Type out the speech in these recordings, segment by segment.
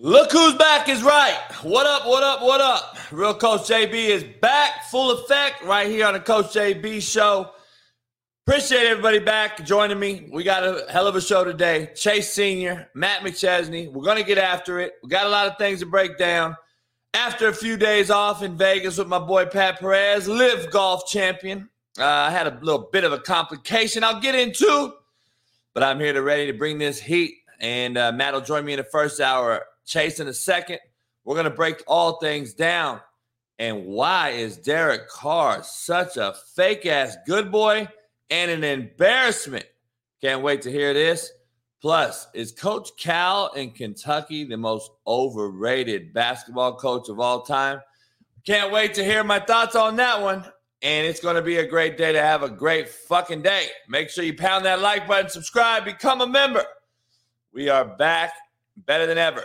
Look who's back is right. What up, what up, what up? Real Coach JB is back, full effect, right here on the Coach JB show. Appreciate everybody back joining me. We got a hell of a show today. Chase Sr., Matt McChesney. We're going to get after it. We got a lot of things to break down. After a few days off in Vegas with my boy Pat Perez, LIV Golf champion. Uh, I had a little bit of a complication I'll get into, but I'm here to ready to bring this heat. And uh, Matt will join me in the first hour Chase in a second. We're going to break all things down. And why is Derek Carr such a fake ass good boy and an embarrassment? Can't wait to hear this. Plus, is Coach Cal in Kentucky the most overrated basketball coach of all time? Can't wait to hear my thoughts on that one. And it's going to be a great day to have a great fucking day. Make sure you pound that like button, subscribe, become a member. We are back better than ever.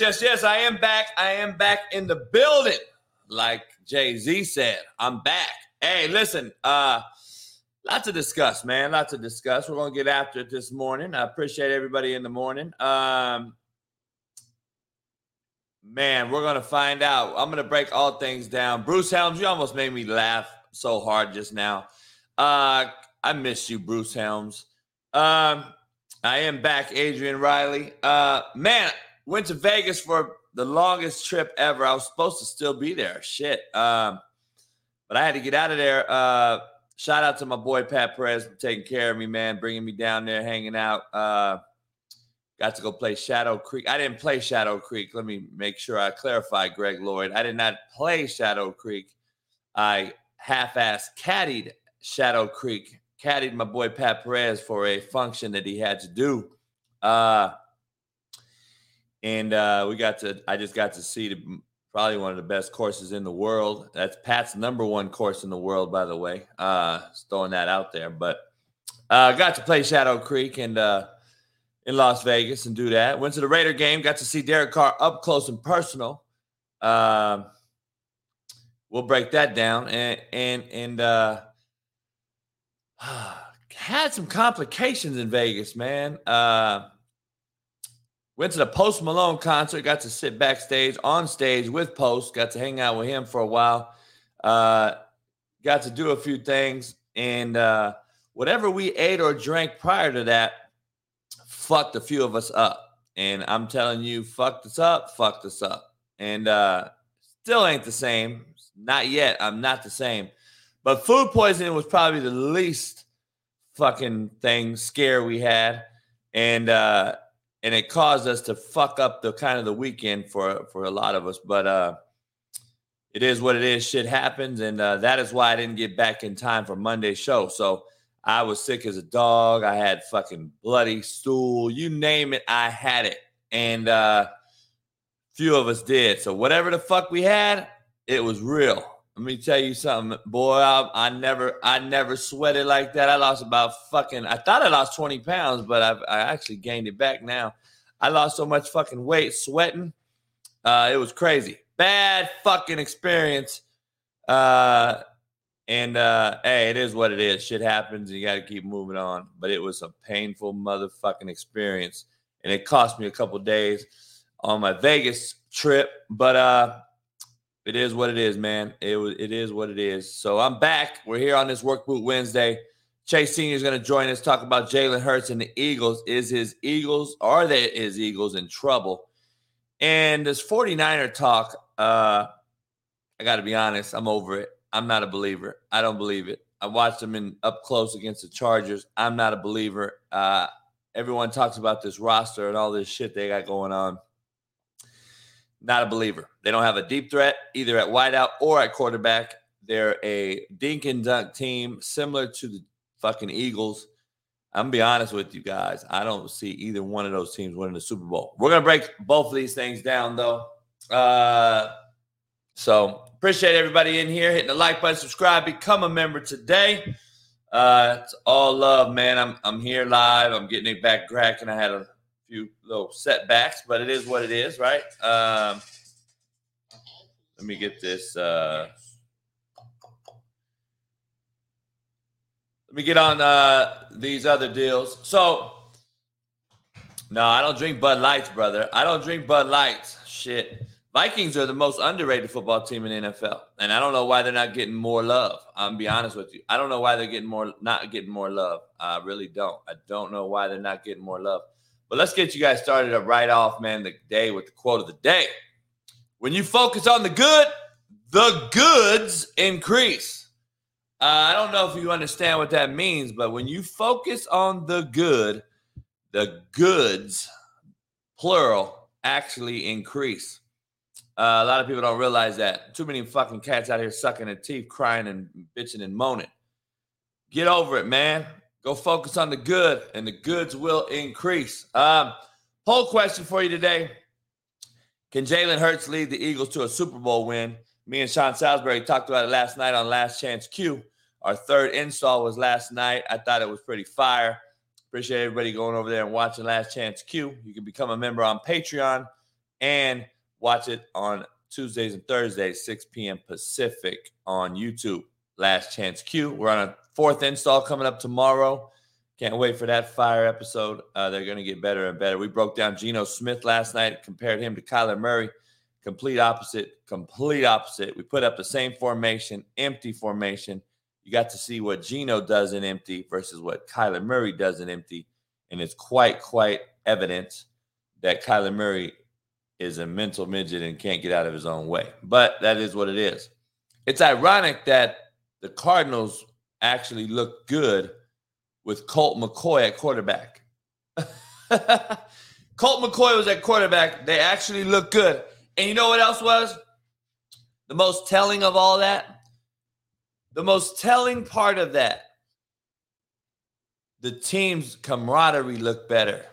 Yes, yes, yes. I am back. I am back in the building. Like Jay Z said, I'm back. Hey, listen, uh, lots to discuss, man. Lots to discuss. We're gonna get after it this morning. I appreciate everybody in the morning. Um, man, we're gonna find out. I'm gonna break all things down. Bruce Helms, you almost made me laugh so hard just now. Uh, I miss you, Bruce Helms. Um, I am back, Adrian Riley. Uh, man, went to Vegas for the longest trip ever. I was supposed to still be there. Shit. Um, but I had to get out of there. Uh, shout out to my boy Pat Perez for taking care of me, man, bringing me down there, hanging out. Uh, got to go play Shadow Creek. I didn't play Shadow Creek. Let me make sure I clarify, Greg Lloyd. I did not play Shadow Creek. I half-ass caddied Shadow Creek, caddied my boy Pat Perez for a function that he had to do. Uh, and uh, we got to. I just got to see the, probably one of the best courses in the world. That's Pat's number one course in the world, by the way. Uh, throwing that out there, but uh, got to play Shadow Creek and uh, in Las Vegas and do that. Went to the Raider game. Got to see Derek Carr up close and personal. Um, we'll break that down and and and uh, had some complications in Vegas, man. Uh, Went to the Post Malone concert, got to sit backstage on stage with Post, got to hang out with him for a while. Uh, got to do a few things. And uh, whatever we ate or drank prior to that fucked a few of us up. And I'm telling you, fucked us up, fucked us up. And uh, still ain't the same. Not yet. I'm not the same. But food poisoning was probably the least fucking thing scare we had. And uh, and it caused us to fuck up the kind of the weekend for for a lot of us. But uh, it is what it is. Shit happens, and uh, that is why I didn't get back in time for Monday's show. So I was sick as a dog. I had fucking bloody stool. You name it, I had it, and uh, few of us did. So whatever the fuck we had, it was real. Let me tell you something, boy. I, I, never, I never sweated like that. I lost about fucking. I thought I lost twenty pounds, but I've, I actually gained it back now. I lost so much fucking weight sweating. Uh, it was crazy. Bad fucking experience. Uh, and uh, hey, it is what it is. Shit happens. You got to keep moving on. But it was a painful motherfucking experience, and it cost me a couple days on my Vegas trip. But uh, it is what it is, man. It it is what it is. So I'm back. We're here on this Work Boot Wednesday. Chase Senior is going to join us, talk about Jalen Hurts and the Eagles. Is his Eagles, are they his Eagles in trouble? And this 49er talk, uh, I got to be honest, I'm over it. I'm not a believer. I don't believe it. I watched them in up close against the Chargers. I'm not a believer. Uh, everyone talks about this roster and all this shit they got going on. Not a believer. They don't have a deep threat either at wideout or at quarterback. They're a dink and dunk team, similar to the fucking Eagles. I'm gonna be honest with you guys. I don't see either one of those teams winning the Super Bowl. We're gonna break both of these things down though. Uh, so appreciate everybody in here hitting the like button, subscribe, become a member today. Uh, it's all love, man. I'm I'm here live. I'm getting it back cracking. I had a few little setbacks, but it is what it is, right? Um, let me get this. Uh, Let me get on uh, these other deals. So, no, I don't drink Bud Lights, brother. I don't drink Bud Lights. Shit. Vikings are the most underrated football team in the NFL, and I don't know why they're not getting more love. I'm be honest with you. I don't know why they're getting more, not getting more love. I really don't. I don't know why they're not getting more love. But let's get you guys started up right off, man. The day with the quote of the day: When you focus on the good, the goods increase. Uh, I don't know if you understand what that means, but when you focus on the good, the goods, plural, actually increase. Uh, a lot of people don't realize that. Too many fucking cats out here sucking their teeth, crying and bitching and moaning. Get over it, man. Go focus on the good, and the goods will increase. Um, poll question for you today: Can Jalen Hurts lead the Eagles to a Super Bowl win? Me and Sean Salisbury talked about it last night on Last Chance Q. Our third install was last night. I thought it was pretty fire. Appreciate everybody going over there and watching Last Chance Q. You can become a member on Patreon and watch it on Tuesdays and Thursdays, 6 p.m. Pacific on YouTube. Last Chance Q. We're on a fourth install coming up tomorrow. Can't wait for that fire episode. Uh, they're going to get better and better. We broke down Geno Smith last night, compared him to Kyler Murray complete opposite, complete opposite. We put up the same formation, empty formation. You got to see what Geno does in empty versus what Kyler Murray does in empty. And it's quite, quite evident that Kyler Murray is a mental midget and can't get out of his own way. But that is what it is. It's ironic that the Cardinals actually look good with Colt McCoy at quarterback. Colt McCoy was at quarterback. They actually looked good. And you know what else was? The most telling of all that? The most telling part of that, the team's camaraderie looked better.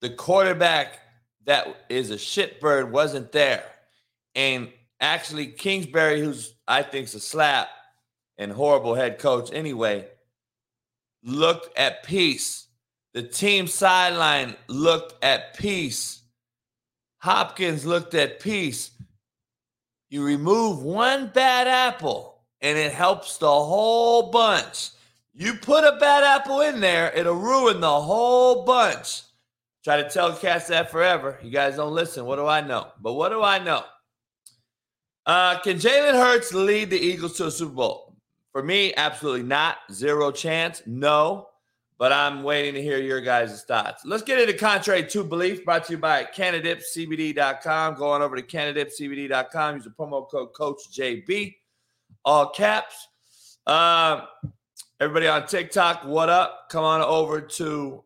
The quarterback that is a shitbird wasn't there. And actually, Kingsbury, who's I think's a slap and horrible head coach anyway, looked at peace. The team sideline looked at peace. Hopkins looked at peace. You remove one bad apple and it helps the whole bunch. You put a bad apple in there, it'll ruin the whole bunch. Try to tell cats that forever. You guys don't listen. What do I know? But what do I know? Uh, can Jalen Hurts lead the Eagles to a Super Bowl? For me, absolutely not. Zero chance. No but I'm waiting to hear your guys' thoughts. Let's get into Contrary to Belief, brought to you by CannadipCBD.com. Go on over to CannadipCBD.com. Use the promo code Coach JB, all caps. Uh, everybody on TikTok, what up? Come on over to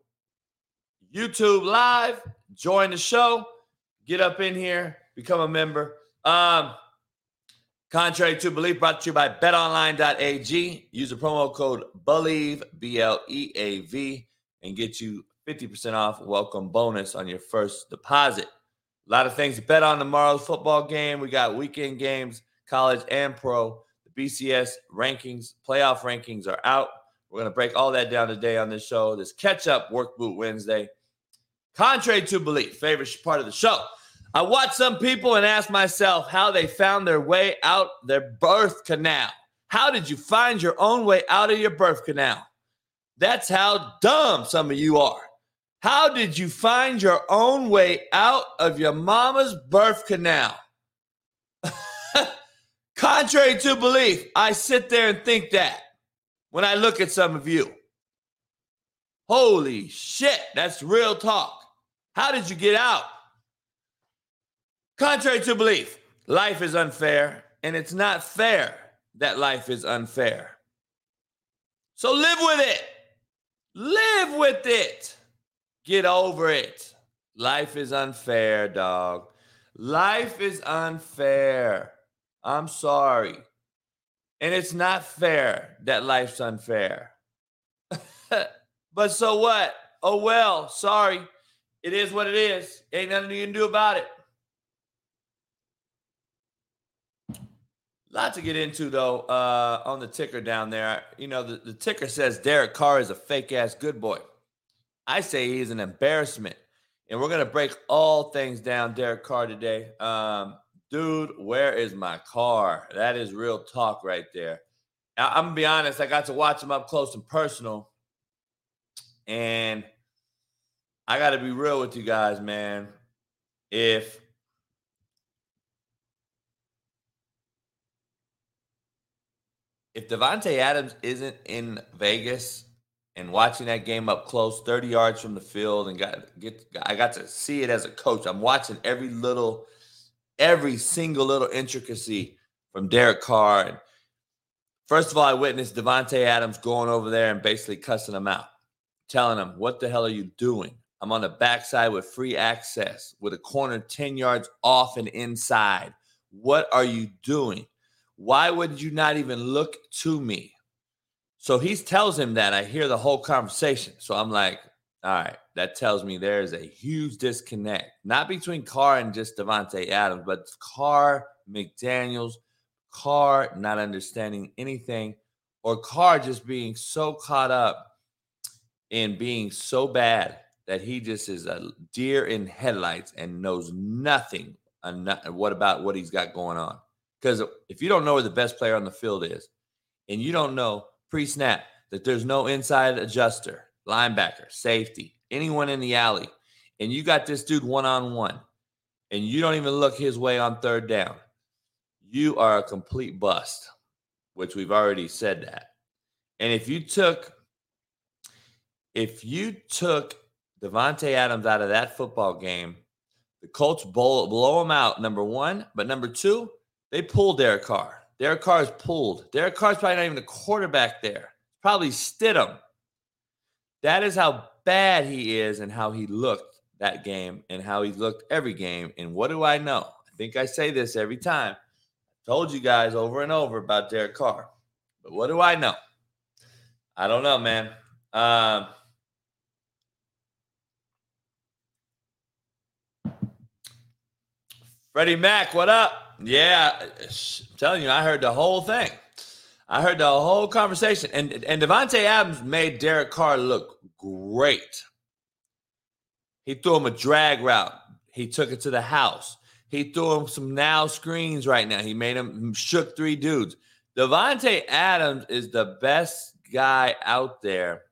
YouTube Live, join the show, get up in here, become a member. Um, Contrary to belief, brought to you by betonline.ag. Use the promo code BELIEVE, B L E A V, and get you 50% off welcome bonus on your first deposit. A lot of things to bet on tomorrow's football game. We got weekend games, college and pro. The BCS rankings, playoff rankings are out. We're going to break all that down today on this show. This catch up work boot Wednesday. Contrary to belief, favorite part of the show. I watch some people and ask myself how they found their way out their birth canal. How did you find your own way out of your birth canal? That's how dumb some of you are. How did you find your own way out of your mama's birth canal? Contrary to belief, I sit there and think that when I look at some of you. Holy shit, that's real talk. How did you get out? Contrary to belief, life is unfair, and it's not fair that life is unfair. So live with it. Live with it. Get over it. Life is unfair, dog. Life is unfair. I'm sorry. And it's not fair that life's unfair. But so what? Oh well, sorry. It is what it is. Ain't nothing you can do about it. Lot to get into though uh, on the ticker down there. You know, the, the ticker says Derek Carr is a fake ass good boy. I say he's an embarrassment. And we're to break all things down, Derek Carr, today. Um, dude, where is my car? That is real talk right there. I'm to be honest, I got to watch him up close and personal. And I got to be real with you guys, man. If if Davante Adams isn't in Vegas and watching that game up close, 30 yards from the field, and got get I got to see it as a coach. I'm watching every little, every single little intricacy from Derek Carr. And first of all, I witnessed Davante Adams going over there and basically cussing him out, telling him, "What the hell are you doing? I'm on the backside with free access, with a corner 10 yards off and inside. What are you doing? Why would you not even look to me?" So he tells him that. I hear the whole conversation. So I'm like, all right, that tells me there's a huge disconnect, not between Carr and just Davante Adams, but Carr, McDaniels, Carr not understanding anything, or Carr just being so caught up in being so bad that he just is a deer in headlights and knows nothing. What about what he's got going on? Because if you don't know where the best player on the field is, and you don't know pre snap that there's no inside adjuster, linebacker, safety, anyone in the alley, and you got this dude one on one, and you don't even look his way on third down, you are a complete bust, which we've already said that. And if you took, if you took Davante Adams out of that football game, the Colts blow, blow him out, number one. But number two, they pulled Derek Carr. Derek Carr is pulled. Derek Carr's probably not even the quarterback there. Probably Stidham. That is how bad he is and how he looked that game and how he looked every game. And what do I know? I think I say this every time. I told you guys over and over about Derek Carr. But what do I know? I don't know, man. Um, Freddie Mac, what up? Yeah, I'm telling you, I heard the whole thing. I heard the whole conversation, and and Davante Adams made Derek Carr look great. He threw him a drag route. He took it to the house. He threw him some now screens right now. He made him shook three dudes. Davante Adams is the best guy out there,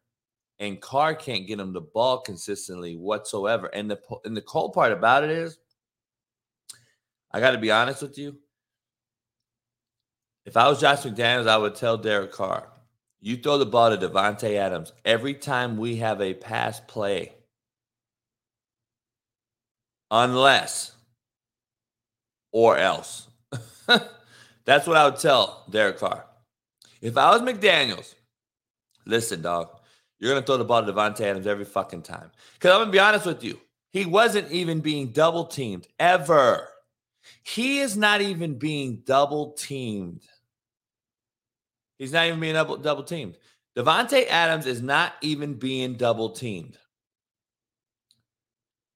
and Carr can't get him the ball consistently whatsoever. And the and the cold part about it is I got to be honest with you. If I was Josh McDaniels, I would tell Derek Carr, you throw the ball to Davante Adams every time we have a pass play. Unless or else. That's what I would tell Derek Carr. If I was McDaniels, listen, dog, you're going to throw the ball to Davante Adams every fucking time. Because I'm going to be honest with you, he wasn't even being double teamed ever. He is not even being double teamed. He's not even being double, double teamed. Davante Adams is not even being double teamed.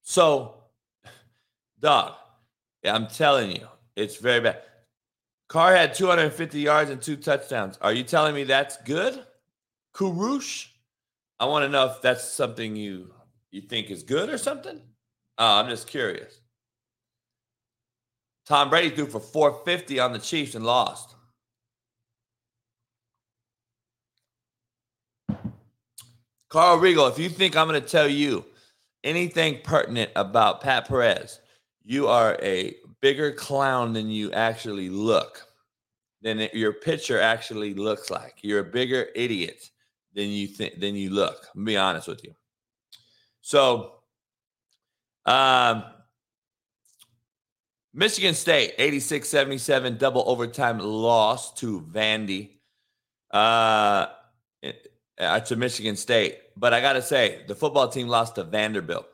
So, dog, I'm telling you, it's very bad. Carr had 250 yards and two touchdowns. Are you telling me that's good? Kurush? I want to know if that's something you you think is good or something. Oh, I'm just curious. Tom Brady threw for 450 on the Chiefs and lost. Carl Regal, if you think I'm going to tell you anything pertinent about Pat Perez, you are a bigger clown than you actually look, than your picture actually looks like. You're a bigger idiot than you think than you look. i be honest with you. So, um, Michigan State, 86 77, double overtime loss to Vandy, uh, uh, to Michigan State. But I got to say, the football team lost to Vanderbilt.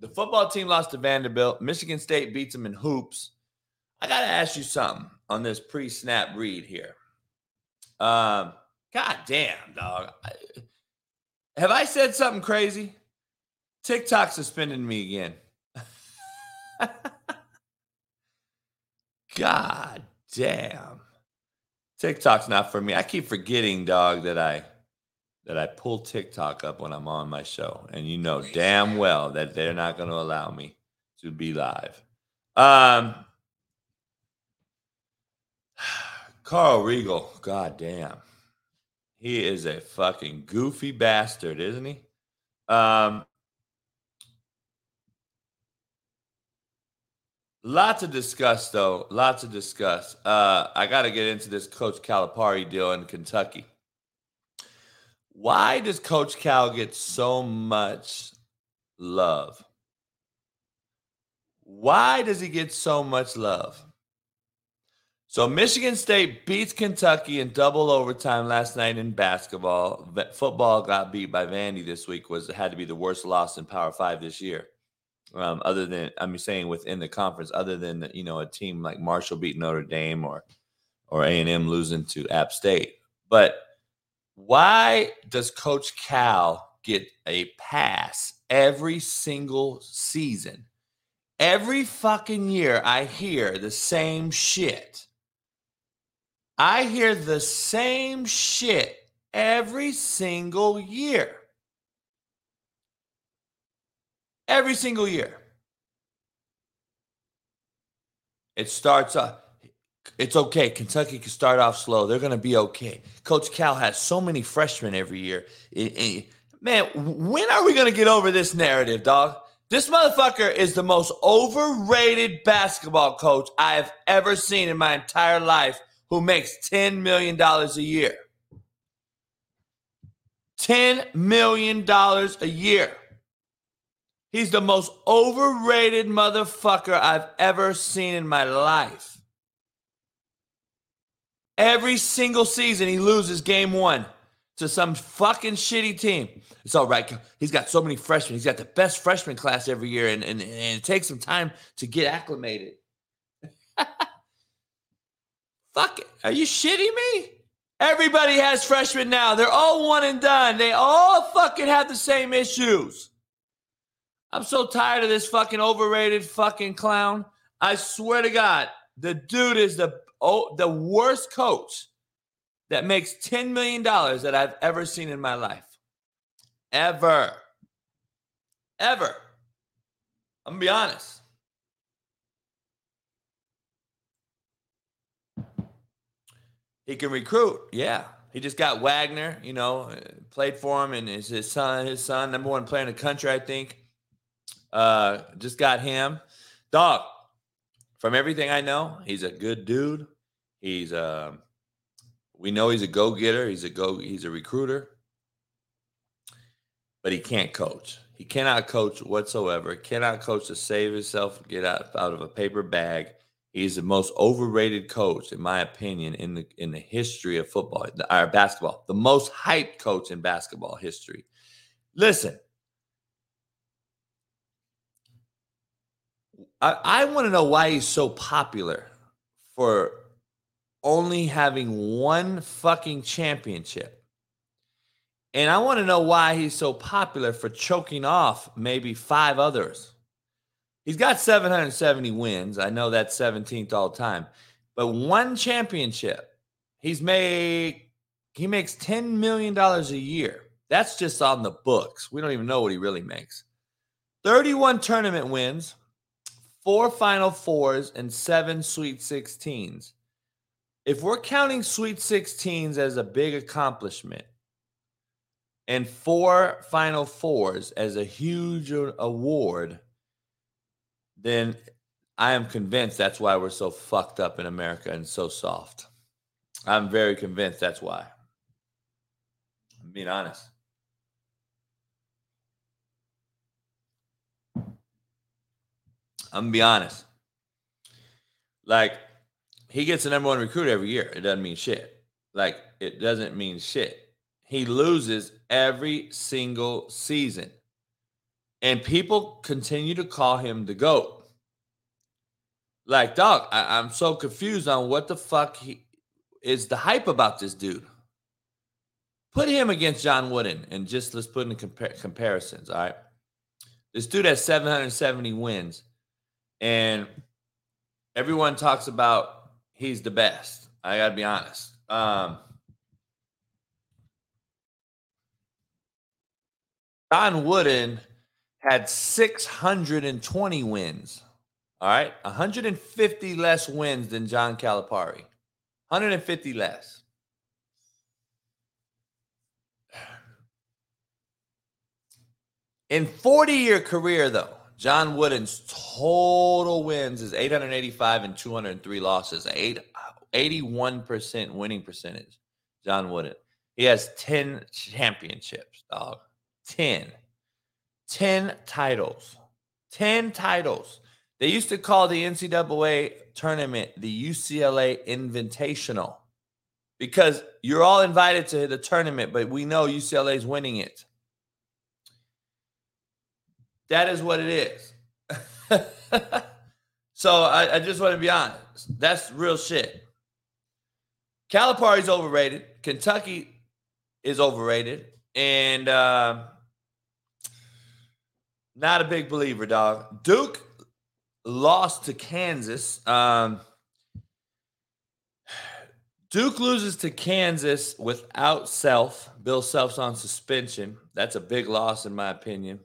The football team lost to Vanderbilt. Michigan State beats them in hoops. I got to ask you something on this pre snap read here. Um, God damn, dog. Have I said something crazy? TikTok suspended me again. God damn. TikTok's not for me. I keep forgetting, dog, that I that I pull TikTok up when I'm on my show. And you know damn well that they're not going to allow me to be live. Um Karl Regal, god damn. He is a fucking goofy bastard, isn't he? Um Lots to discuss, though. Lots to discuss. Uh, I got to get into this Coach Calipari deal in Kentucky. Why does Coach Cal get so much love? Why does he get so much love? So Michigan State beats Kentucky in double overtime last night in basketball. Football got beat by Vandy this week. Was had to be the worst loss in Power Five this year. Um, other than I'm saying within the conference, other than you know a team like Marshall beating Notre Dame or or A and M losing to App State. But why does Coach Cal get a pass every single season? Every fucking year, I hear the same shit. I hear the same shit every single year. Every single year. It starts off. It's okay. Kentucky can start off slow. They're going to be okay. Coach Cal has so many freshmen every year. It, it, man, when are we going to get over this narrative, dog? This motherfucker is the most overrated basketball coach I have ever seen in my entire life who makes $10 million a year. $10 million a year. He's the most overrated motherfucker I've ever seen in my life. Every single season, he loses game one to some fucking shitty team. It's all right. He's got so many freshmen. He's got the best freshman class every year, and, and, and it takes some time to get acclimated. Fuck it. Are you shitting me? Everybody has freshmen now. They're all one and done. They all fucking have the same issues. I'm so tired of this fucking overrated fucking clown. I swear to God, the dude is the oh, the worst coach that makes $10 million that I've ever seen in my life. Ever. Ever. I'm gonna be honest. He can recruit, yeah. He just got Wagner, you know, played for him, and is his son, his son, number one player in the country, I think. Uh, just got him. Dog, from everything I know, he's a good dude. He's uh, we know he's a go-getter, he's a go, he's a recruiter, but he can't coach. He cannot coach whatsoever, cannot coach to save himself, get out, out of a paper bag. He's the most overrated coach, in my opinion, in the in the history of football or basketball. The most hyped coach in basketball history. Listen, I, I want to know why he's so popular for only having one fucking championship. And I want to know why he's so popular for choking off maybe five others. He's got 770 wins. I know that's 17th all time. But one championship, he's made he makes 10 million dollars a year. That's just on the books. We don't even know what he really makes. 31 tournament wins, four Final Fours, and seven Sweet 16s. If we're counting Sweet 16s as a big accomplishment and four Final Fours as a huge award, then I am convinced that's why we're so fucked up in America and so soft. I'm very convinced that's why. I'm being honest. I'm gonna be honest. Like he gets the number one recruit every year. It doesn't mean shit. Like it doesn't mean shit. He loses every single season. And people continue to call him the GOAT. Like, dog, I, am so confused on what the fuck he, is the hype about this dude. Put him against John Wooden and just let's put in compar- comparisons. All right. This dude has 770 wins, and everyone talks about he's the best. I got to be honest. Um, John Wooden had 620 wins. All right. 150 less wins than John Calipari. 150 less. In 40 year career, though, John Wooden's total wins is 885 and 203 losses, 8, 81% winning percentage. John Wooden. He has 10 championships, dog. 10. 10 titles. 10 titles. They used to call the NCAA tournament the UCLA Invitational because you're all invited to the tournament, but we know UCLA is winning it. That is what it is. so I, I, just want to be honest. That's real shit. Calipari's overrated. Kentucky is overrated. And uh, not a big believer, dog. Duke lost to Kansas. Um, Duke loses to Kansas without Self. Bill Self's on suspension. That's a big loss, in my opinion,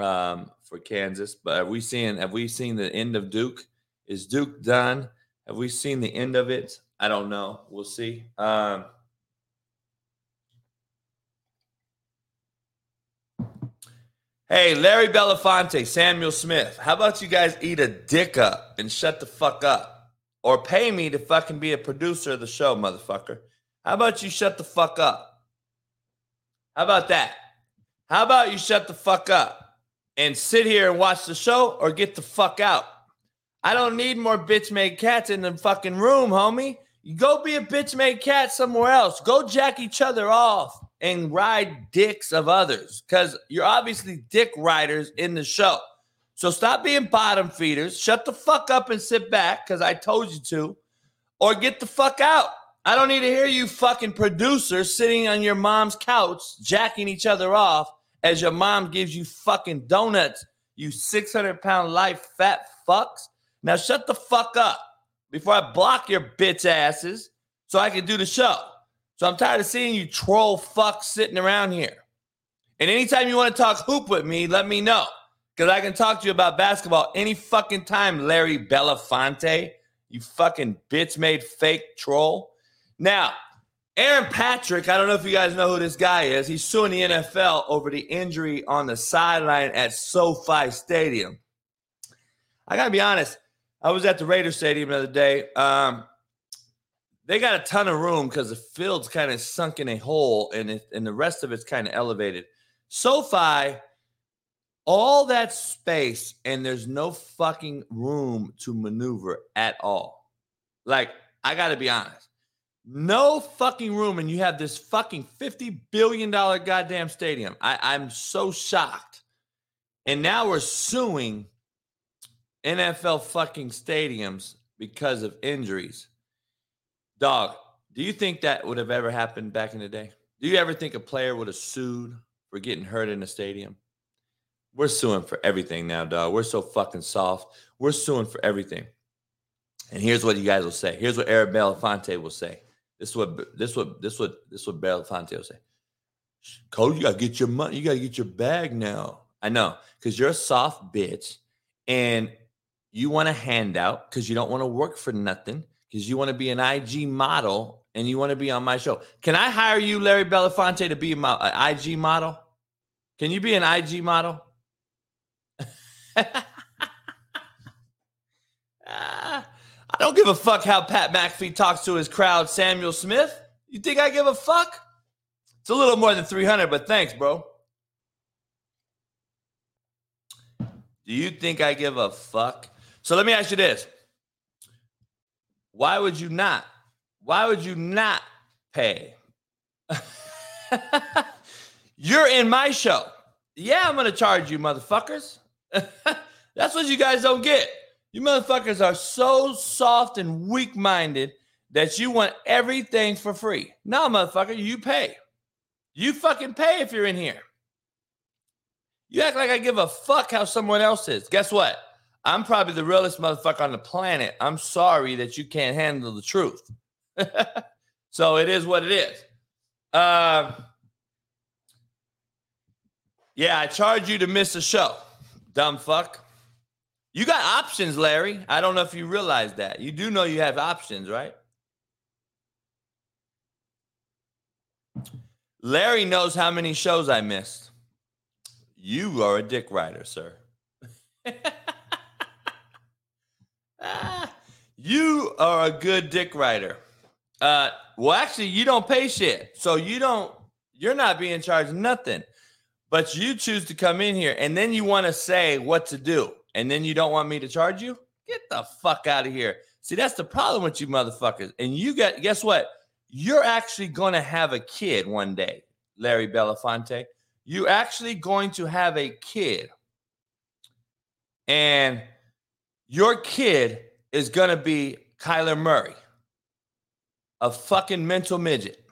um, for Kansas. But have we seen have we seen the end of Duke? Is Duke done? Have we seen the end of it? I don't know. We'll see. Um, Hey, Larry Belafonte, Samuel Smith, how about you guys eat a dick up and shut the fuck up? Or pay me to fucking be a producer of the show, motherfucker. How about you shut the fuck up? How about that? How about you shut the fuck up and sit here and watch the show or get the fuck out? I don't need more bitch made cats in the fucking room, homie. Go be a bitch made cat somewhere else. Go jack each other off and ride dicks of others because you're obviously dick riders in the show. So stop being bottom feeders. Shut the fuck up and sit back because I told you to, or get the fuck out. I don't need to hear you fucking producers sitting on your mom's couch jacking each other off as your mom gives you fucking donuts, you 600 pound life fat fucks. Now shut the fuck up before I block your bitch asses so I can do the show. So I'm tired of seeing you troll fucks sitting around here. And anytime you want to talk hoop with me, let me know. Because I can talk to you about basketball any fucking time, Larry Belafonte. You fucking bitch made fake troll. Now, Aaron Patrick, I don't know if you guys know who this guy is. He's suing the NFL over the injury on the sideline at SoFi Stadium. I got to be honest. I was at the Raider Stadium the other day. Um, they got a ton of room because the field's kind of sunk in a hole and it, and the rest of it's kind of elevated. SoFi, all that space and there's no fucking room to maneuver at all. Like, I got to be honest. No fucking room, and you have this fucking $50 billion goddamn stadium. I, I'm so shocked. And now we're suing NFL fucking stadiums because of injuries. Dog, do you think that would have ever happened back in the day? Do you ever think a player would have sued for getting hurt in a stadium? We're suing for everything now, dog. We're so fucking soft. We're suing for everything. And here's what you guys will say. Here's what Eric fonte will say. This is what this what this what this what will say. Cody, you gotta get your money. You gotta get your bag now. I know, because you're a soft bitch, and you want a handout because you don't want to work for nothing because you want to be an IG model and you want to be on my show. Can I hire you, Larry Belafonte, to be my uh, IG model? Can you be an IG model? I don't give a fuck how Pat McAfee talks to his crowd, Samuel Smith. You think I give a fuck? It's a little more than 300, but thanks, bro. Do you think I give a fuck? So let me ask you this why would you not? Why would you not pay? You're in my show. Yeah, I'm going to charge you, motherfuckers. That's what you guys don't get. You motherfuckers are so soft and weak minded that you want everything for free. No, motherfucker, you pay. You fucking pay if you're in here. You act like I give a fuck how someone else is. Guess what? I'm probably the realest motherfucker on the planet. I'm sorry that you can't handle the truth. so it is what it is. Uh, yeah, I charge you to miss a show. Dumb fuck. You got options, Larry. I don't know if you realize that. You do know you have options, right? Larry knows how many shows I missed. You are a dick rider, sir. you are a good dick rider. Uh, well, actually, you don't pay shit, so you don't. You're not being charged nothing, but you choose to come in here, and then you want to say what to do, and then you don't want me to charge you. Get the fuck out of here. See, that's the problem with you motherfuckers. And you get guess what? You're actually going to have a kid one day, Larry Belafonte. You're actually going to have a kid, and your kid is going to be Kyler Murray, a fucking mental midget,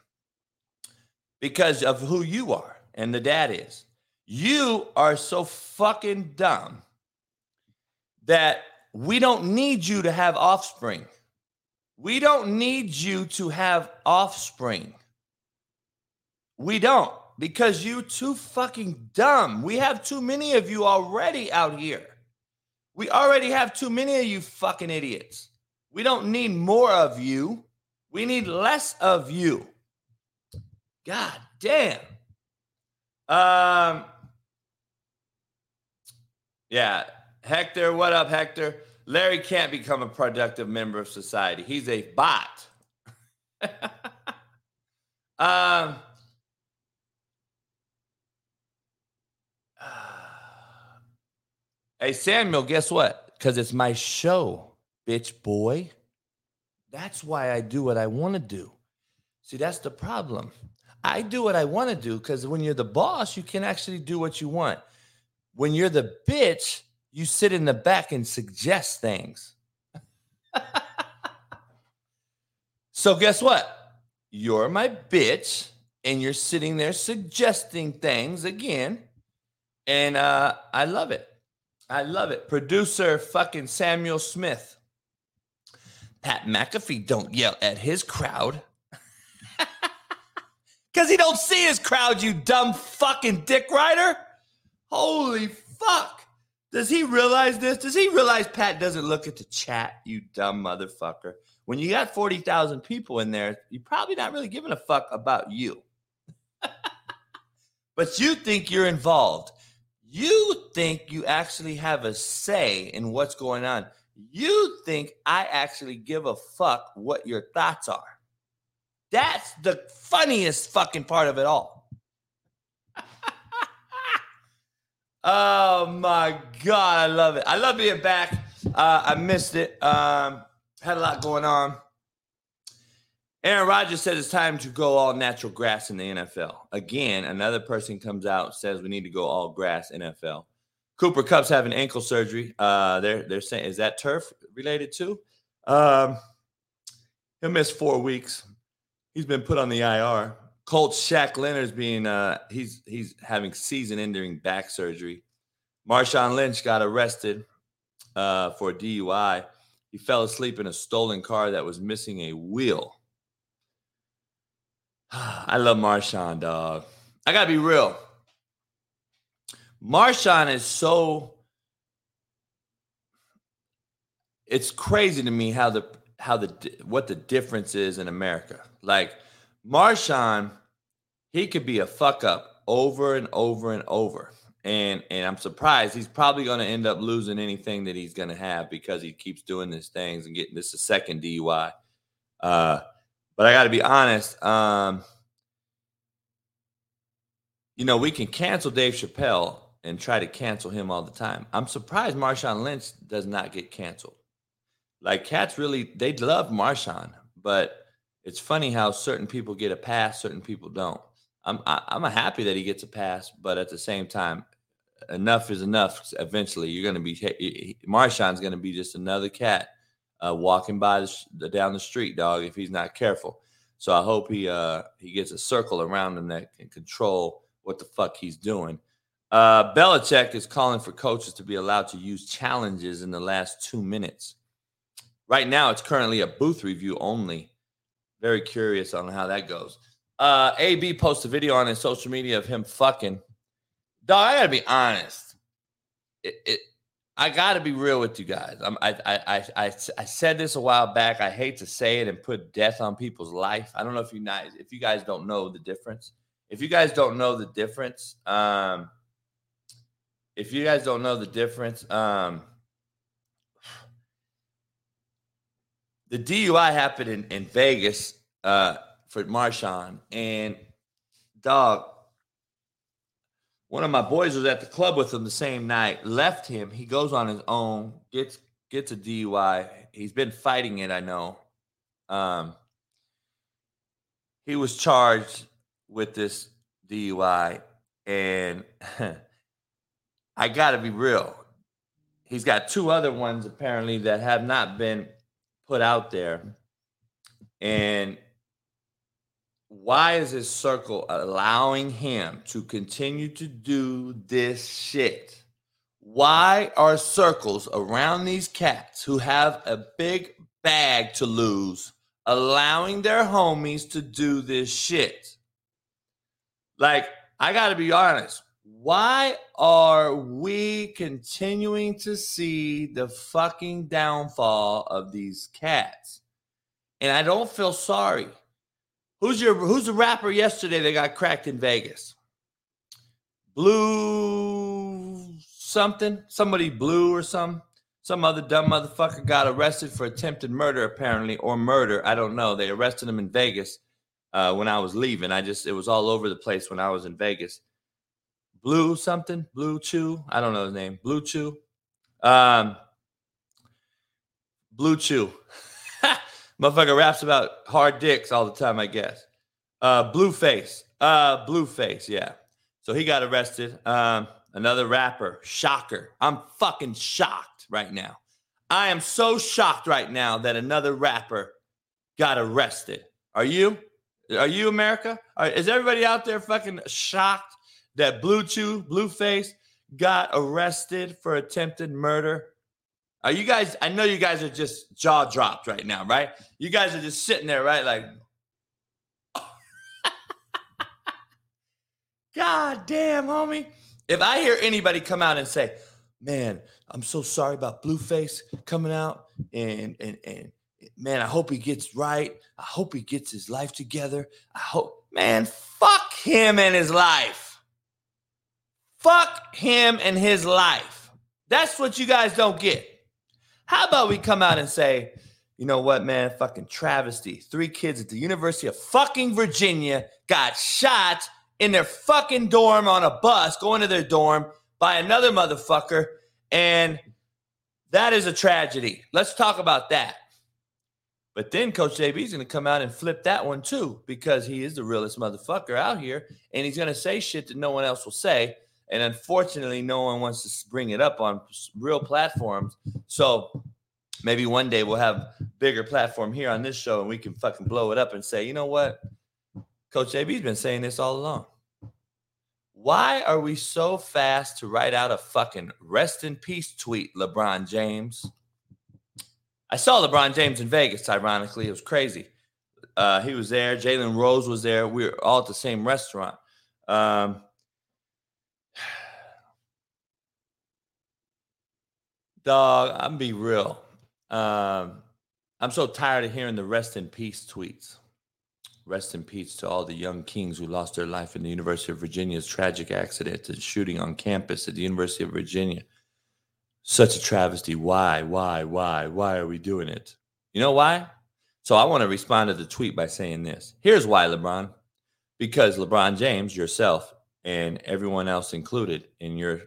because of who you are and the dad is. You are so fucking dumb that we don't need you to have offspring. We don't need you to have offspring. We don't because you too fucking dumb. We have too many of you already out here. We already have too many of you fucking idiots. We don't need more of you. We need less of you. God damn. Um Yeah, Hector, what up Hector? Larry can't become a productive member of society. He's a bot. um Hey, Samuel, guess what? Because it's my show, bitch boy. That's why I do what I want to do. See, that's the problem. I do what I want to do because when you're the boss, you can actually do what you want. When you're the bitch, you sit in the back and suggest things. so, guess what? You're my bitch, and you're sitting there suggesting things again. And uh, I love it. I love it. Producer fucking Samuel Smith. Pat McAfee don't yell at his crowd. Cause he don't see his crowd, you dumb fucking dick rider. Holy fuck. Does he realize this? Does he realize Pat doesn't look at the chat, you dumb motherfucker? When you got 40,000 people in there, you're probably not really giving a fuck about you. but you think you're involved. You think you actually have a say in what's going on. You think I actually give a fuck what your thoughts are. That's the funniest fucking part of it all. Oh my God, I love it. I love being back. Uh, I missed it. Um, had a lot going on. Aaron Rodgers said it's time to go all natural grass in the NFL. Again, another person comes out says we need to go all grass NFL. Cooper Kupp's having ankle surgery. Uh, they're they're saying is that turf related too? Um, he'll miss four weeks. He's been put on the IR. Colts Shaq Leonard's being uh, he's he's having season-ending back surgery. Marshawn Lynch got arrested uh, for DUI. He fell asleep in a stolen car that was missing a wheel. I love Marshawn, dog. I gotta be real. Marshawn is so. It's crazy to me how the how the what the difference is in America. Like Marshawn, he could be a fuck up over and over and over. And and I'm surprised he's probably going to end up losing anything that he's going to have because he keeps doing these things and getting this a second DUI. Uh, but I got to be honest. Um, you know, we can cancel Dave Chappelle and try to cancel him all the time. I'm surprised Marshawn Lynch does not get canceled. Like cats really, they love Marshawn, but it's funny how certain people get a pass, certain people don't. I'm I, am i am happy that he gets a pass, but at the same time, enough is enough. Eventually, you're going to be Marshawn's going to be just another cat uh, walking by the, the, down the street, dog. If he's not careful. So I hope he uh he gets a circle around him that can control what the fuck he's doing. Uh, Belichick is calling for coaches to be allowed to use challenges in the last two minutes. Right now, it's currently a booth review only. Very curious on how that goes. Uh, AB posted a video on his social media of him fucking. Dog, I gotta be honest. It, it I gotta be real with you guys. I'm, I, I, I, I, I said this a while back. I hate to say it and put death on people's life. I don't know if you guys, if you guys don't know the difference. If you guys don't know the difference, um, if you guys don't know the difference, um, the DUI happened in, in Vegas uh, for Marshawn. And dog, one of my boys was at the club with him the same night, left him. He goes on his own, gets gets a DUI. He's been fighting it, I know. Um, he was charged with this DUI, and I got to be real. He's got two other ones apparently that have not been put out there. And why is his circle allowing him to continue to do this shit? Why are circles around these cats who have a big bag to lose allowing their homies to do this shit? Like, I got to be honest. Why are we continuing to see the fucking downfall of these cats? And I don't feel sorry. Who's your who's the rapper yesterday that got cracked in Vegas? Blue something? Somebody blue or some some other dumb motherfucker got arrested for attempted murder apparently or murder. I don't know. They arrested him in Vegas uh, when I was leaving. I just it was all over the place when I was in Vegas. Blue something, Blue Chew. I don't know his name. Blue Chew. Um, Blue Chew. Motherfucker raps about hard dicks all the time, I guess. Uh, Blueface. Uh, Blueface, yeah. So he got arrested. Um, another rapper, Shocker. I'm fucking shocked right now. I am so shocked right now that another rapper got arrested. Are you? Are you America? Are, is everybody out there fucking shocked that Blue Chew, Blueface got arrested for attempted murder. Are you guys, I know you guys are just jaw dropped right now, right? You guys are just sitting there, right? Like, God damn, homie. If I hear anybody come out and say, man, I'm so sorry about Blueface coming out and and and man, I hope he gets right. I hope he gets his life together. I hope, man, fuck him and his life. Fuck him and his life. That's what you guys don't get. How about we come out and say, you know what, man? Fucking travesty. Three kids at the University of fucking Virginia got shot in their fucking dorm on a bus going to their dorm by another motherfucker. And that is a tragedy. Let's talk about that. But then Coach JB is going to come out and flip that one too because he is the realest motherfucker out here. And he's going to say shit that no one else will say. And unfortunately, no one wants to bring it up on real platforms. So maybe one day we'll have bigger platform here on this show and we can fucking blow it up and say, you know what? Coach JB's been saying this all along. Why are we so fast to write out a fucking rest in peace tweet, LeBron James? I saw LeBron James in Vegas, ironically. It was crazy. Uh, he was there. Jalen Rose was there. We were all at the same restaurant. Um, Dog, I'm be real. Um, I'm so tired of hearing the rest in peace tweets. Rest in peace to all the young kings who lost their life in the University of Virginia's tragic accident and shooting on campus at the University of Virginia. Such a travesty. Why, why, why, why are we doing it? You know why? So I want to respond to the tweet by saying this. Here's why, LeBron. Because LeBron James, yourself, and everyone else included in your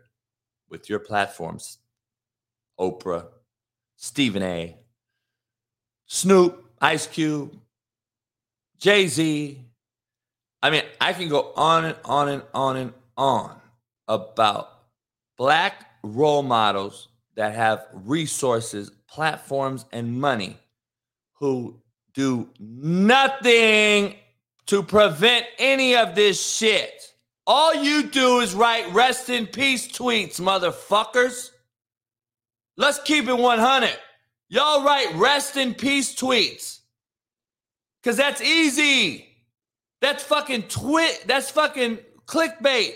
with your platforms Oprah, Stephen A, Snoop, Ice Cube, Jay Z. I mean, I can go on and on and on and on about black role models that have resources, platforms, and money who do nothing to prevent any of this shit. All you do is write rest in peace tweets, motherfuckers. Let's keep it 100. Y'all write rest in peace tweets. Cause that's easy. That's fucking twit. That's fucking clickbait.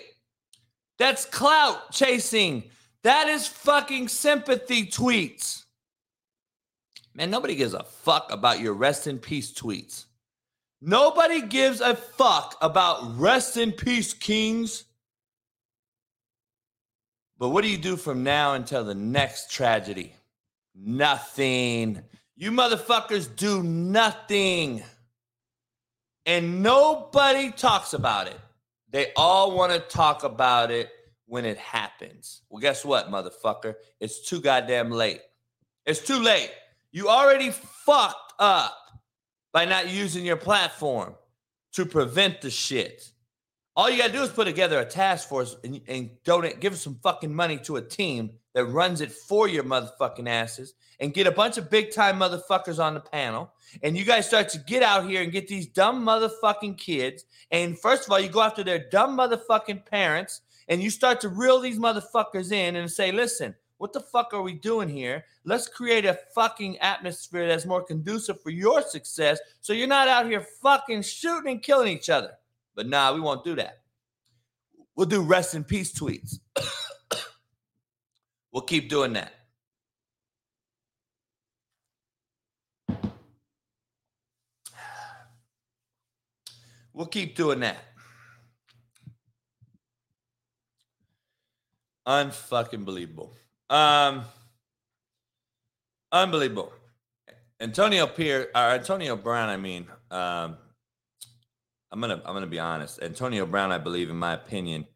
That's clout chasing. That is fucking sympathy tweets. Man, nobody gives a fuck about your rest in peace tweets. Nobody gives a fuck about rest in peace, kings. But what do you do from now until the next tragedy? Nothing. You motherfuckers do nothing. And nobody talks about it. They all want to talk about it when it happens. Well, guess what, motherfucker? It's too goddamn late. It's too late. You already fucked up by not using your platform to prevent the shit. All you gotta do is put together a task force and, and donate, give some fucking money to a team that runs it for your motherfucking asses and get a bunch of big time motherfuckers on the panel. And you guys start to get out here and get these dumb motherfucking kids. And first of all, you go after their dumb motherfucking parents and you start to reel these motherfuckers in and say, listen, what the fuck are we doing here? Let's create a fucking atmosphere that's more conducive for your success so you're not out here fucking shooting and killing each other. But nah, we won't do that. We'll do rest in peace tweets. we'll keep doing that. We'll keep doing that. Unfucking believable. Um, unbelievable. Antonio Pierce or Antonio Brown, I mean, um, I'm gonna I'm gonna be honest. Antonio Brown, I believe, in my opinion,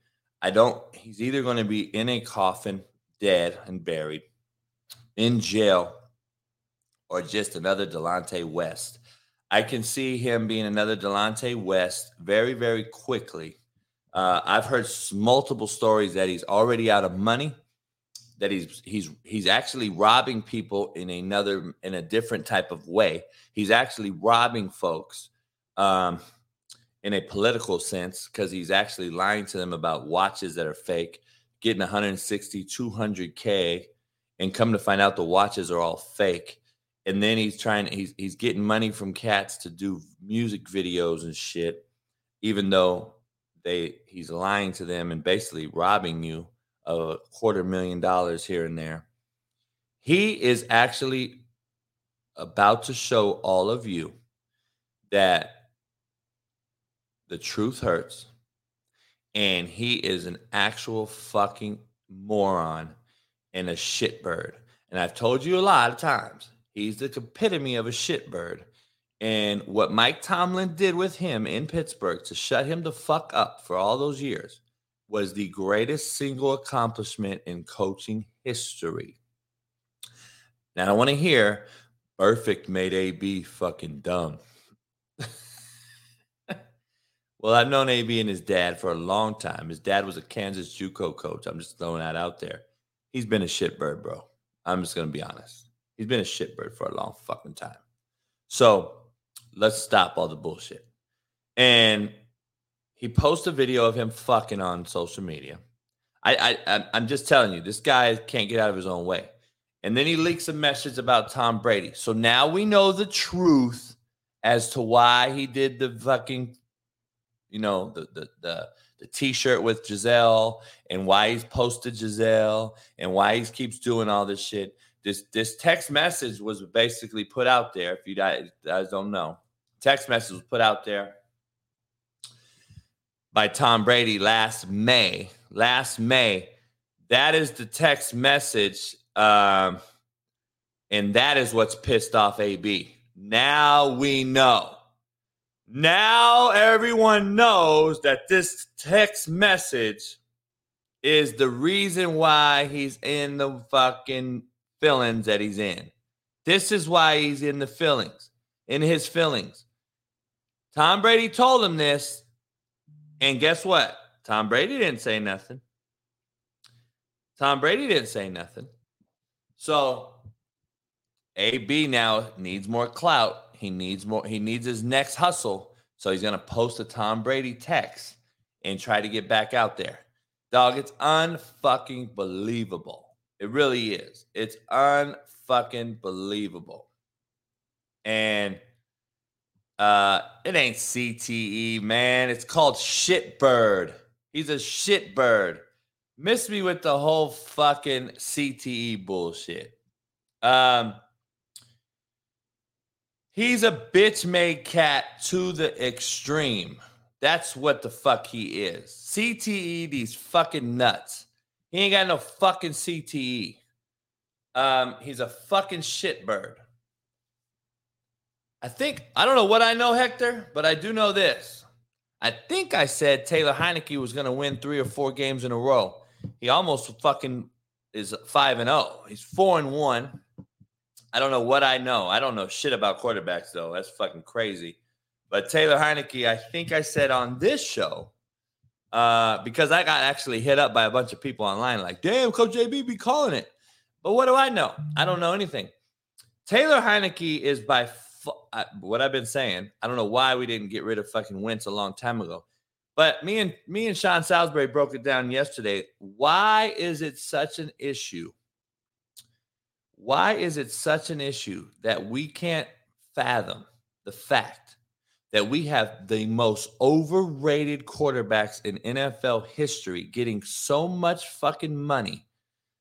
I don't. He's either going to be in a coffin, dead and buried, in jail, or just another Delonte West. I can see him being another Delonte West very, very quickly. Uh, I've heard multiple stories that he's already out of money, that he's he's he's actually robbing people in another in a different type of way. He's actually robbing folks um, in a political sense because he's actually lying to them about watches that are fake, getting 160, 200k, and come to find out the watches are all fake. And then he's trying he's he's getting money from cats to do music videos and shit even though they he's lying to them and basically robbing you of a quarter million dollars here and there. He is actually about to show all of you that the truth hurts and he is an actual fucking moron and a shitbird and i've told you a lot of times He's the epitome of a shitbird. And what Mike Tomlin did with him in Pittsburgh to shut him the fuck up for all those years was the greatest single accomplishment in coaching history. Now I want to hear perfect made AB fucking dumb. well, I've known AB and his dad for a long time. His dad was a Kansas JUCO coach. I'm just throwing that out there. He's been a shitbird, bro. I'm just gonna be honest. He's been a shitbird for a long fucking time. So let's stop all the bullshit. And he posts a video of him fucking on social media. I, I I'm just telling you, this guy can't get out of his own way. And then he leaks a message about Tom Brady. So now we know the truth as to why he did the fucking, you know, the the the the t-shirt with Gisele and why he's posted Gisele and why he keeps doing all this shit this this text message was basically put out there. If you guys, don't know, text message was put out there by Tom Brady last May. Last May, that is the text message, um, and that is what's pissed off AB. Now we know. Now everyone knows that this text message is the reason why he's in the fucking feelings that he's in. This is why he's in the feelings, in his feelings. Tom Brady told him this, and guess what? Tom Brady didn't say nothing. Tom Brady didn't say nothing. So AB now needs more clout. He needs more. He needs his next hustle. So he's gonna post a Tom Brady text and try to get back out there. Dog, it's unfucking believable. It really is. It's unfucking believable. And uh it ain't CTE, man. It's called shitbird. He's a shitbird. Miss me with the whole fucking CTE bullshit. Um He's a bitch made cat to the extreme. That's what the fuck he is. CTE, these fucking nuts. He ain't got no fucking CTE. Um, he's a fucking shitbird. I think I don't know what I know, Hector, but I do know this. I think I said Taylor Heinicke was going to win three or four games in a row. He almost fucking is five and zero. He's four and one. I don't know what I know. I don't know shit about quarterbacks though. That's fucking crazy. But Taylor Heinicke, I think I said on this show, uh, because I got actually hit up by a bunch of people online, like, damn, Coach JB be calling it. But what do I know? I don't know anything. Taylor Heinicke is by uh, what I've been saying. I don't know why we didn't get rid of fucking Wentz a long time ago. But me and me and Sean Salisbury broke it down yesterday. Why is it such an issue why is it such an issue that we can't fathom the fact that we have the most overrated quarterbacks in NFL history getting so much fucking money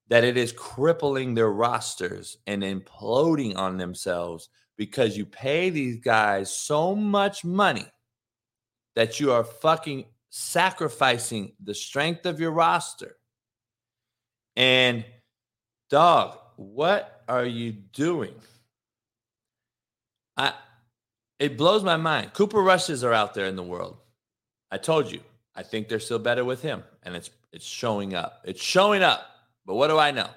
that it is crippling their rosters and imploding on themselves because you pay these guys so much money that you are fucking sacrificing the strength of your roster. And dog, what are you doing? I it blows my mind. Cooper Rushes are out there in the world. I told you. I think they're still better with him. And it's it's showing up. It's showing up. But what do I know?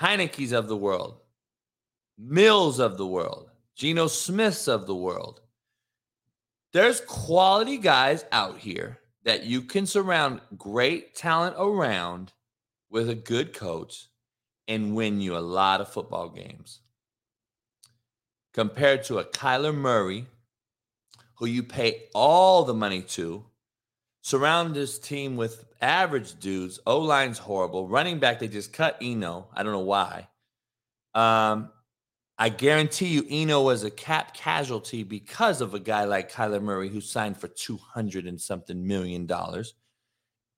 Heinicke's of the world, Mills of the world, Geno Smiths of the world. There's quality guys out here that you can surround great talent around with a good coach and win you a lot of football games. Compared to a Kyler Murray, who you pay all the money to, surround this team with average dudes. O line's horrible. Running back, they just cut Eno. I don't know why. Um, I guarantee you, Eno was a cap casualty because of a guy like Kyler Murray who signed for 200 and something million dollars.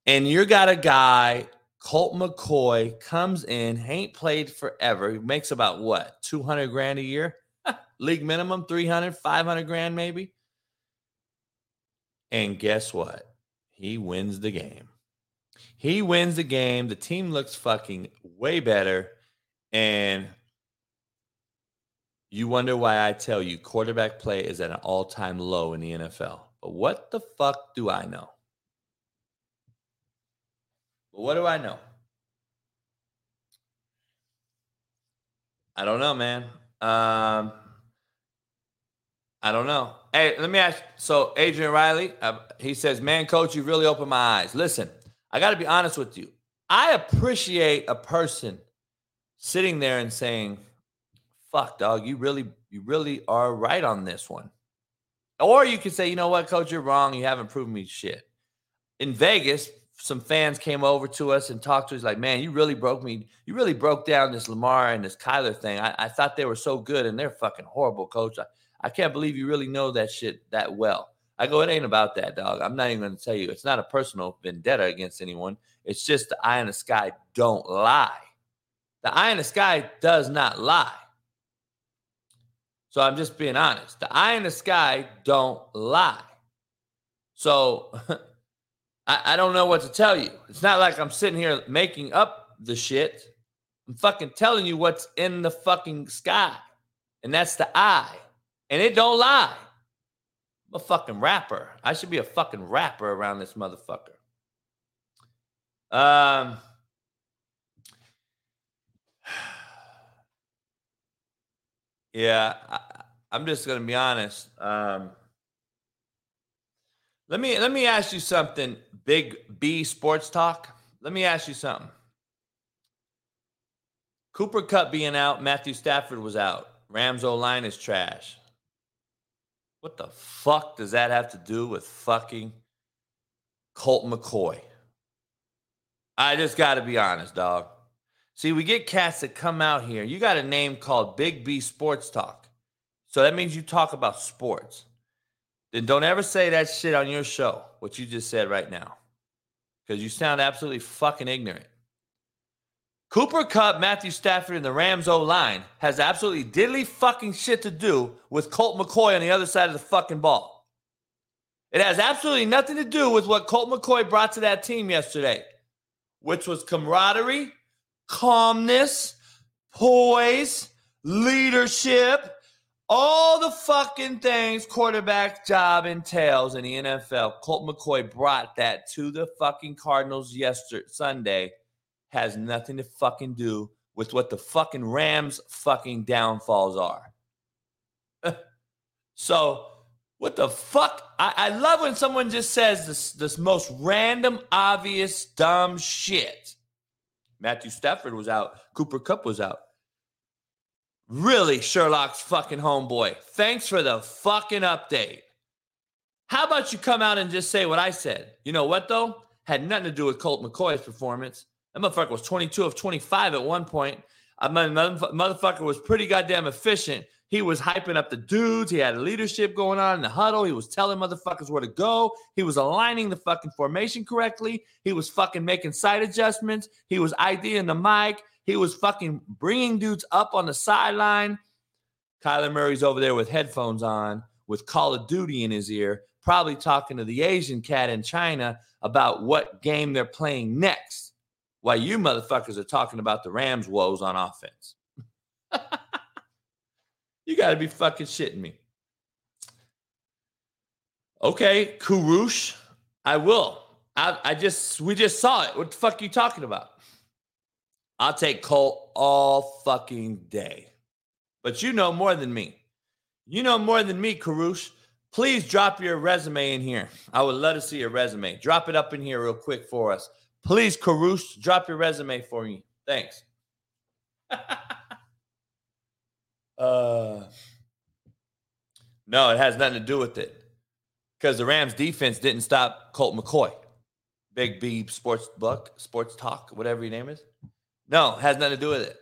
And you got a guy Colt McCoy comes in, ain't played forever. He makes about what, 200 grand a year? League minimum, 300, 500 grand maybe. And guess what? He wins the game. He wins the game. The team looks fucking way better. And you wonder why I tell you quarterback play is at an all time low in the NFL. But what the fuck do I know? What do I know? I don't know, man. Um, I don't know. Hey, let me ask. So, Adrian Riley, uh, he says, "Man, coach, you really opened my eyes." Listen, I got to be honest with you. I appreciate a person sitting there and saying, "Fuck, dog, you really, you really are right on this one." Or you could say, "You know what, coach, you're wrong. You haven't proven me shit." In Vegas, some fans came over to us and talked to us like, man, you really broke me. You really broke down this Lamar and this Kyler thing. I, I thought they were so good and they're fucking horrible, coach. I, I can't believe you really know that shit that well. I go, it ain't about that, dog. I'm not even going to tell you. It's not a personal vendetta against anyone. It's just the eye in the sky don't lie. The eye in the sky does not lie. So I'm just being honest. The eye in the sky don't lie. So I, I don't know what to tell you. It's not like I'm sitting here making up the shit. I'm fucking telling you what's in the fucking sky. And that's the eye. And it don't lie. I'm a fucking rapper. I should be a fucking rapper around this motherfucker. Um Yeah, I, am just gonna be honest. Um let me let me ask you something, Big B Sports Talk. Let me ask you something. Cooper Kupp being out, Matthew Stafford was out. Rams O line is trash. What the fuck does that have to do with fucking Colt McCoy? I just got to be honest, dog. See, we get cats that come out here. You got a name called Big B Sports Talk. So that means you talk about sports. Then don't ever say that shit on your show, what you just said right now, because you sound absolutely fucking ignorant. Cooper Kupp, Matthew Stafford, and the Rams O line has absolutely diddly fucking shit to do with Colt McCoy on the other side of the fucking ball. It has absolutely nothing to do with what Colt McCoy brought to that team yesterday, which was camaraderie, calmness, poise, leadership, all the fucking things quarterback job entails in the NFL. Colt McCoy brought that to the fucking Cardinals yesterday, Sunday has nothing to fucking do with what the fucking Rams fucking downfalls are. so, what the fuck? I, I, love when someone just says this, this most random, obvious, dumb shit. Matthew Stafford was out. Cooper Kupp was out. Really, Sherlock's fucking homeboy. Thanks for the fucking update. How about you come out and just say what I said? You know what, though? Had nothing to do with Colt McCoy's performance. That motherfucker was 22 of 25 at one point. Uh, I mean, motherfucker was pretty goddamn efficient. He was hyping up the dudes. He had leadership going on in the huddle. He was telling motherfuckers where to go. He was aligning the fucking formation correctly. He was fucking making side adjustments. He was IDing the Mike. He was fucking bringing dudes up on the sideline. Kyler Murray's over there with headphones on, with Call of Duty in his ear, probably talking to the Asian cat in China about what game they're playing next while you motherfuckers are talking about the Rams' woes on offense. you got to be fucking shitting me. Okay, Kurush, I will. I, I just, we just saw it. What the fuck are you talking about? I'll take Colt all fucking day. But you know more than me. You know more than me, Karush. Please drop your resume in here. I would love to see your resume. Drop it up in here real quick for us. Please, Caruso, drop your resume for me. Thanks. uh, no, it has nothing to do with it. Because the Rams defense didn't stop Colt McCoy. Big B Sports Buck, Sports Talk, whatever your name is. No, has nothing to do with it.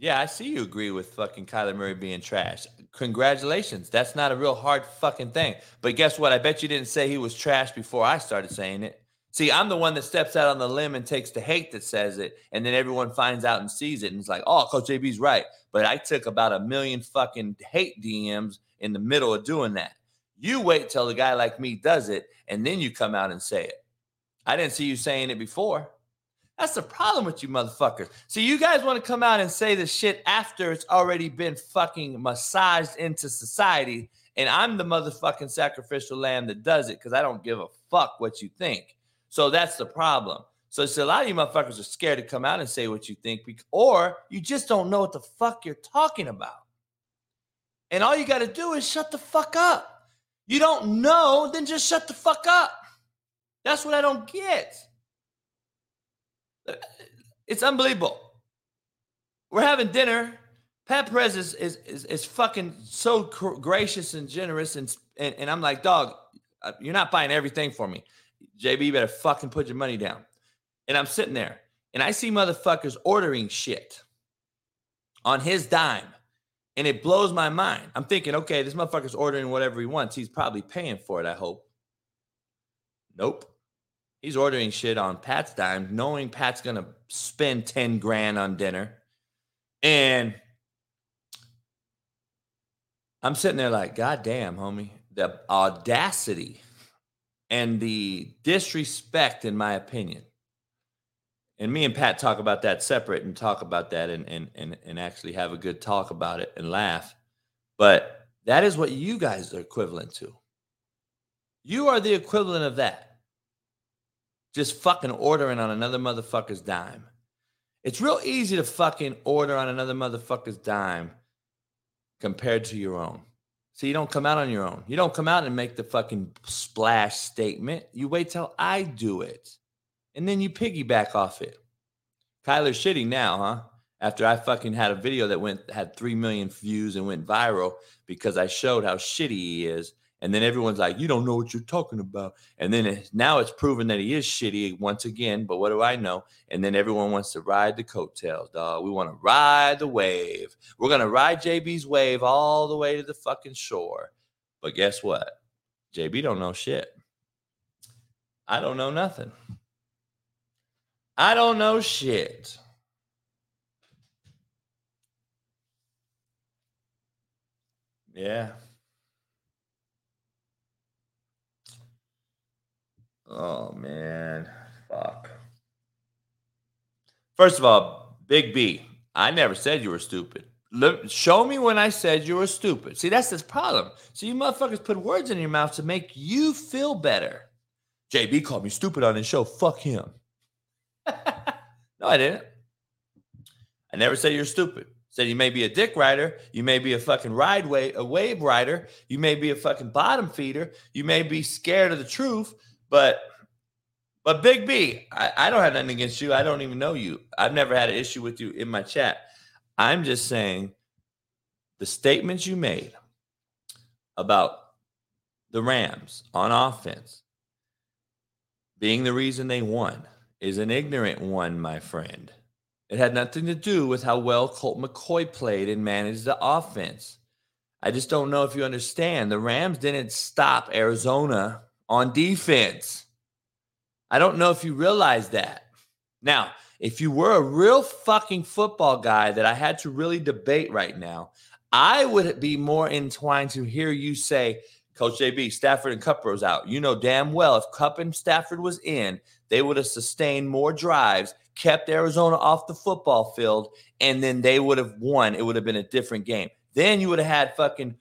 Yeah, I see you agree with fucking Kyler Murray being trash. Congratulations. That's not a real hard fucking thing. But guess what? I bet you didn't say he was trash before I started saying it. See, I'm the one that steps out on the limb and takes the hate that says it, and then everyone finds out and sees it and it's like, oh, Coach JB's right. But I took about a million fucking hate DMs in the middle of doing that. You wait till a guy like me does it, and then you come out and say it. I didn't see you saying it before. That's the problem with you motherfuckers. So you guys want to come out and say this shit after it's already been fucking massaged into society. And I'm the motherfucking sacrificial lamb that does it because I don't give a fuck what you think. So that's the problem. So it's a lot of you motherfuckers are scared to come out and say what you think, or you just don't know what the fuck you're talking about. And all you got to do is shut the fuck up. You don't know, then just shut the fuck up. That's what I don't get. It's unbelievable. We're having dinner. Pat Perez is is is, is fucking so gracious and generous, and, and and I'm like, dog, uh, you're not buying everything for me. JB, you better fucking put your money down. And I'm sitting there, and I see motherfuckers ordering shit on his dime, and it blows my mind. I'm thinking, okay, this motherfucker's ordering whatever he wants. He's probably paying for it. I hope. Nope. He's ordering shit on Pat's dime, knowing Pat's gonna spend 10 grand on dinner. And I'm sitting there like, God damn, homie. The audacity and the disrespect, in my opinion. And me and Pat talk about that separate and talk about that and and and, and actually have a good talk about it and laugh. But that is what you guys are equivalent to. You are the equivalent of that just fucking ordering on another motherfucker's dime. It's real easy to fucking order on another motherfucker's dime compared to your own. So you don't come out on your own. You don't come out and make the fucking splash statement. You wait till I do it. And then you piggyback off it. Kyler's shitty now, huh? after I fucking had a video that went had three million views and went viral because I showed how shitty he is. And then everyone's like, "You don't know what you're talking about." And then it, now it's proven that he is shitty once again. But what do I know? And then everyone wants to ride the coattails, dog. We want to ride the wave. We're gonna ride JB's wave all the way to the fucking shore. But guess what? JB don't know shit. I don't know nothing. I don't know shit. Yeah. Oh man, fuck. First of all, Big B, I never said you were stupid. Show me when I said you were stupid. See, that's this problem. So you motherfuckers put words in your mouth to make you feel better. JB called me stupid on his show. Fuck him. no, I didn't. I never said you're stupid. Said you may be a dick rider, you may be a fucking ride wave, a wave rider, you may be a fucking bottom feeder, you may be scared of the truth, but but Big B, I, I don't have nothing against you. I don't even know you. I've never had an issue with you in my chat. I'm just saying the statements you made about the Rams on offense being the reason they won is an ignorant one, my friend. It had nothing to do with how well Colt McCoy played and managed the offense. I just don't know if you understand. The Rams didn't stop Arizona on defense. I don't know if you realize that. Now, if you were a real fucking football guy that I had to really debate right now, I would be more entwined to hear you say, Coach JB, Stafford and was out. You know damn well if Kupp and Stafford was in, they would have sustained more drives, kept Arizona off the football field, and then they would have won. It would have been a different game. Then you would have had fucking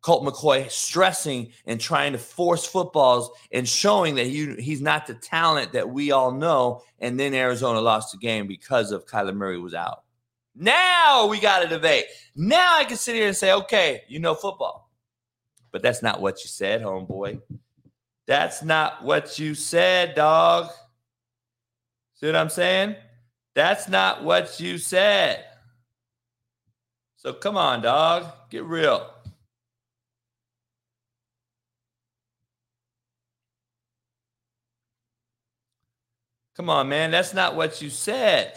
Colt McCoy stressing and trying to force footballs and showing that he, he's not the talent that we all know. And then Arizona lost the game because of Kyler Murray was out. Now we got a debate. Now I can sit here and say, okay, you know football. But that's not what you said, homeboy. That's not what you said, dog. See what I'm saying? That's not what you said. So come on, dog. Get real. Come on, man. That's not what you said.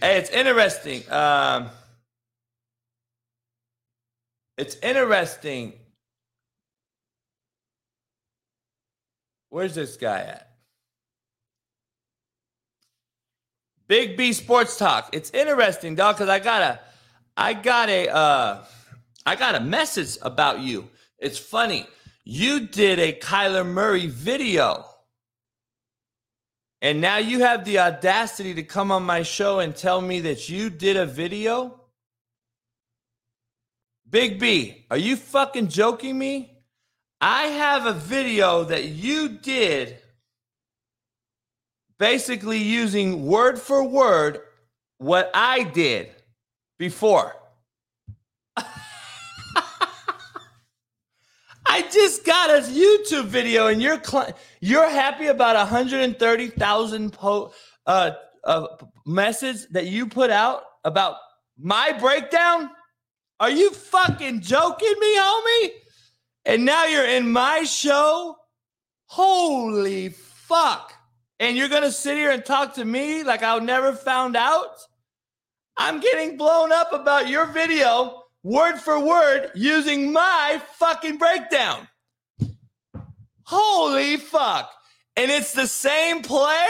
Hey, it's interesting. Um, it's interesting. Where's this guy at? Big B Sports Talk. It's interesting, dog, because I got a I got a uh I got a message about you. It's funny. You did a Kyler Murray video. And now you have the audacity to come on my show and tell me that you did a video? Big B, are you fucking joking me? I have a video that you did basically using word for word what I did before. I just got a YouTube video and you're cl- you're happy about 130,000 po- uh, uh, message that you put out about my breakdown? Are you fucking joking me, homie? And now you're in my show? Holy fuck. And you're going to sit here and talk to me like I'll never found out? I'm getting blown up about your video word for word using my fucking breakdown. Holy fuck. And it's the same play?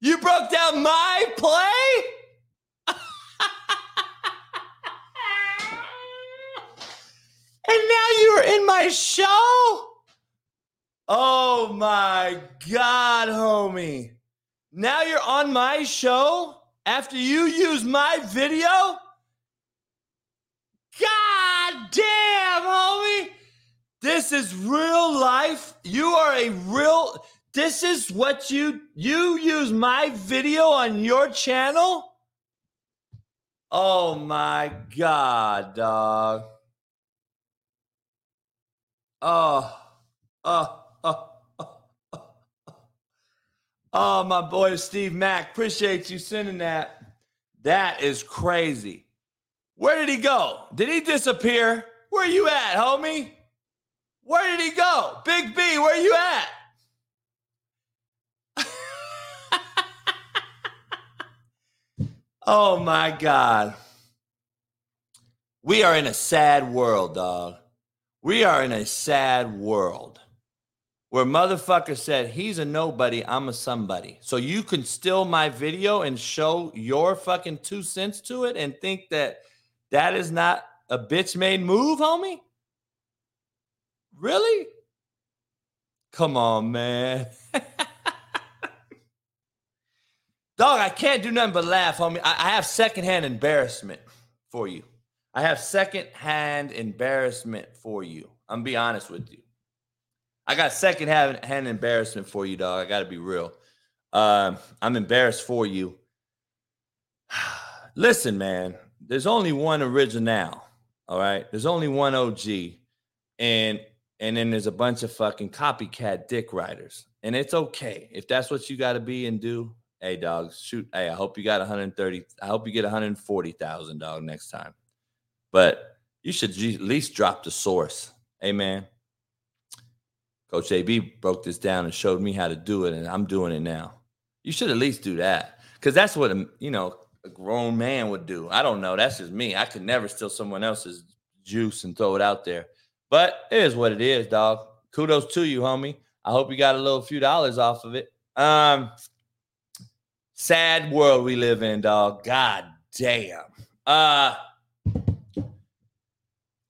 You broke down my play? And now you are in my show? Oh my God, homie. Now you're on my show after you use my video? God damn, homie. This is real life. You are a real this is what you you use my video on your channel? Oh my god, dog. Oh, oh, oh, oh, Oh, my boy Steve Mack. Appreciate you sending that. That is crazy. Where did he go? Did he disappear? Where you at, homie? Where did he go? Big B, where you at? oh my God. We are in a sad world, dog. We are in a sad world where motherfucker said he's a nobody, I'm a somebody. So you can steal my video and show your fucking two cents to it and think that that is not a bitch made move, homie? Really? Come on, man. Dog, I can't do nothing but laugh, homie. I, I have secondhand embarrassment for you. I have secondhand embarrassment for you. I'm be honest with you. I got secondhand hand embarrassment for you, dog. I got to be real. Um, I'm embarrassed for you. Listen, man. There's only one original. All right. There's only one OG, and and then there's a bunch of fucking copycat dick riders. And it's okay if that's what you got to be and do. Hey, dog, shoot. Hey, I hope you got 130. I hope you get 140,000, dog, next time. But you should at least drop the source. Hey, man. Coach AB broke this down and showed me how to do it, and I'm doing it now. You should at least do that because that's what a, you know a grown man would do. I don't know. That's just me. I could never steal someone else's juice and throw it out there. But it is what it is, dog. Kudos to you, homie. I hope you got a little few dollars off of it. Um, sad world we live in, dog. God damn. Uh,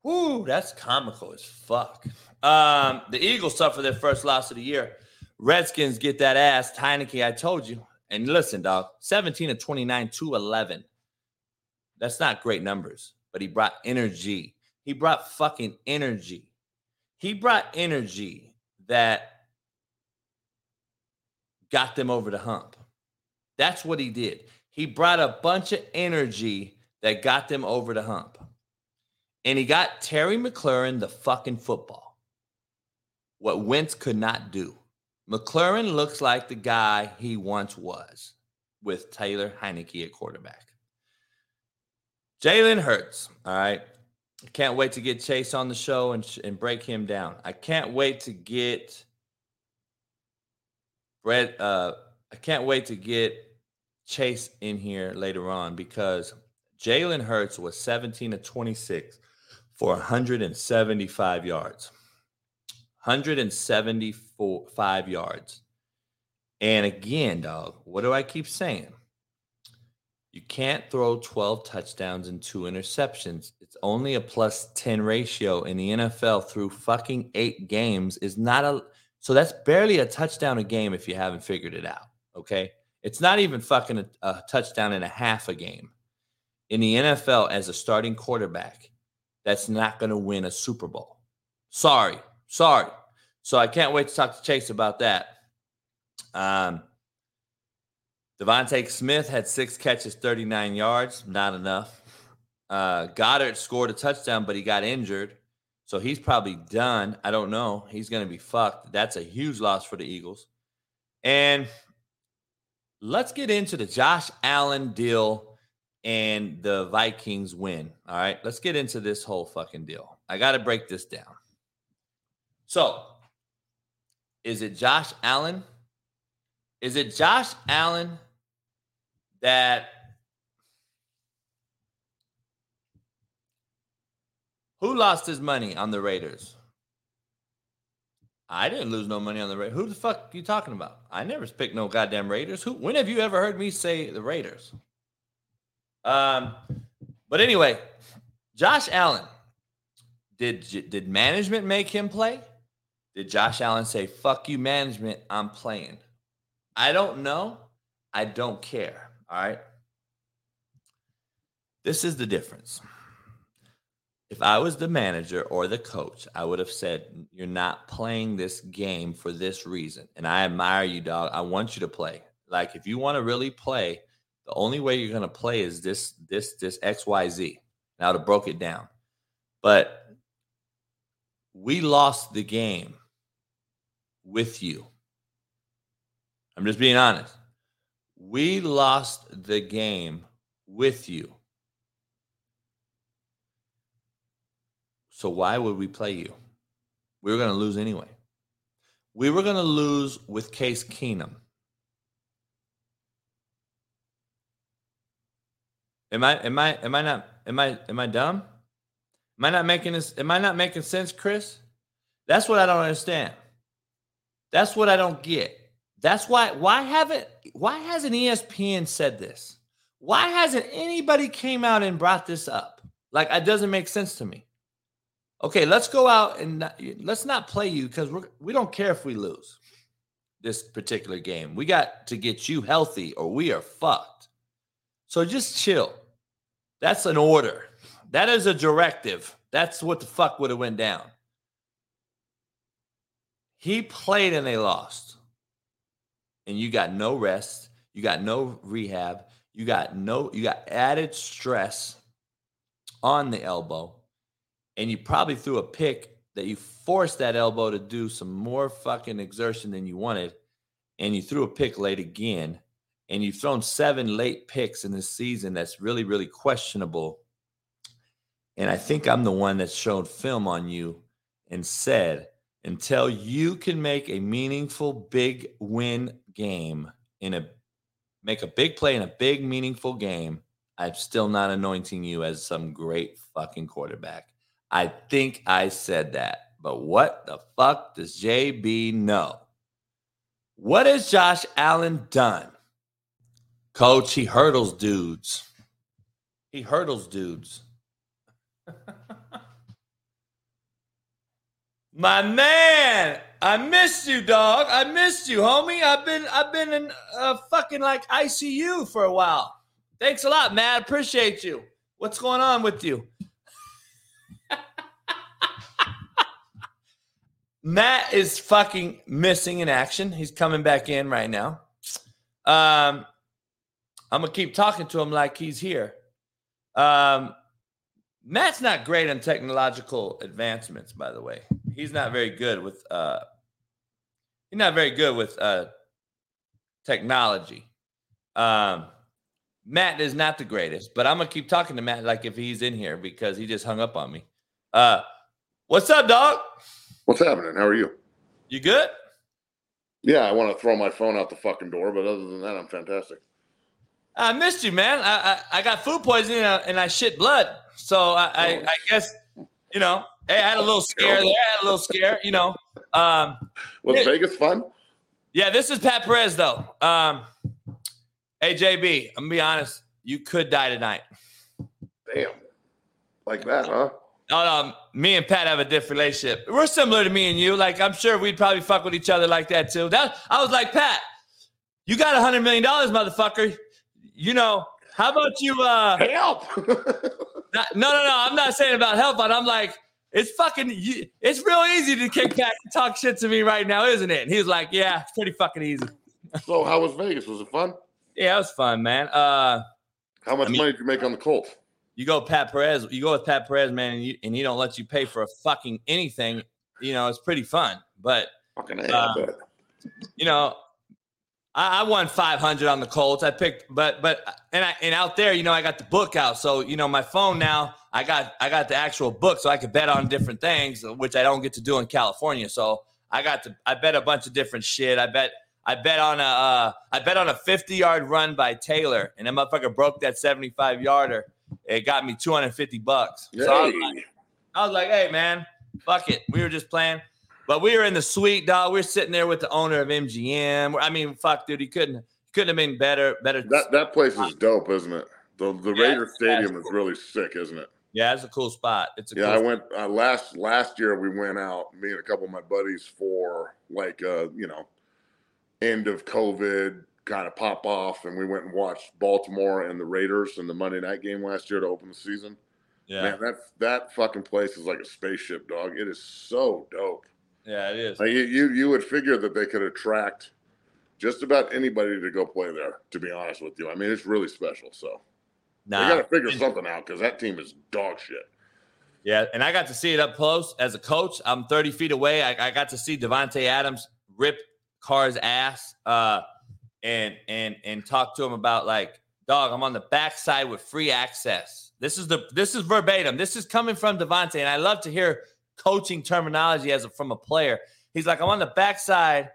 whoo, that's comical as fuck. Um, the Eagles suffer their first loss of the year. Redskins get that ass. Heinicke, I told you. And listen, dog, 17 to 29, 11. That's not great numbers, but he brought energy. He brought fucking energy. He brought energy that got them over the hump. That's what he did. He brought a bunch of energy that got them over the hump. And he got Terry McLaurin the fucking football what Wentz could not do. McLaurin looks like the guy he once was with Taylor Heinicke at quarterback. Jalen Hurts, all right. I can't wait to get Chase on the show and, and break him down. I can't wait to get Brett. Uh, I can't wait to get Chase in here later on because Jalen Hurts was 17 to 26 for 175 yards. 175 yards. And again, dog, what do I keep saying? You can't throw 12 touchdowns and two interceptions. It's only a plus 10 ratio in the NFL through fucking eight games is not a so that's barely a touchdown a game if you haven't figured it out. Okay. It's not even fucking a, a touchdown and a half a game. In the NFL, as a starting quarterback, that's not going to win a Super Bowl. Sorry. Sorry. So I can't wait to talk to Chase about that. Um, DeVonta Smith had six catches, 39 yards, not enough. Uh, Goedert scored a touchdown, but he got injured. So he's probably done. I don't know. He's going to be fucked. That's a huge loss for the Eagles. And let's get into the Josh Allen deal and the Vikings win. All right. Let's get into this whole fucking deal. I got to break this down. So, is it Josh Allen? Is it Josh Allen that who lost his money on the Raiders? I didn't lose no money on the Raiders. Who the fuck you talking about? I never picked no goddamn Raiders. Who? When have you ever heard me say the Raiders? Um, but anyway, Josh Allen. Did did management make him play? Did Josh Allen say, fuck you, management, I'm playing? I don't know. I don't care. All right. This is the difference. If I was the manager or the coach, I would have said, You're not playing this game for this reason. And I admire you, dog. I want you to play. Like, if you want to really play, the only way you're going to play is this, this, this XYZ. Now to broke it down. But we lost the game with you. I'm just being honest. We lost the game with you. So why would we play you? We were going to lose anyway. We were going to lose with Case Keenum. Am I am I am I not am I am I dumb? Am I not making this am I not making sense, Chris? That's what I don't understand. That's what I don't get. That's why why haven't why hasn't ESPN said this? Why hasn't anybody came out and brought this up? Like it doesn't make sense to me. Okay, let's go out and not, let's not play you because we we don't care if we lose this particular game. We got to get you healthy or we are fucked. So just chill. That's an order. That is a directive. That's what the fuck would have went down. He played and they lost. And you got no rest. You got no rehab. You got no you got added stress on the elbow and you probably threw a pick that you forced that elbow to do some more fucking exertion than you wanted, and you threw a pick late again, and you've thrown seven late picks in this season that's really, really questionable. And I think I'm the one that showed film on you and said, until you can make a meaningful big win game in a make a big play in a big meaningful game, I'm still not anointing you as some great fucking quarterback. I think I said that. But what the fuck does JB know? What has Josh Allen done? Coach, he hurdles dudes. He hurdles dudes. My man, I missed you, dog. I missed you, homie. I've been I've been in a fucking like ICU for a while. Thanks a lot, man. Appreciate you. What's going on with you? Matt is fucking missing in action. He's coming back in right now. Um, I'm gonna keep talking to him like he's here. Um, Matt's not great on technological advancements, by the way. He's not very good with uh, he's not very good with uh, technology. Um, Matt is not the greatest, but I'm gonna keep talking to Matt like if he's in here because he just hung up on me. Uh, what's up, dog? What's happening? How are you? You good? Yeah, I want to throw my phone out the fucking door, but other than that, I'm fantastic. I missed you, man. I I, I got food poisoning and I shit blood, so I, I, oh. I guess you know. Hey, I had a little scare there. I had a little scare, you know. Um, Was it, Vegas fun? Yeah, this is Pat Perez though. Um, hey JB, I'm gonna be honest. You could die tonight. Damn, like that, huh? um, me and Pat have a different relationship. We're similar to me and you. Like, I'm sure we'd probably fuck with each other like that too. That I was like, Pat, you got a hundred million dollars, motherfucker. You know, how about you uh help? not, no, no, no. I'm not saying about help, but I'm like, it's fucking it's real easy to kick back and talk shit to me right now, isn't it? And he was like, Yeah, it's pretty fucking easy. so how was Vegas? Was it fun? Yeah, it was fun, man. Uh how much I mean, money did you make on the Colts? you go Pat Perez, you go with Pat Perez, man, and, you, and he don't let you pay for a fucking anything. You know, it's pretty fun. But uh, you know, I, I won five hundred on the Colts. I picked, but but and I and out there, you know, I got the book out. So you know, my phone now, I got I got the actual book, so I could bet on different things, which I don't get to do in California. So I got to I bet a bunch of different shit. I bet I bet on a uh, I bet on a 50 yard run by Taylor, and that motherfucker broke that 75 yarder it got me 250 bucks. So I was, like, I was like, hey, man, fuck it. We were just playing. But we were in the suite, dog. We are sitting there with the owner of MGM. I mean, fuck, dude, he couldn't couldn't have been better. Better. That that place is dope, isn't it? The the yeah, Raider Stadium is really sick, isn't it? Yeah, it's a cool spot. It's yeah. Cool I went uh, last last year. We went out, me and a couple of my buddies, for like uh, you know, end of COVID kind of pop off, and we went and watched Baltimore and the Raiders in the Monday night game last year to open the season. Yeah, man, that that fucking place is like a spaceship, dog. It is so dope. Yeah, it is. Like you, you you would figure that they could attract just about anybody to go play there. To be honest with you, I mean it's really special. So nah, they got to figure something out because that team is dog shit. Yeah, and I got to see it up close as a coach. I'm 30 feet away. I, I got to see Davante Adams rip Carr's ass. Uh, and and and talk to him about like, dog, I'm on the backside with free access. This is the this is verbatim. This is coming from Davante, and I love to hear coaching terminology as a, from a player. He's like, I'm on the backside.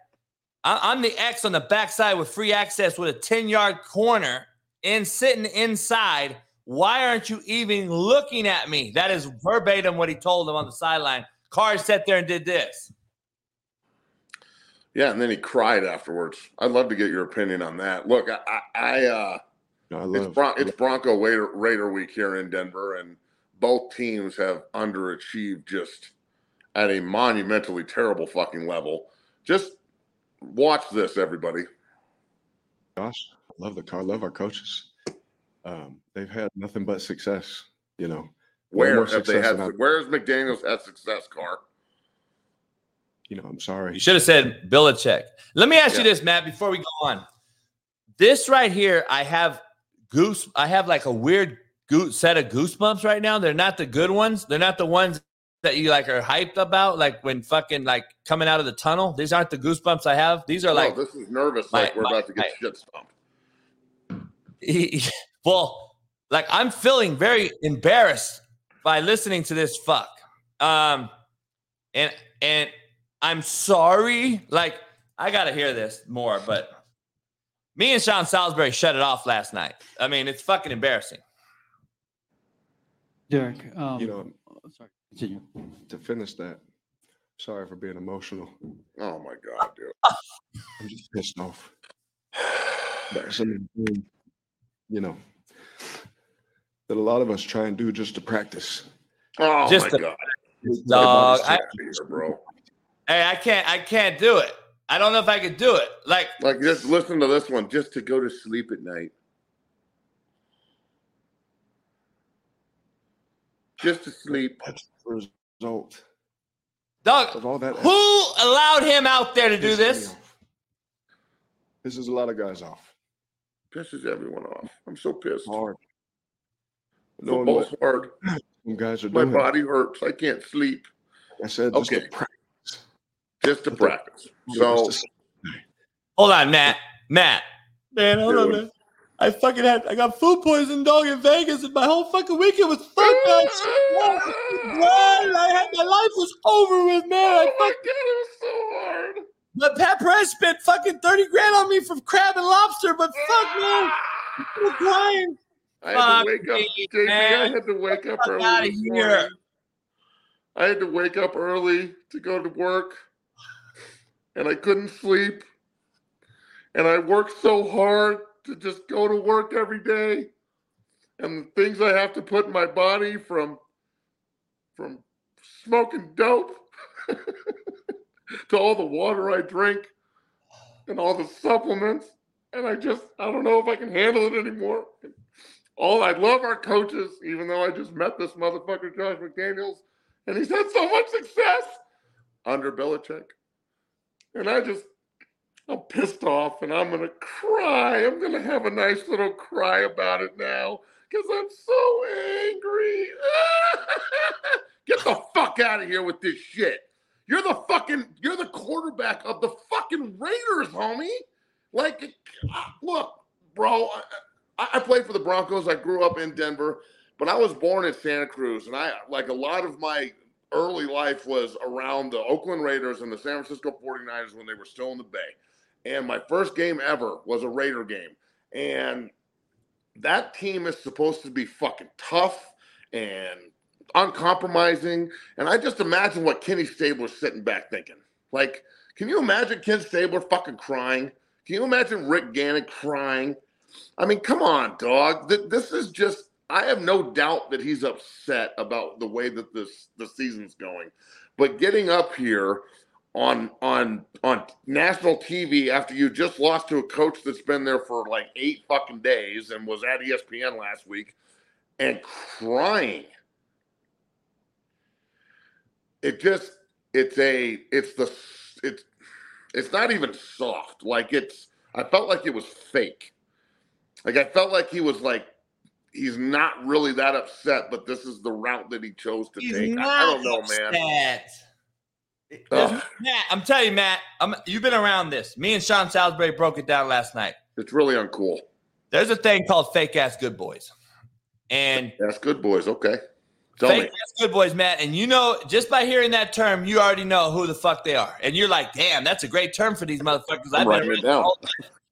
I'm the X on the backside with free access with a 10 yard corner and sitting inside. Why aren't you even looking at me? That is verbatim what he told him on the sideline. Carr sat there and did this. Yeah, and then he cried afterwards. I'd love to get your opinion on that. Look, I, I, uh, I love, it's, Bron- it's Bronco Raider, Raider week here in Denver, and both teams have underachieved just at a monumentally terrible fucking level. Just watch this, everybody. Gosh, I love the car. I love our coaches. Um, they've had nothing but success. You know, where have they had? Where's McDaniel's had success, Carr? You know, I'm sorry. You should have said Belichick. Let me ask yeah. you this, Matt, before we go on. This right here, I have goose. I have like a weird goose set of goosebumps right now. They're not the good ones. They're not the ones that you like are hyped about, like when fucking like coming out of the tunnel. These aren't the goosebumps I have. These are like this is nervous, my, like we're my, about to get my, shit stomped. well, like I'm feeling very embarrassed by listening to this fuck. Um, and and I'm sorry. Like I gotta hear this more, but me and Sean Salisbury shut it off last night. I mean, it's fucking embarrassing. Derek, um, you know, sorry. Continue. To finish that, sorry for being emotional. Oh my god, dude. I'm just pissed off. There's something, you know, that a lot of us try and do just to practice. Oh just my god, dog! I, here, bro. Hey, I can't. I can't do it. I don't know if I could do it. Like, like just listen to this one, just to go to sleep at night. Just to sleep. That's the result. Doug, of all that who allowed him out there to do this? This is a lot of guys off. Pisses everyone off. I'm so pissed. Hard. No Football's hard. Some guys are My body hurts. I can't sleep. I said, just okay. practice. Just to practice. So, hold on, Matt. Matt. Man, hold on, man. I fucking had I got food poisoning dog in Vegas and my whole fucking weekend was fucked up. I had my life was over with, man. Oh I fucking, fuck, God, it was so hard. But Pat Perez spent fucking 30 grand on me from crab and lobster, but fuck man. I'm crying. I had to wake up, JB, I had to wake up early. Out of here. I had to wake up early to go to work, and I couldn't sleep. And I worked so hard to just go to work every day, and the things I have to put in my body from from smoking dope to all the water I drink and all the supplements, and I just I don't know if I can handle it anymore. All I love our coaches, even though I just met this motherfucker, Josh McDaniels, and he's had so much success under Belichick. And I just, I'm pissed off and I'm going to cry. I'm going to have a nice little cry about it now because I'm so angry. Get the fuck out of here with this shit. You're the fucking, you're the quarterback of the fucking Raiders, homie. Like, look, bro, I, I played for the Broncos. I grew up in Denver, but I was born in Santa Cruz, and I like a lot of my early life was around the Oakland Raiders and the San Francisco 49ers when they were still in the Bay. And my first game ever was a Raider game. And that team is supposed to be fucking tough and uncompromising. And I just imagine what Kenny Stabler's sitting back thinking. Like, can you imagine Ken Stabler fucking crying? Can you imagine Rich Gannon crying? I mean, come on, dog. This is just. I have no doubt that he's upset about the way that this the season's going. But getting up here on on on national TV after you just lost to a coach that's been there for like eight fucking days and was at ESPN last week and crying. It just it's a it's the it's it's not even soft. Like it's I felt like it was fake. Like I felt like he was like he's not really that upset, but this is the route that he chose to he's take. I, I, don't know, upset. man. Matt, I'm telling you, Matt, I'm, you've been around this. Me and Sean Salisbury broke it down last night. It's really uncool. There's a thing called fake ass good boys. And That's good boys. Okay. Tell fake me. ass good boys, Matt. And you know, just by hearing that term, you already know who the fuck they are. And you're like, damn, that's a great term for these motherfuckers. I'm writing been it down.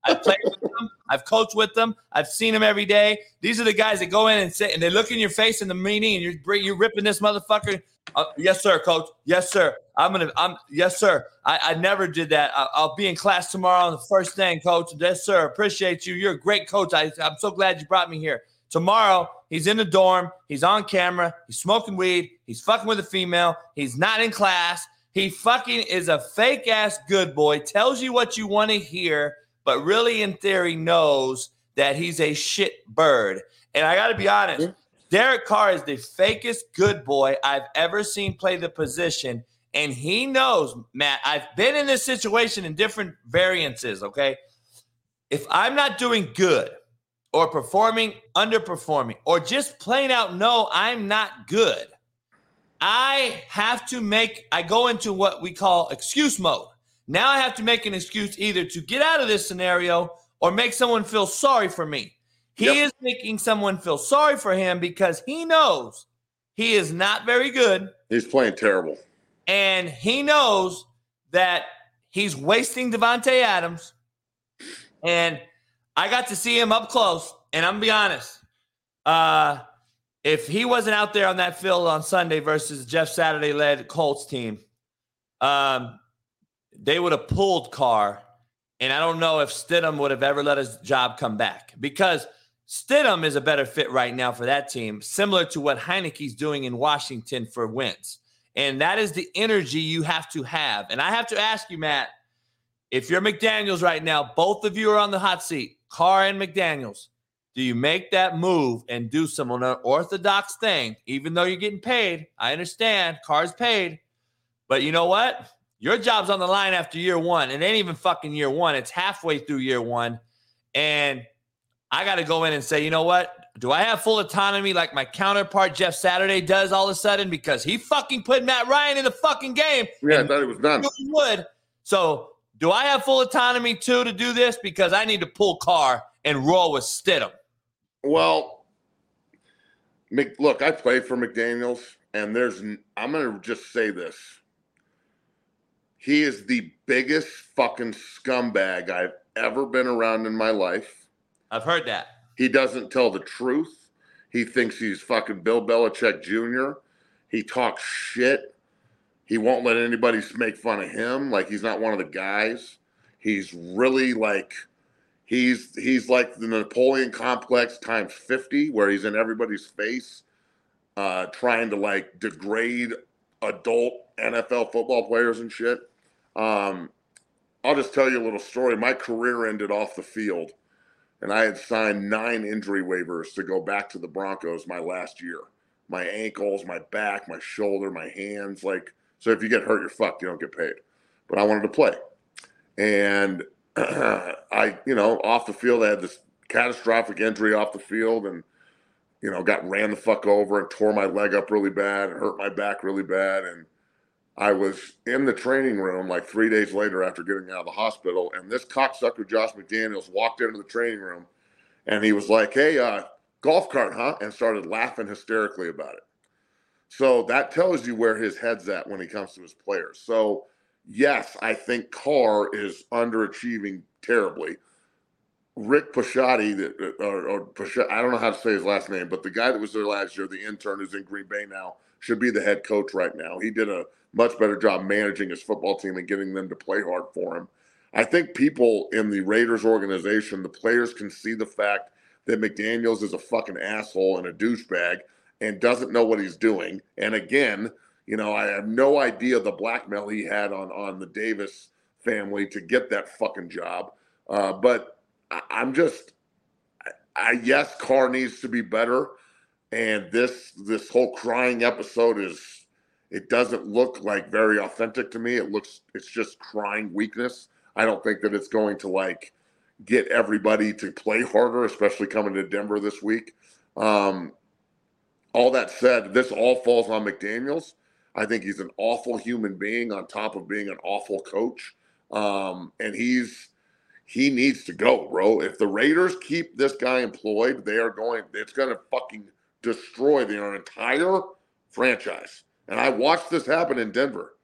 I've played with them. I've coached with them. I've seen them every day. These are the guys that go in and sit and they look in your face in the meeting and you're you're ripping this motherfucker. Uh, yes, sir, coach. Yes, sir. I'm gonna. I'm. Yes, sir. I, I never did that. I, I'll be in class tomorrow on the first thing, coach. Yes, sir. Appreciate you. You're a great coach. I, I'm so glad you brought me here. Tomorrow, he's in the dorm. He's on camera. He's smoking weed. He's fucking with a female. He's not in class. He fucking is a fake ass good boy. Tells you what you want to hear, but really, in theory, knows that he's a shit bird. And I got to be honest, Derek Carr is the fakest good boy I've ever seen play the position. And he knows, Matt, I've been in this situation in different variances, okay? If I'm not doing good or performing, underperforming, or just plain out no, I'm not good, I have to make, I go into what we call excuse mode. Now I have to make an excuse either to get out of this scenario or make someone feel sorry for me. He Yep. is making someone feel sorry for him because he knows he is not very good He's playing terrible. and he knows that he's wasting Davante Adams. And I got to see him up close, and I'm gonna be honest. Uh, if he wasn't out there on that field on Sunday versus Jeff Saturday led Colts team, um, they would have pulled Carr, and I don't know if Stidham would have ever let his job come back because Stidham is a better fit right now for that team, similar to what Heinicke's doing in Washington for Wentz. And that is the energy you have to have. And I have to ask you, Matt, if you're McDaniels right now, both of you are on the hot seat, Carr and McDaniels. Do you make that move and do some unorthodox thing, even though you're getting paid? I understand Carr's paid, but you know what? Your job's on the line after year one. It ain't even fucking year one. It's halfway through year one. And I got to go in and say, you know what? Do I have full autonomy like my counterpart Jeff Saturday does all of a sudden because he fucking put Matt Ryan in the fucking game? Yeah, I thought he was done. he would. So do I have full autonomy too to do this because I need to pull Carr and roll with Stidham? Well, look, I played for McDaniels, and there's, I'm going to just say this. He is the biggest fucking scumbag I've ever been around in my life. I've heard that. He doesn't tell the truth. He thinks he's fucking Bill Belichick Jr. He talks shit. He won't let anybody make fun of him. Like he's not one of the guys. He's really like he's he's like the Napoleon complex times 50, where he's in everybody's face, uh, trying to like degrade adult NFL football players and shit. Um, I'll just tell you a little story. My career ended off the field and I had signed nine injury waivers to go back to the Broncos my last year. My ankles, my back, my shoulder, my hands. Like, so if you get hurt, you're fucked. You don't get paid. But I wanted to play. And I, you know, off the field, I had this catastrophic injury off the field and, you know, got ran the fuck over and tore my leg up really bad and hurt my back really bad. And I was in the training room like three days later after getting out of the hospital, and this cocksucker Josh McDaniels walked into the training room, and he was like, "Hey, uh, golf cart, huh?" and started laughing hysterically about it. So that tells you where his head's at when he comes to his players. So yes, I think Carr is underachieving terribly. Rick Pashotti, or, or Pashotti, I don't know how to say his last name, but the guy that was there last year, the intern who's in Green Bay now, should be the head coach right now. He did a much better job managing his football team and getting them to play hard for him. I think people in the Raiders organization, the players can see the fact that McDaniels is a fucking asshole and a douchebag and doesn't know what he's doing. And again, you know, I have no idea the blackmail he had on on the Davis family to get that fucking job. Uh, but I, I'm just, I, I yes, Carr needs to be better, and this this whole crying episode is it doesn't look like very authentic to me. It looks it's just crying weakness. I don't think that it's going to like get everybody to play harder, especially coming to Denver this week. Um, all that said, this all falls on McDaniels. I think he's an awful human being on top of being an awful coach. Um, and he's he needs to go, bro. If the Raiders keep this guy employed, they are going, it's going to fucking destroy their entire franchise. And I watched this happen in Denver.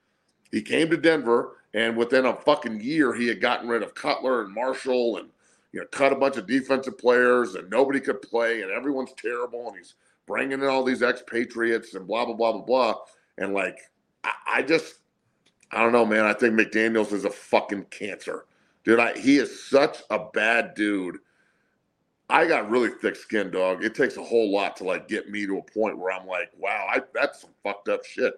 He came to Denver, and within a fucking year, he had gotten rid of Cutler and Marshall and, you know, cut a bunch of defensive players, and nobody could play, and everyone's terrible. And he's bringing in all these expatriates and blah, blah, blah, blah, blah. And like, I, I just, I don't know, man. I think McDaniels is a fucking cancer. Dude, I, he is such a bad dude. I got really thick skin, dog. It takes a whole lot to like get me to a point where I'm like, wow, I, that's some fucked up shit.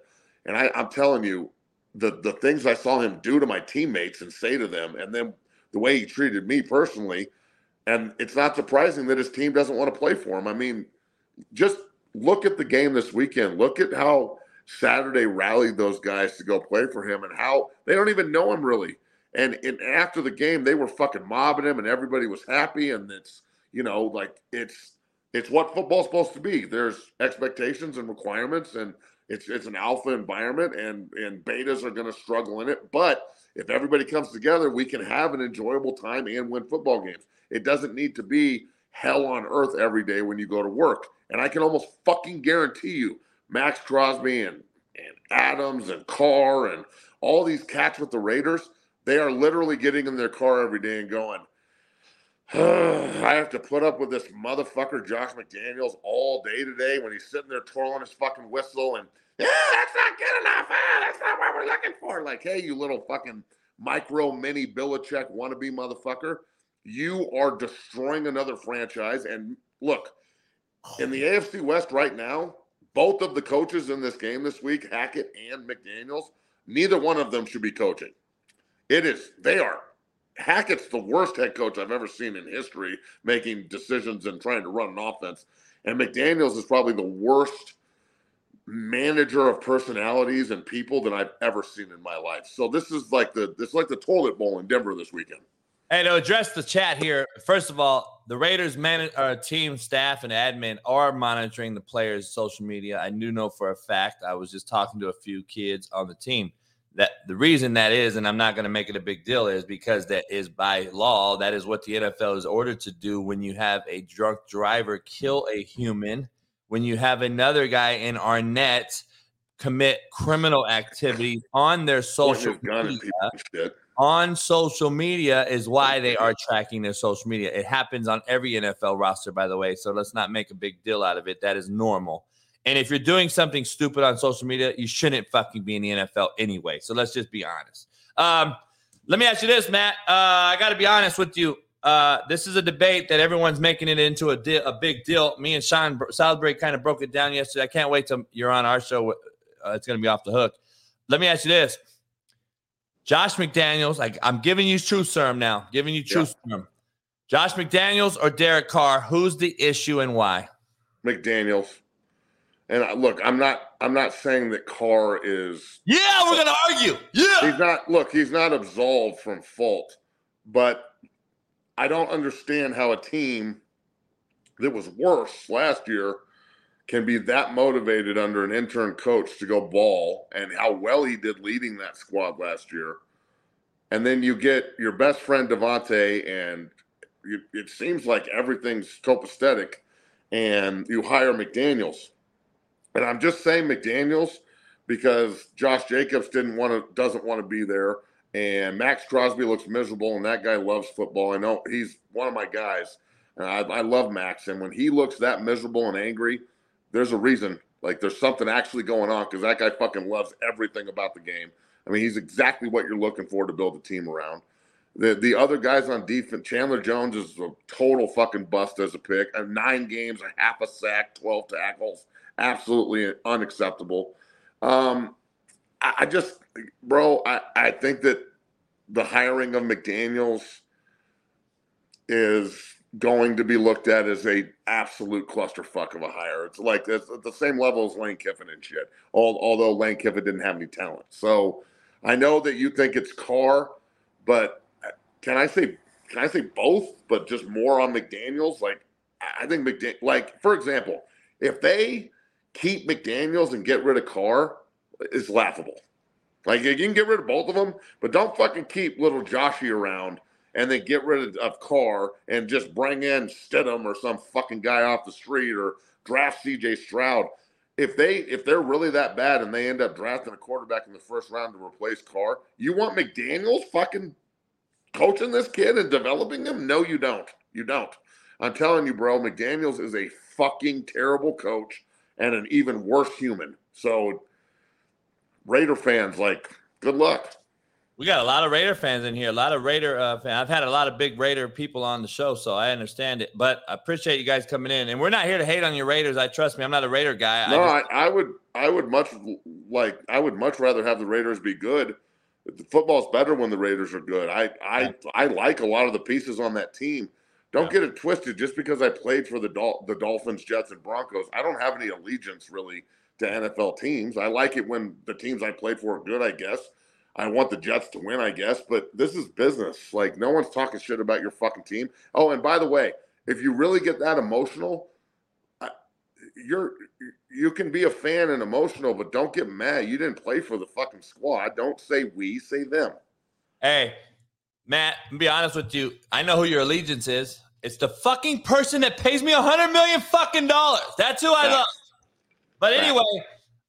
And I, I'm telling you, the the things I saw him do to my teammates and say to them, and then the way he treated me personally, and it's not surprising that his team doesn't want to play for him. I mean, just look at the game this weekend. Look at how Saturday rallied those guys to go play for him, and how they don't even know him really. And, and after the game, they were fucking mobbing him, and everybody was happy. And it's you know like it's it's what football's supposed to be. There's expectations and requirements, and it's it's an alpha environment, and and betas are going to struggle in it. But if everybody comes together, we can have an enjoyable time and win football games. It doesn't need to be hell on earth every day when you go to work. And I can almost fucking guarantee you, Maxx Crosby and and Adams and Carr and all these cats with the Raiders, they are literally getting in their car every day and going, I have to put up with this motherfucker Josh McDaniels all day today when he's sitting there twirling his fucking whistle and yeah, that's not good enough. Ah, that's not what we're looking for. Like, hey, you little fucking micro mini Belichick wannabe motherfucker, you are destroying another franchise. And look, in the AFC West right now, both of the coaches in this game this week, Hackett and McDaniels, neither one of them should be coaching. It is, they are. Hackett's the worst head coach I've ever seen in history making decisions and trying to run an offense. And McDaniels is probably the worst manager of personalities and people that I've ever seen in my life. So this is like the this is like the toilet bowl in Denver this weekend. Hey, to address the chat here, first of all, the Raiders man, uh, team, staff, and admin are monitoring the players' social media. I do know for a fact. I was just talking to a few kids on the team that the reason that is, and I'm not going to make it a big deal, is because that is by law. That is what the NFL is ordered to do when you have a drunk driver kill a human, when you have another guy in our Arnette commit criminal activity on their social media. On social media is why they are tracking their social media. It happens on every NFL roster, by the way. So let's not make a big deal out of it. That is normal. And if you're doing something stupid on social media, you shouldn't fucking be in the NFL anyway. So let's just be honest. Um, let me ask you this, Matt. Uh, I got to be honest with you. Uh, this is a debate that everyone's making it into a, a big deal. Me and Sean Salisbury kind of broke it down yesterday. I can't wait till you're on our show. Uh, it's going to be off the hook. Let me ask you this. Josh McDaniels, like I'm giving you true serum now, giving you true yeah. serum. Josh McDaniels or Derek Carr, who's the issue and why? McDaniels. And look, I'm not I'm not saying that Carr is Yeah, we're gonna argue. Yeah. He's not look, he's not absolved from fault, but I don't understand how a team that was worse last year can be that motivated under an intern coach to go ball and how well he did leading that squad last year. And then you get your best friend Davante, and you, it seems like everything's copacetic, and you hire McDaniels and I'm just saying McDaniels because Josh Jacobs didn't want to doesn't want to be there. And Maxx Crosby looks miserable, and that guy loves football. I know he's one of my guys. And I, I love Max. And when he looks that miserable and angry, there's a reason. Like there's something actually going on because that guy fucking loves everything about the game. I mean, he's exactly what you're looking for to build a team around. The the other guys on defense, Chandler Jones is a total fucking bust as a pick. Uh, nine games, a half a sack, 12 tackles absolutely unacceptable. Um, I, I just, bro, I, I think that the hiring of McDaniels is going to be looked at as a absolute clusterfuck of a hire. It's like it's at the same level as Lane Kiffin and shit. although Lane Kiffin didn't have any talent, so I know that you think it's Carr, but can I say can I say both? But just more on McDaniel's. Like I think McDaniel. Like for example, if they keep McDaniels and get rid of Carr is laughable. Like you can get rid of both of them, but don't fucking keep little Joshy around and then get rid of, of Carr and just bring in Stidham or some fucking guy off the street or draft CJ Stroud. If they if they're really that bad and they end up drafting a quarterback in the first round to replace Carr, you want McDaniels fucking coaching this kid and developing him? No, you don't. You don't. I'm telling you, bro, McDaniels is a fucking terrible coach and an even worse human. So Raider fans, like, good luck. We got a lot of Raider fans in here. A lot of Raider uh, fans. I've had a lot of big Raider people on the show, so I understand it. But I appreciate you guys coming in. And we're not here to hate on your Raiders. I trust me. I'm not a Raider guy. No, I, just, I, I would. I would much like. I would much rather have the Raiders be good. The football's better when the Raiders are good. I I. I like a lot of the pieces on that team. Don't yeah. get it twisted. Just because I played for the Dol- the Dolphins, Jets, and Broncos, I don't have any allegiance really to NFL teams. I like it when the teams I played for are good. I guess I want the Jets to win, I guess, but this is business. Like no one's talking shit about your fucking team. Oh, and by the way, if you really get that emotional, you're you can be a fan and emotional, but don't get mad. You didn't play for the fucking squad. Don't say we, say them. Hey, Matt, be honest with you. I know who your allegiance is. It's the fucking person that pays me a hundred million fucking dollars. That's who I love. But anyway,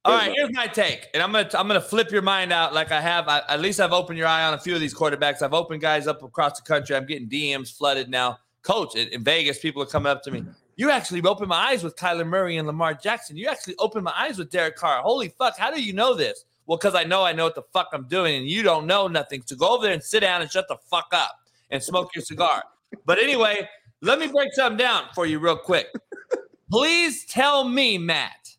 all right, here's my take, and I'm gonna I'm gonna flip your mind out like I have. I, at least I've opened your eye on a few of these quarterbacks. I've opened guys up across the country. I'm getting DMs flooded now. Coach in, in Vegas, people are coming up to me. You actually opened my eyes with Kyler Murray and Lamar Jackson. You actually opened my eyes with Derek Carr. Holy fuck! How do you know this? Well, because I know I know what the fuck I'm doing, and you don't know nothing. So go over there and sit down and shut the fuck up and smoke your cigar. But anyway, let me break something down for you real quick. Please tell me, Matt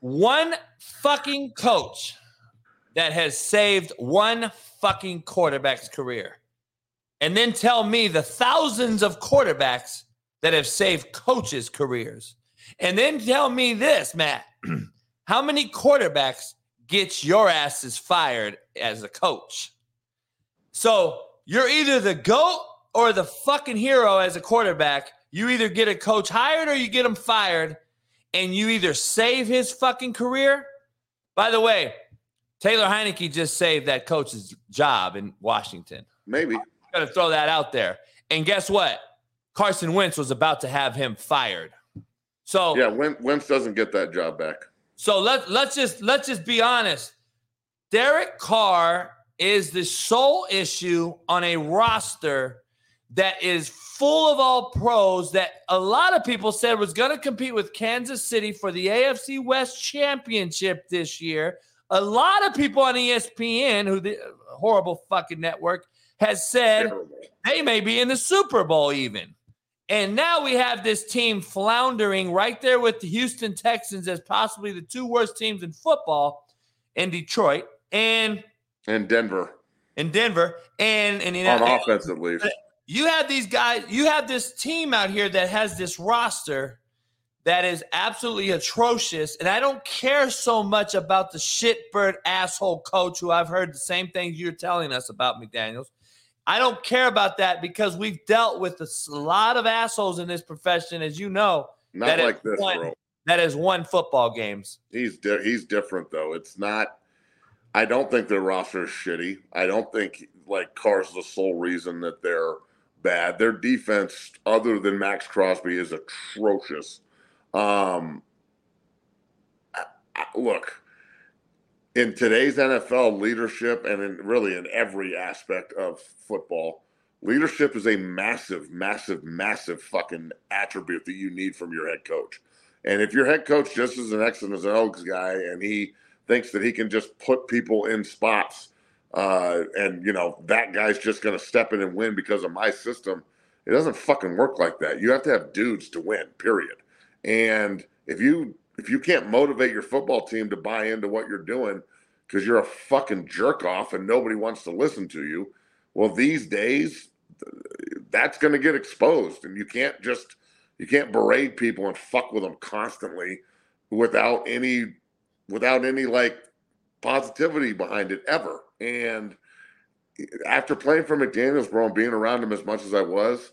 one fucking coach that has saved one fucking quarterback's career. And then tell me the thousands of quarterbacks that have saved coaches' careers. And then tell me this, Matt. How many quarterbacks gets your asses fired as a coach? So you're either the GOAT or the fucking hero as a quarterback. You either get a coach hired or you get him fired and you either save his fucking career. By the way, Taylor Heinicke just saved that coach's job in Washington. Maybe. I'm going to throw that out there. And guess what? Carson Wentz was about to have him fired. So yeah, Wentz doesn't get that job back. So let let's just let's just be honest. Derek Carr is the sole issue on a roster that is full of all pros that a lot of people said was going to compete with Kansas City for the AFC West championship this year. A lot of people on ESPN, who the horrible fucking network, has said they may be in the Super Bowl even. And now we have this team floundering right there with the Houston Texans as possibly the two worst teams in football in Detroit and and Denver. In Denver and and on offense at least you have these guys, you have this team out here that has this roster that is absolutely atrocious. And I don't care so much about the shitbird asshole coach who I've heard the same things you're telling us about, McDaniels. I don't care about that because we've dealt with a lot of assholes in this profession, as you know. Not like this, won, bro. That has won football games. He's di- he's different though. It's not. I don't think their roster is shitty. I don't think like Carr's the sole reason that they're bad. Their defense, other than Maxx Crosby, is atrocious. Um, I, I, look, in today's NFL, leadership, and in really in every aspect of football, leadership is a massive, massive, massive fucking attribute that you need from your head coach. And if your head coach just is an X and an O's guy, and he thinks that he can just put people in spots uh, and you know that guy's just going to step in and win because of my system. It doesn't fucking work like that. You have to have dudes to win. Period. And if you if you can't motivate your football team to buy into what you're doing because you're a fucking jerk off and nobody wants to listen to you, well, these days that's going to get exposed, and you can't just you can't berate people and fuck with them constantly without any without any like positivity behind it ever. And after playing for McDaniels, bro, and being around him as much as I was,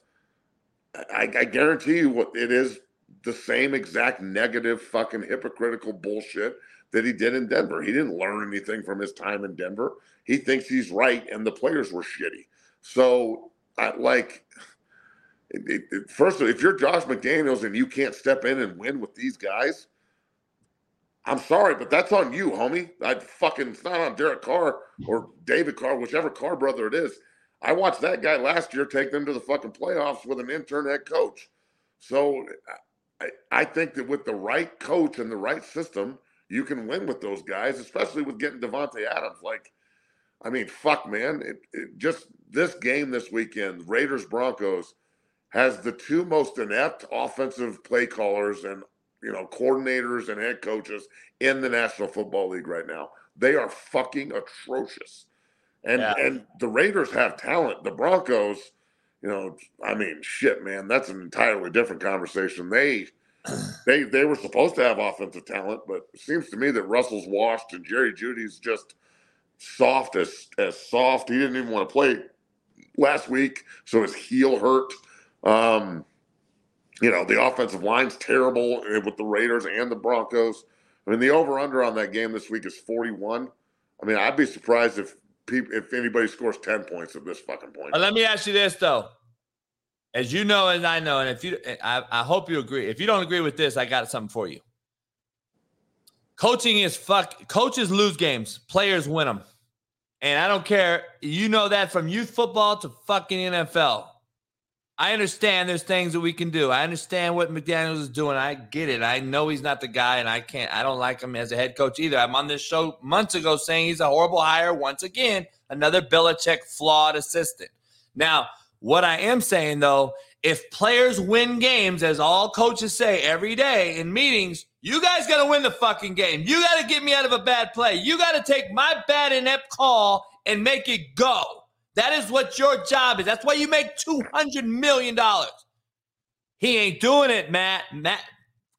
I, I guarantee you what it is the same exact negative, fucking hypocritical bullshit that he did in Denver. He didn't learn anything from his time in Denver. He thinks he's right, and the players were shitty. So, I, like, it, it, first, if you're Josh McDaniels and you can't step in and win with these guys, I'm sorry, but that's on you, homie. I fucking it's not on Derek Carr or David Carr, whichever Carr brother it is. I watched that guy last year take them to the fucking playoffs with an intern head coach. So I, I think that with the right coach and the right system, you can win with those guys, especially with getting Davante Adams. Like, I mean, fuck, man. It, it just this game this weekend, Raiders Broncos, has the two most inept offensive play callers and you know, coordinators and head coaches in the National Football League right now. They are fucking atrocious. And yeah. and the Raiders have talent. The Broncos, you know, I mean, shit, man, that's an entirely different conversation. They they they were supposed to have offensive talent, but it seems to me that Russell's washed and Jerry Jeudy's just soft as as soft. He didn't even want to play last week, so his heel hurt. Um, you know, the offensive line's terrible with the Raiders and the Broncos. I mean, the over under on that game this week is 41. I mean, I'd be surprised if if anybody scores 10 points at this fucking point. let me ask you this, though. As you know, and I know, and if you, I, I hope you agree. If you don't agree with this, I got something for you. Coaching is fuck. Coaches lose games, players win them. And I don't care. You know that from youth football to fucking NFL. I understand there's things that we can do. I understand what McDaniels is doing. I get it. I know he's not the guy, and I can't, I don't like him as a head coach either. I'm on this show months ago saying he's a horrible hire. Once again, another Belichick flawed assistant. Now, what I am saying though, if players win games, as all coaches say every day in meetings, you guys got to win the fucking game. You got to get me out of a bad play. You got to take my bad inept call and make it go. That is what your job is. That's why you make $200 million. He ain't doing it, Matt. Matt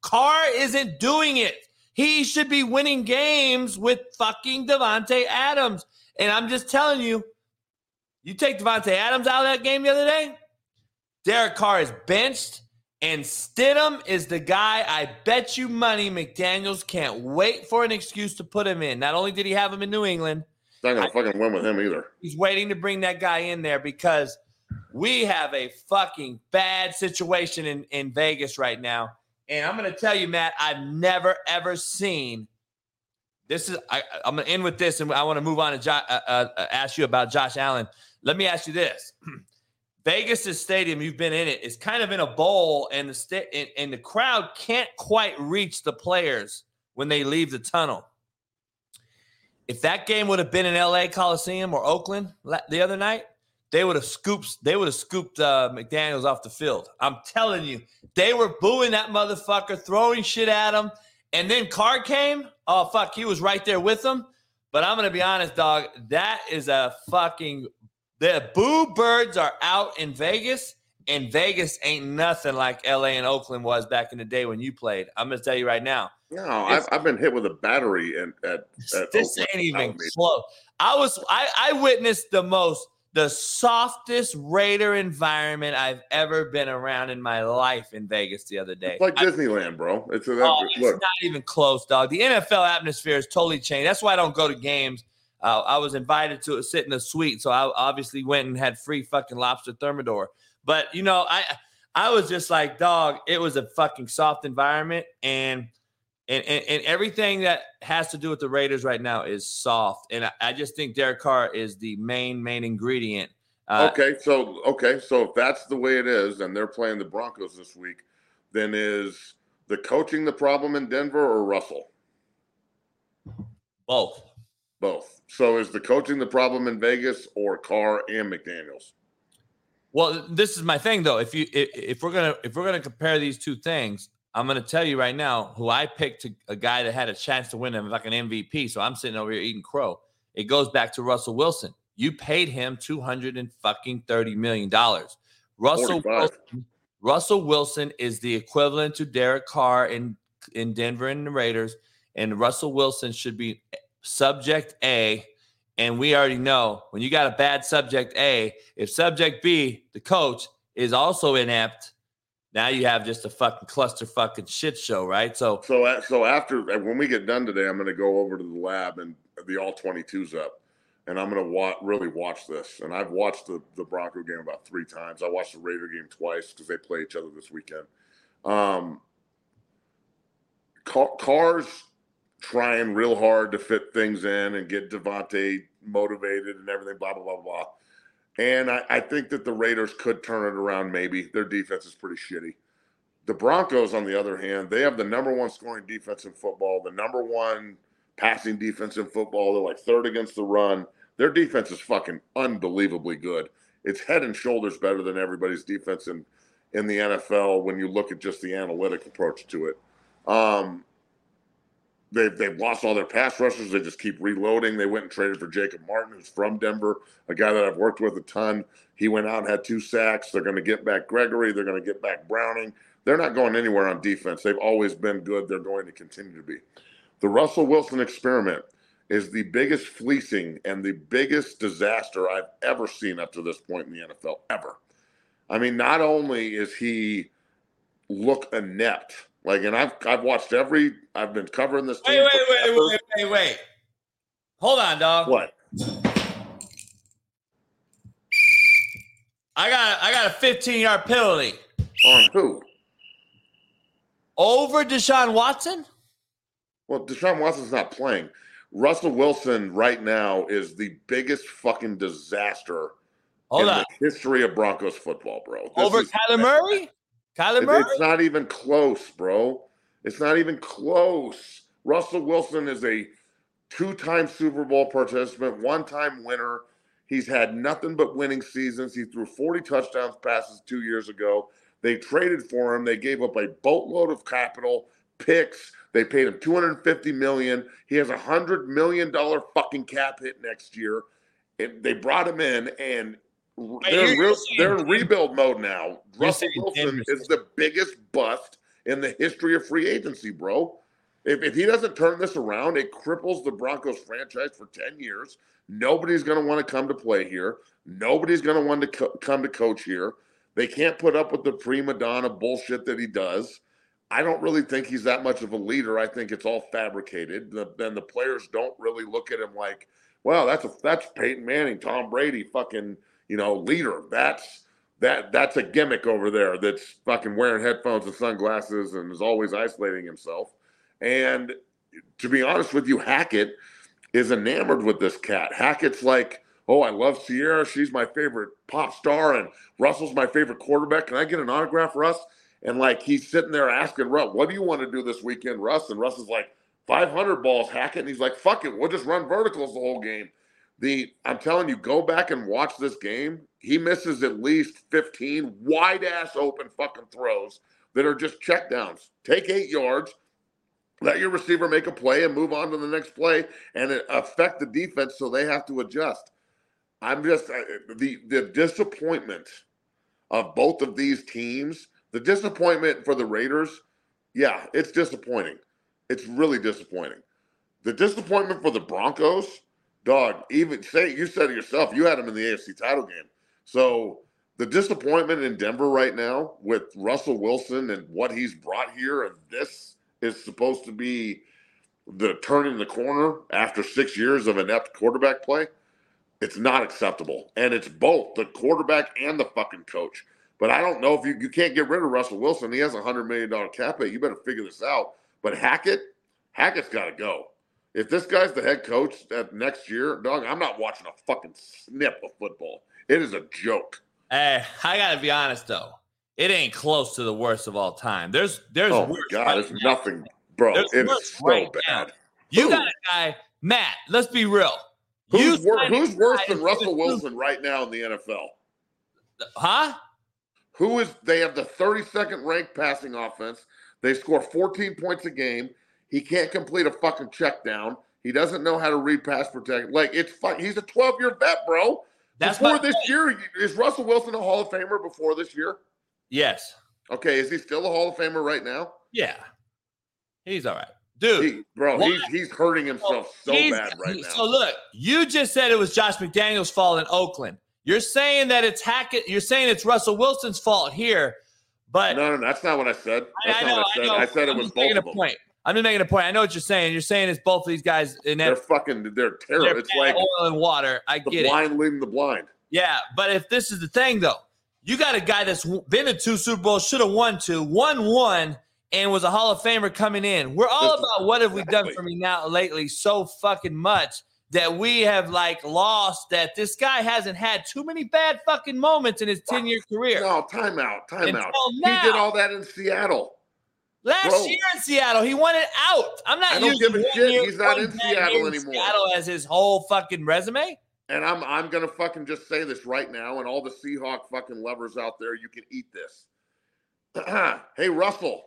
Carr isn't doing it. He should be winning games with fucking Davante Adams. And I'm just telling you, you take Davante Adams out of that game the other day, Derek Carr is benched, and Stidham is the guy I bet you money McDaniels can't wait for an excuse to put him in. Not only did he have him in New England – not gonna I, fucking win with him either. He's waiting to bring that guy in there because we have a fucking bad situation in, in Vegas right now. And I'm gonna tell you, Matt, I've never ever seen. This is I, am gonna end with this, and I want to move on and jo- uh, uh, uh, ask you about Josh Allen. Let me ask you this: Vegas' stadium, you've been in it, is kind of in a bowl, and the sta- and, and the crowd can't quite reach the players when they leave the tunnel if that game would have been in LA Coliseum or Oakland the other night, they would have scooped they would have scooped uh, McDaniels off the field. I'm telling you, they were booing that motherfucker, throwing shit at him. And then Carr came. Oh fuck, he was right there with them. But I'm gonna be honest, dog. That is a fucking the boo birds are out in Vegas, and Vegas ain't nothing like LA and Oakland was back in the day when you played. I'm gonna tell you right now. No, I've, I've been hit with a battery and at, at this Oakland. ain't even close. I was I, I witnessed the most the softest Raider environment I've ever been around in my life in Vegas the other day. It's like I, Disneyland, bro. It's, a, oh, it's not even close, dog. The NFL atmosphere is totally changed. That's why I don't go to games. Uh, I was invited to sit in a suite, so I obviously went and had free fucking lobster thermidor. But you know, I I was just like, dog, it was a fucking soft environment, and and, and, and everything that has to do with the Raiders right now is soft. And I, I just think Derek Carr is the main main ingredient. Uh, okay, so okay, so if that's the way it is, and they're playing the Broncos this week, then is the coaching the problem in Denver or Russell? Both. Both. So is the coaching the problem in Vegas or Carr and McDaniels? Well, this is my thing though. If you if, if we're gonna if we're gonna compare these two things, I'm going to tell you right now who I picked to, a guy that had a chance to win him like an MVP. So I'm sitting over here eating crow. It goes back to Russell Wilson. You paid him two hundred and fucking thirty million dollars. Russell Wilson, Russell Wilson is the equivalent to Derek Carr in in Denver and the Raiders, and Russell Wilson should be subject A. And we already know when you got a bad subject A, if subject B, the coach, is also inept, now you have just a fucking cluster fucking shit show, right? So, so, so after when we get done today, I'm going to go over to the lab and the all 22s up. and I'm going to wa- really watch this. And I've watched the, the Bronco game about three times. I watched the Raider game twice because they play each other this weekend. Um, Car- Carr's trying real hard to fit things in and get Davante motivated and everything, blah, blah, blah, blah. And I, I think that the Raiders could turn it around maybe. Their defense is pretty shitty. The Broncos, on the other hand, they have the number one scoring defense in football, the number one passing defense in football. They're like third against the run. Their defense is fucking unbelievably good. It's head and shoulders better than everybody's defense in in the NFL when you look at just the analytic approach to it. Um, they've they've lost all their pass rushers. They just keep reloading. They went and traded for Jacob Martin, who's from Denver, a guy that I've worked with a ton. He went out and had two sacks. They're going to get back Gregory. They're going to get back Browning. They're not going anywhere on defense. They've always been good. They're going to continue to be. The Russell Wilson experiment is the biggest fleecing and the biggest disaster I've ever seen up to this point in the NFL ever. I mean, not only is he look inept, like, and I've I've watched every, I've been covering this. Wait, wait, wait, wait, wait, wait. Hold on, dog. What? I got I got a 15 yard penalty. On who? Over Deshaun Watson? Well, Deshaun Watson's not playing. Russell Wilson right now is the biggest fucking disaster Hold in on. the history of Broncos football, bro. This Over Kyler Murray? Kyler Murray? It's not even close, bro. It's not even close. Russell Wilson is a two-time Super Bowl participant, one-time winner. He's had nothing but winning seasons. He threw 40 touchdowns passes two years ago. They traded for him. They gave up a boatload of capital, picks. They paid him 250 million. He has a hundred million dollar fucking cap hit next year. And they brought him in, and they're, you're real, saying they're in rebuild mode now. Russell Wilson is the biggest bust in the history of free agency, bro. If, if he doesn't turn this around, it cripples the Broncos franchise for 10 years. Nobody's going to want to come to play here. Nobody's going to want to co- come to coach here. They can't put up with the prima donna bullshit that he does. I don't really think he's that much of a leader. I think it's all fabricated. The, then the players don't really look at him like, well, that's a that's Peyton Manning, Tom Brady, fucking you know leader. That's that that's a gimmick over there. That's fucking wearing headphones and sunglasses and is always isolating himself. And to be honest with you, Hackett is enamored with this cat. Hackett's like, oh, I love Ciara. She's my favorite pop star, and Russell's my favorite quarterback. Can I get an autograph, Russ? And like he's sitting there asking Russ, what do you want to do this weekend, Russ? And Russ is like, 500 balls, Hackett. And he's like, fuck it, we'll just run verticals the whole game. The I'm telling you, go back and watch this game. He misses at least 15 wide ass open fucking throws that are just checkdowns. Take eight yards, let your receiver make a play and move on to the next play and affect the defense so they have to adjust. I'm just uh, the the disappointment of both of these teams. The disappointment for the Raiders, yeah, it's disappointing. It's really disappointing. The disappointment for the Broncos, dog. Even say you said it yourself, you had him in the AFC title game. So the disappointment in Denver right now with Russell Wilson and what he's brought here, and this is supposed to be the turning the corner after six years of inept quarterback play. It's not acceptable. And it's both the quarterback and the fucking coach. But I don't know if you, you can't get rid of Russell Wilson. He has a $100 million cap hit. You better figure this out. But Hackett, Hackett's got to go. If this guy's the head coach at next year, dog, I'm not watching a fucking snip of football. It is a joke. Hey, I gotta be honest though. It ain't close to the worst of all time. There's there's Oh worse God, right it's now. nothing, bro. There's It is so right now. bad. You Who? got a guy, Matt. Let's be real. Who's, wor- who's worse than Russell Wilson right now in the NFL? Huh? Who is they have the 32nd ranked passing offense. They score 14 points a game. He can't complete a fucking check down. He doesn't know how to read pass protect. Like it's fun. He's a 12 year vet, bro. That's before this point. year, is Russell Wilson a Hall of Famer before this year? Yes. Okay, is he still a Hall of Famer right now? Yeah. He's all right. Dude. He, bro, he's he's hurting himself oh, so he's- bad right now. So look, you just said it was Josh McDaniels' fault in Oakland. You're saying that it's Hackett. You're saying it's Russell Wilson's fault here, but no, no, that's not what I said. I, That's I not know, what I know. I said. I said it I'm was both of a them. point. I'm just making a point. I know what you're saying. You're saying it's both of these guys in They're fucking they're they're terrible. It's like oil and water. I get it. The blind leading the blind. Yeah, but if this is the thing though, you got a guy that's been to two Super Bowls, should have won two, won one, and was a Hall of Famer coming in. We're all That's- about what have we done for me now lately so fucking much that we have like lost that this guy hasn't had too many bad fucking moments in his 10 year career. No, timeout, timeout. He did all that in Seattle. Last Bro. year in Seattle, he won it out. I'm not I don't give a shit. He's not in Seattle in anymore. Seattle as his whole fucking resume. And I'm I'm gonna fucking just say this right now, and all the Seahawk fucking lovers out there, you can eat this. hey Russell,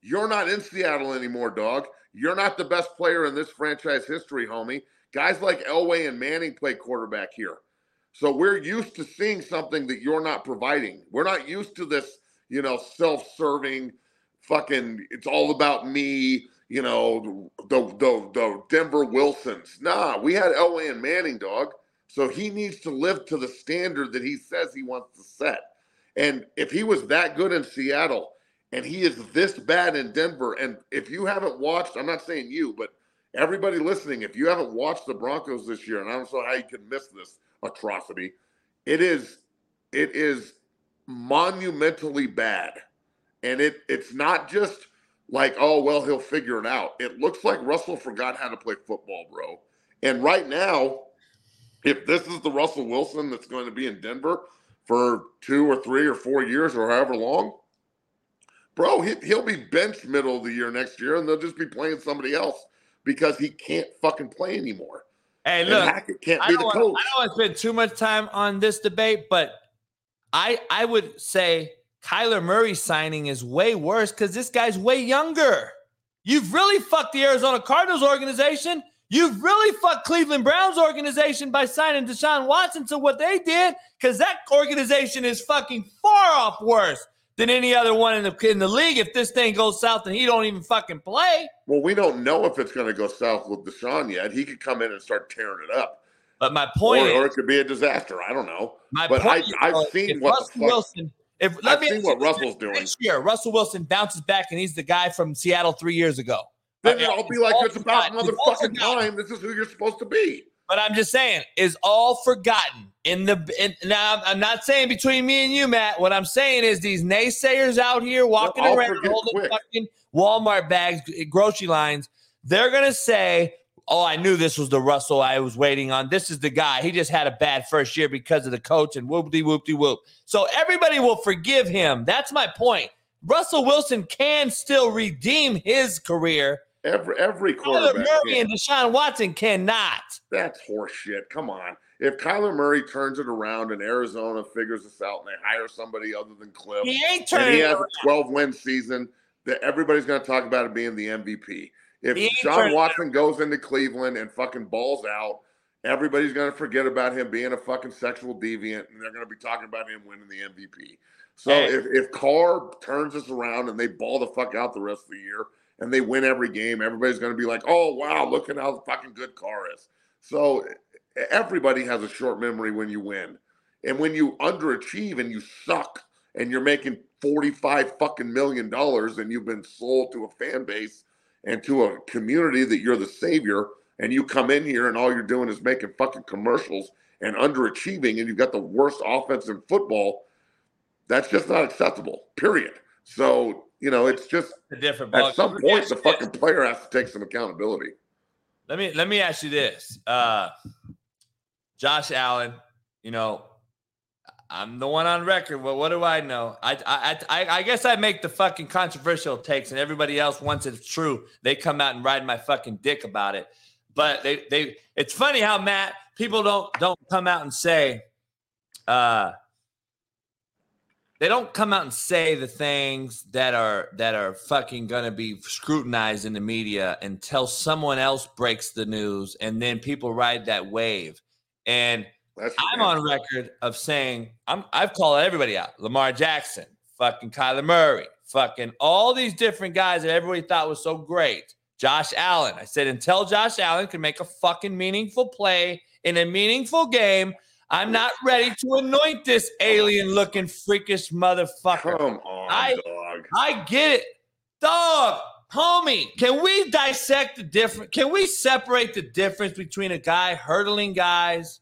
you're not in Seattle anymore, dog. You're not the best player in this franchise history, homie. Guys like Elway and Manning play quarterback here. So we're used to seeing something that you're not providing. We're not used to this, you know, self-serving fucking it's all about me, you know, the the the Denver Wilsons. Nah, we had Elway and Manning, dog. So he needs to live to the standard that he says he wants to set. And if he was that good in Seattle and he is this bad in Denver, and if you haven't watched, I'm not saying you, but everybody listening, if you haven't watched the Broncos this year, and I don't know how you can miss this atrocity, it is it is monumentally bad. And it it's not just like, oh well, he'll figure it out. It looks like Russell forgot how to play football, bro. And right now, if this is the Russell Wilson that's going to be in Denver for two or three or four years or however long, bro, he, he'll be benched middle of the year next year, and they'll just be playing somebody else because he can't fucking play anymore. Hey, And look, Hackett can't be the coach. I don't want to spend too much time on this debate, but I I would say Kyler Murray signing is way worse because this guy's way younger. You've really fucked the Arizona Cardinals organization. You've really fucked Cleveland Browns organization by signing Deshaun Watson to what they did because that organization is fucking far off worse than any other one in the in the league. If this thing goes south and he don't even fucking play. Well, we don't know if it's going to go south with Deshaun yet. He could come in and start tearing it up, But my point or, is, or it could be a disaster. I don't know. My But point I- is, I've uh, seen what Russell Wilson. If let I've me ask what Russell's doing. Next year, Russell Wilson bounces back and he's the guy from Seattle three years ago. Then Uh, I'll be like, it's about. It's all time. This is who you're supposed to be. But I'm just saying, is all forgotten in the. In, now, I'm- I'm not saying between me and you, Matt. What I'm saying is these naysayers out here walking around holding quick. fucking Walmart bags, grocery lines. They're gonna say, "Oh, I knew this was the Russell I was waiting on. This is the guy. He just had a bad first year because of the coach and whoop de whoop de whoop." So everybody will forgive him. That's my point. Russell Wilson can still redeem his career. Every every quarterback. Kyler. Murray can. and Deshaun Watson cannot. That's horseshit. Come on. If Kyler Murray turns it around and Arizona figures this out and they hire somebody other than Kliff, He ain't and turning. he it has around. a 12 win season, that everybody's going to talk about it being the MVP. If Sean Watson goes into Cleveland and fucking balls out, everybody's going to forget about him being a fucking sexual deviant, and they're going to be talking about him winning the MVP. So Hey. if if Carr turns this around and they ball the fuck out the rest of the year and they win every game, everybody's going to be like, "Oh wow, look at how fucking good Carr is." So everybody has a short memory when you win. And when you underachieve and you suck and you're making 45 fucking million dollars and you've been sold to a fan base and to a community that you're the savior and you come in here and all you're doing is making fucking commercials and underachieving and you've got the worst offense in football, that's just not acceptable. Period. So, you know, it's just a different at some point the fucking player has to take some accountability. Let me let me ask you this. Uh Josh Allen, you know, I'm the one on record. Well, what do I know? I I I, I guess I make the fucking controversial takes, and everybody else, once it's true, they come out and ride my fucking dick about it. But they they it's funny how Matt people don't don't come out and say, uh, they don't come out and say the things that are that are fucking gonna be scrutinized in the media until someone else breaks the news, and then people ride that wave. And That's I'm on record of saying I'm I've called everybody out. Lamar Jackson, fucking Kyler Murray, fucking all these different guys that everybody thought was so great. Josh Allen. I said until Josh Allen can make a fucking meaningful play in a meaningful game, I'm not ready to anoint this alien looking freakish motherfucker. Come on, I- dog. I get it. Dog, homie, can we dissect the difference? Can we separate the difference between a guy hurdling guys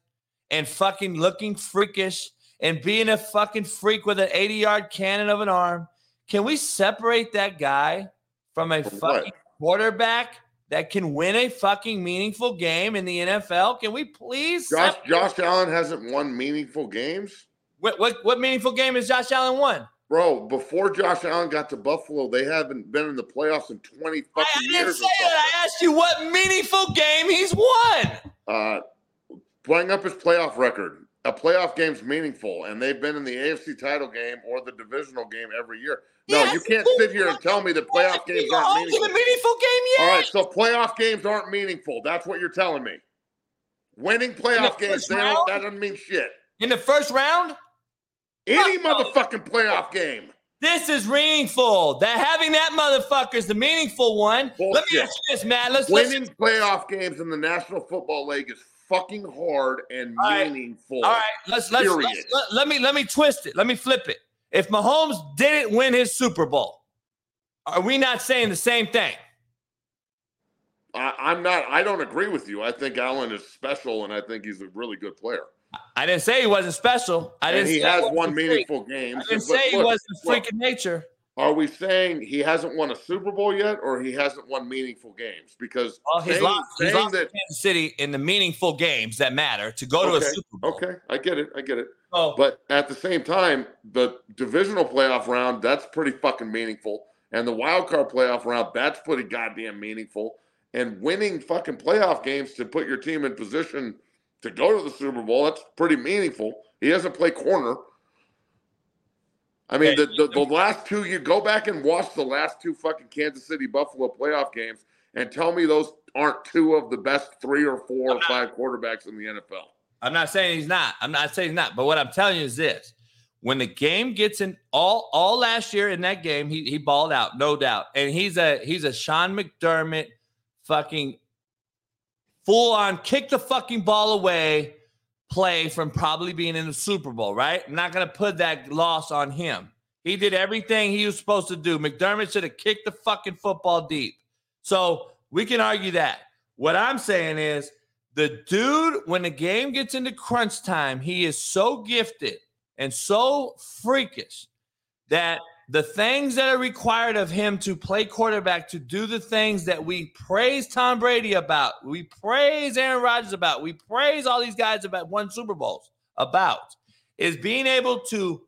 and fucking looking freakish and being a fucking freak with an 80 yard cannon of an arm? Can we separate that guy from a From fucking quarterback that can win a fucking meaningful game in the NFL? Can we please? Josh separate- Josh Allen hasn't won meaningful games. What, what what meaningful game has Josh Allen won? Bro, before Josh Allen got to Buffalo, they haven't been in the playoffs in 20 I, fucking I didn't years. say that. I asked you what meaningful game he's won. Uh, playing up his playoff record. A playoff game's meaningful, and they've been in the AFC title game or the divisional game every year. No, Yes, you can't sit here and tell me that playoff games aren't the meaningful. meaningful game yet? All right, so playoff games aren't meaningful. That's what you're telling me. Winning playoff games, they don't, that doesn't mean shit. In the first round, Any motherfucking playoff game. this is meaningful. That having that motherfucker is the meaningful one. Let me ask you this, man. Let's let's Winning playoff games in the National Football League is fucking hard and All right. meaningful. all right. Let's let's, let's let, let me let me twist it. Let me flip it. If Mahomes didn't win his Super Bowl, are we not saying the same thing? I, I'm not. I don't agree with you. I think Allen is special, and I think he's a really good player. I didn't say he wasn't special. I and didn't he say has won a freak. I didn't say he wasn't a look, freak nature. Are we saying he hasn't won a Super Bowl yet, or he hasn't won meaningful games? Because Well, he's saying, lost, he's lost that. Kansas City in the meaningful games that matter to go to a Super Bowl. Okay, I get it. I get it. So, But at the same time, the divisional playoff round, that's pretty fucking meaningful. And the wild card playoff round, that's pretty goddamn meaningful. And winning fucking playoff games to put your team in position to go to the Super Bowl, that's pretty meaningful. He doesn't play corner. I mean, Okay. the, the, the last two, you go back and watch the last two fucking Kansas City Buffalo playoff games and tell me those aren't two of the best three or four or five quarterbacks in the NFL. I'm not saying he's not. I'm not saying he's not. But what I'm telling you is this: when the game gets in, all all last year in that game, he he balled out, no doubt. And he's a he's a Sean McDermott, fucking full on kick the fucking ball away play from probably being in the Super Bowl. Right? I'm not gonna put that loss on him. He did everything he was supposed to do. McDermott should have kicked the fucking football deep. So we can argue that. What I'm saying is the dude, when the game gets into crunch time, he is so gifted and so freakish that the things that are required of him to play quarterback, to do the things that we praise Tom Brady about, we praise Aaron Rodgers about, we praise all these guys about won Super Bowls about, is being able to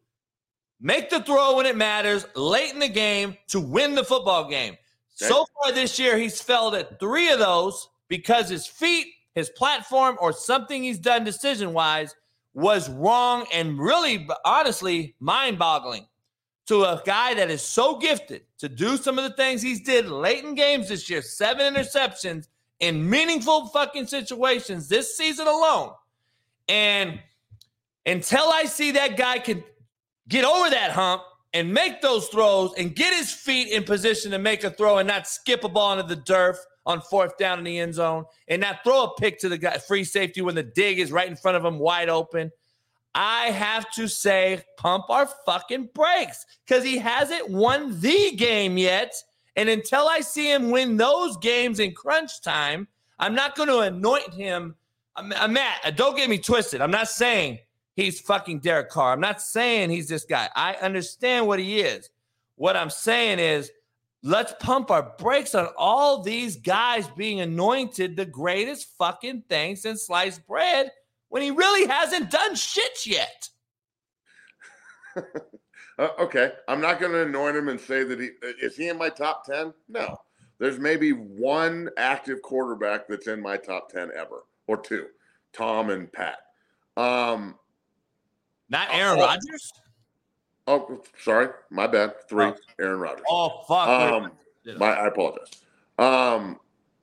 make the throw when it matters late in the game to win the football game. So far this year, he's failed at three of those because his feet, his platform, or something he's done decision wise was wrong and really, honestly, mind boggling to a guy that is so gifted to do some of the things he's did late in games this year seven interceptions in meaningful fucking situations this season alone. And until I see that guy can get over that hump and make those throws and get his feet in position to make a throw and not skip a ball into the turf on fourth down in the end zone and not throw a pick to the guy free safety when the dig is right in front of him wide open. I have to say, pump our fucking brakes because he hasn't won the game yet. And until I see him win those games in crunch time, I'm not going to anoint him. I'm, I'm Matt, uh, don't get me twisted. I'm not saying he's fucking Derek Carr. I'm not saying he's this guy. I understand what he is. What I'm saying is, let's pump our brakes on all these guys being anointed the greatest fucking thing since sliced bread when he really hasn't done shit yet. Uh, okay, I'm not going to anoint him and say that he is he in my top ten. No, there's maybe one active quarterback that's in my top ten ever, or two, Tom and Pat. Um, Not Aaron Oh. Rodgers. oh, sorry, my bad. Three, Oh. Aaron Rodgers. Oh fuck! Um, my, I apologize. Um,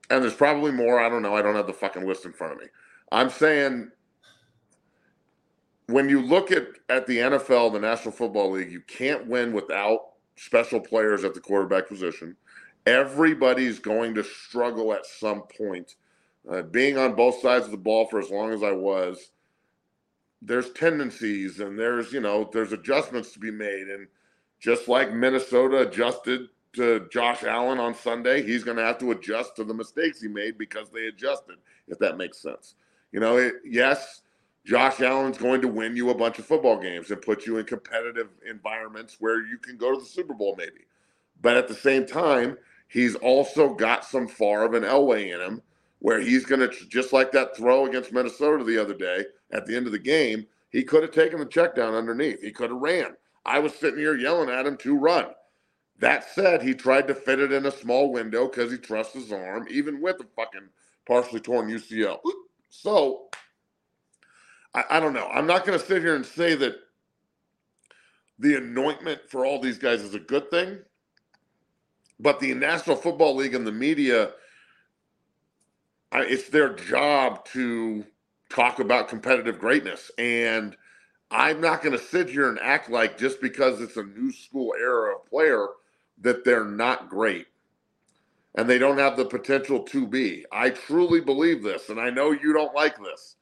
and there's probably more. I don't know. I don't have the fucking list in front of me. I'm saying when you look at at the NFL, the National Football League, you can't win without special players at the quarterback position. Everybody's going to struggle at some point. Uh, being on both sides of the ball for as long as I was, there's tendencies and there's you know there's adjustments to be made and just like Minnesota adjusted to Josh Allen on Sunday, he's going to have to adjust to the mistakes he made because they adjusted, if that makes sense. You know, it, yes, Josh Allen's going to win you a bunch of football games and put you in competitive environments where you can go to the Super Bowl, maybe. But at the same time, he's also got some far of an Elway in him where he's going to, just like that throw against Minnesota the other day at the end of the game, he could have taken the check down underneath. He could have ran. I was sitting here yelling at him to run. That said, he tried to fit it in a small window because he trusts his arm, even with a fucking partially torn UCL. So I, I don't know. I'm not going to sit here and say that the anointment for all these guys is a good thing, but the National Football League and the media, I, it's their job to talk about competitive greatness. And I'm not going to sit here and act like just because it's a new school era of player that they're not great and they don't have the potential to be. I truly believe this, and I know you don't like this,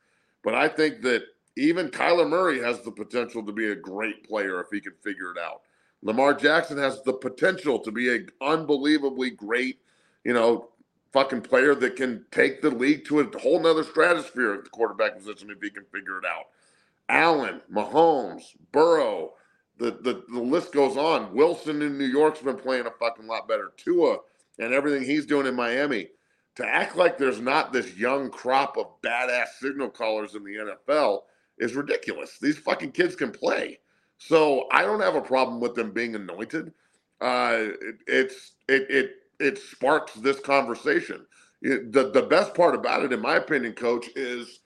but I think that even Kyler Murray has the potential to be a great player if he can figure it out. Lamar Jackson has the potential to be an unbelievably great, you know, fucking player that can take the league to a whole nother stratosphere at the quarterback position if he can figure it out. Allen, Mahomes, Burrow, the, the, the list goes on. Wilson in New York's been playing a fucking lot better. Tua and everything he's doing in Miami. To act like there's not this young crop of badass signal callers in the NFL is ridiculous. These fucking kids can play. So I don't have a problem with them being anointed. Uh, it, it's it it it sparks this conversation. It, the the best part about it, in my opinion, Coach, is,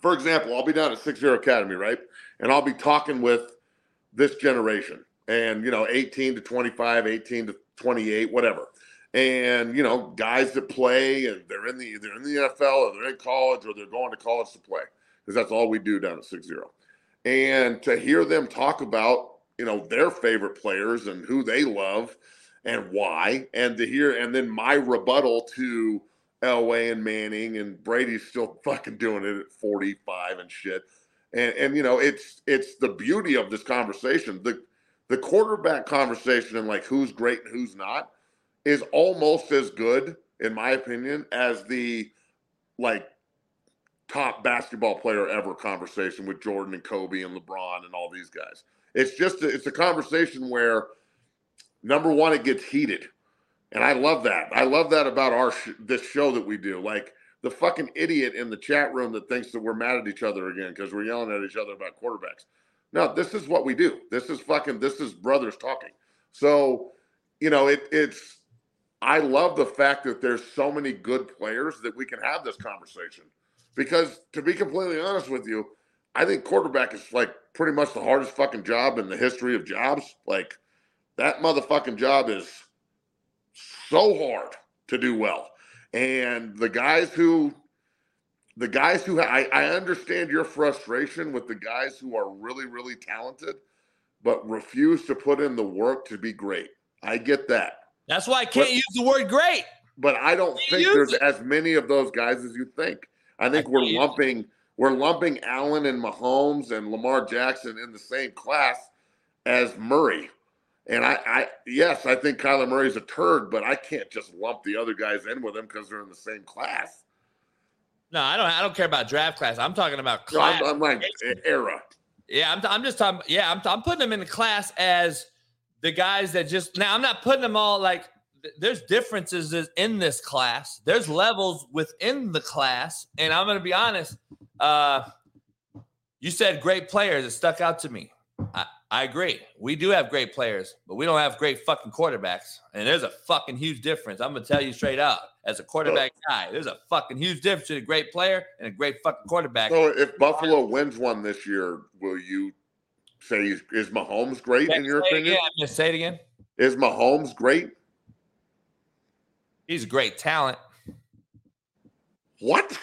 for example, I'll be down at Six Zero Academy, right, and I'll be talking with this generation, and you know, 18 to 25, 18 to 28, whatever, and you know, guys that play and they're in the they're in the NFL or they're in college or they're going to college to play because that's all we do down at Six Zero, and to hear them talk about you know their favorite players and who they love and why, and to hear, and then my rebuttal to Elway and Manning and Brady's still fucking doing it at 45 and shit. And and you know, it's it's the beauty of this conversation. The the quarterback conversation and like who's great and who's not is almost as good, in my opinion, as the like top basketball player ever conversation with Jordan and Kobe and LeBron and all these guys. It's just a, it's a conversation where number one, it gets heated, and I love that. I love that about our sh- this show that we do. Like the fucking idiot in the chat room that thinks that we're mad at each other again because we're yelling at each other about quarterbacks. No, this is what we do. This is fucking. This is brothers talking. So, you know, it, it's. I love the fact that there's so many good players that we can have this conversation. Because to be completely honest with you, I think quarterback is like pretty much the hardest fucking job in the history of jobs. Like that motherfucking job is so hard to do well. And the guys who, the guys who, I, I understand your frustration with the guys who are really, really talented, but refuse to put in the work to be great. I get that. That's why I can't but, use the word great. But I don't think there's it. as many of those guys as you think. I think I we're lumping we're lumping Allen and Mahomes and Lamar Jackson in the same class as Murray. And I, I, yes, I think Kyler Murray's a turd, but I can't just lump the other guys in with him because they're in the same class. No, I don't. I don't care about draft class. I'm talking about class. No, I'm, I'm, like era. Yeah, I'm. I'm just talking. Yeah, I'm. I'm putting them in the class as the guys that just. Now, I'm not putting them all like. There's differences in this class. There's levels within the class, and I'm going to be honest. Uh, you said great players. It stuck out to me. I, I agree. We do have great players, but we don't have great fucking quarterbacks. And there's a fucking huge difference. I'm gonna tell you straight out, as a quarterback guy, there's a fucking huge difference between a great player and a great fucking quarterback. So if Buffalo wins one this year, will you say is Mahomes great in your opinion? Yeah, say it again. Is Mahomes great? He's a great talent. What?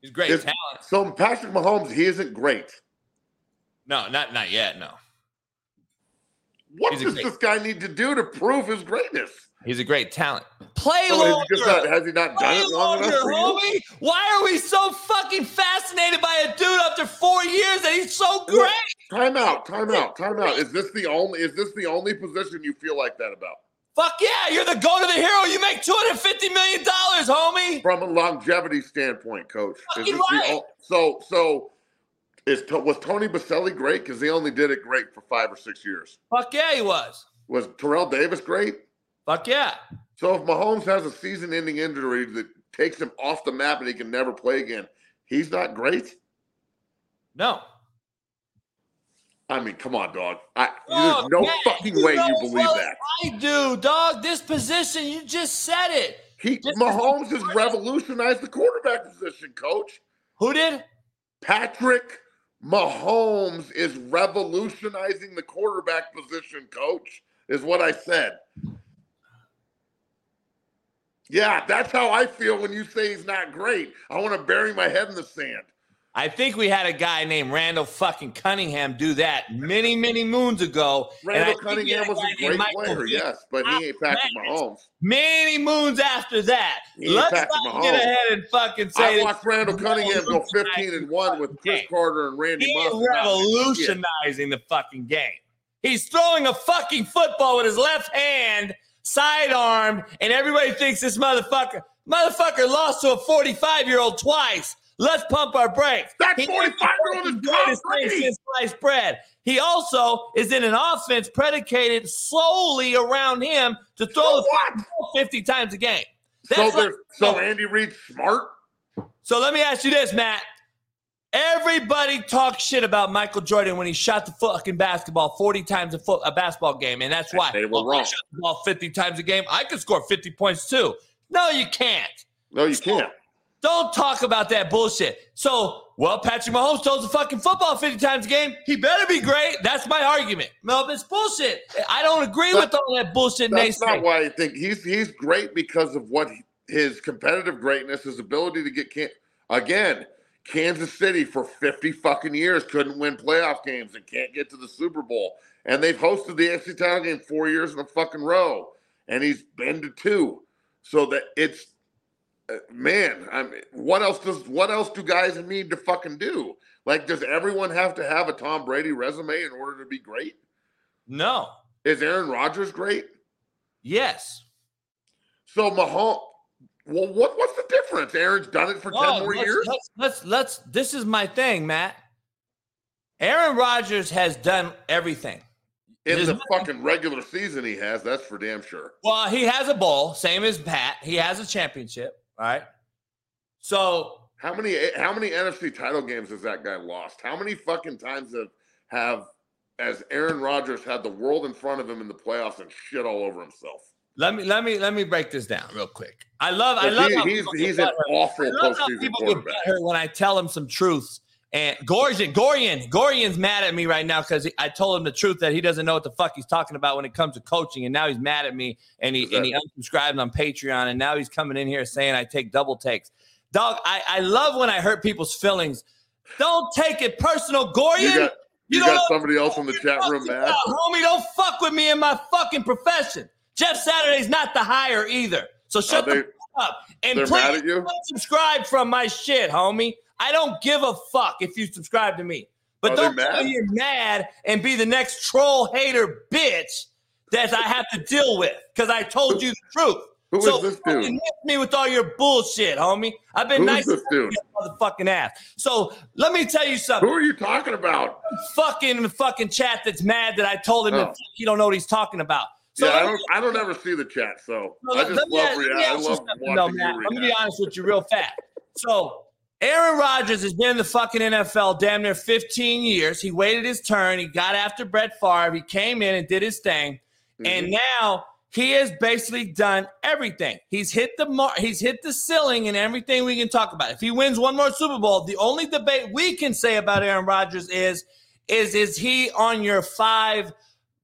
He's great is, talent. So Patrick Mahomes, he isn't great. No, not not yet. No. What He's does great, this guy need to do to prove his greatness? He's a great talent. Play oh, longer. He not, has he not Play done it long longer, enough for homie? You? Why are we so fucking fascinated by a dude after four years and he's so great? Time out, time out, time out. Is this the only is this the only position you feel like that about? Fuck yeah, you're the go to the hero. You make $250 million, homie. From a longevity standpoint, coach. Is Fucking this the right. so so is was Tony Boselli great? Because he only did it great for five or six years. Fuck yeah, he was. Was Terrell Davis great? Fuck yeah. So if Mahomes has a season-ending injury that takes him off the map and he can never play again, he's not great. No. I mean, come on, dog. I, there's no man, fucking you way you believe that. I do, dog. This position, you just said it. He Just- Mahomes has revolutionized the quarterback position, coach. Who did? Patrick Mahomes is revolutionizing the quarterback position, coach, is what I said. Yeah, that's how I feel when you say he's not great. I want to bury my head in the sand. I think we had a guy named Randall fucking Cunningham do that many, many moons ago. Randall Cunningham was a great player, yes, but he ain't ah, Patrick Mahomes. Many moons after that. He Let's not get ahead and fucking say I watched Randall Cunningham go 15 and 1 with Cris game. Carter and Randy He Moss. is and that was shit. revolutionizing the fucking game. He's throwing a fucking football with his left hand, sidearm, and everybody thinks this motherfucker, motherfucker lost to a 45 year old twice. Let's pump our brakes. That He 45-year-old is the greatest thing since sliced bread. He also is in an offense predicated solely around him to throw So the ball 50 times a game. So, That's there's, like- so Andy Reid's smart. so let me ask you this, Matt. Everybody talks shit about Michael Jordan when he shot the fucking basketball 40 times a, foot, a basketball game. And that's why They were Well, I wrong. shot the ball 50 times a game. I could score 50 points too. No, you can't. No, you can't. Don't talk about that bullshit. So, well, Patrick Mahomes throws the fucking football 50 times a game. He better be great. That's my argument. No, it's bullshit. I don't agree But with all that bullshit That's not why I think he's he's great because of what he- his competitive greatness, his ability to get can- again. Kansas City for 50 fucking years couldn't win playoff games and can't get to the Super Bowl. And they've hosted the AFC title game four years in a fucking row. And he's been to two. So that it's Uh, man, I mean, what else does what else do guys need to fucking do? Like, does everyone have to have a Tom Brady resume in order to be great? no. Is Aaron Rodgers great? Yes. So Mahomes, well, what what's the difference? Aaron's done it for ten Oh, more let's, years. Let's, let's let's this is my thing, Matt. Aaron Rodgers has done everything. In there's the nothing- fucking regular season, he has. That's for damn sure. Well, he has a bowl, same as Pat. He has a championship, right? So How many how many NFC title games has that guy lost? How many fucking times have have as Aaron Rodgers had the world in front of him in the playoffs and shit all over himself? let me let me let me break this down real quick. I love I love he- how he's he's an awful I love how people get hurt when I tell them some truths. And Gorian, Gorian, Gorian's mad at me right now because I told him the truth that he doesn't know what the fuck he's talking about when it comes to coaching, and now he's mad at me and he Is and he unsubscribed on Patreon, and now he's coming in here saying I take double takes. Dog, I, I love when I hurt people's feelings. Don't take it personal, Gorian. You got you, don't got somebody else in the chat room mad. about, homie, don't fuck with me in my fucking profession. Jeff Saturday's not the hire either. So shut they- the fuck up. And please mad at you? don't subscribe from my shit, homie. I don't give a fuck if you subscribe to me. But Are don't mad? tell me you're mad and be the next troll hater bitch that I have to deal with because I told you the truth. Who is so this fucking dude? me with all your bullshit, homie. I've been Who's nice this dude? motherfucking ass. So let me tell you something Who are you talking about? fucking fucking chat that's mad that I told him Oh. that he don't know what he's talking about. So yeah, I don't I don't ever see the chat, so no, I let- just love ask- rea- I love watching you Matt. Let me be honest with you real fast. So Aaron Rodgers has been in the fucking NFL damn near 15 years. He waited his turn. He got after Brett Favre. He came in and did his thing. And Mhm. now he has basically done everything. He's hit the mar- he's hit the ceiling and everything we can talk about. If he wins one more Super Bowl, the only debate we can say about Aaron Rodgers is is is he on your five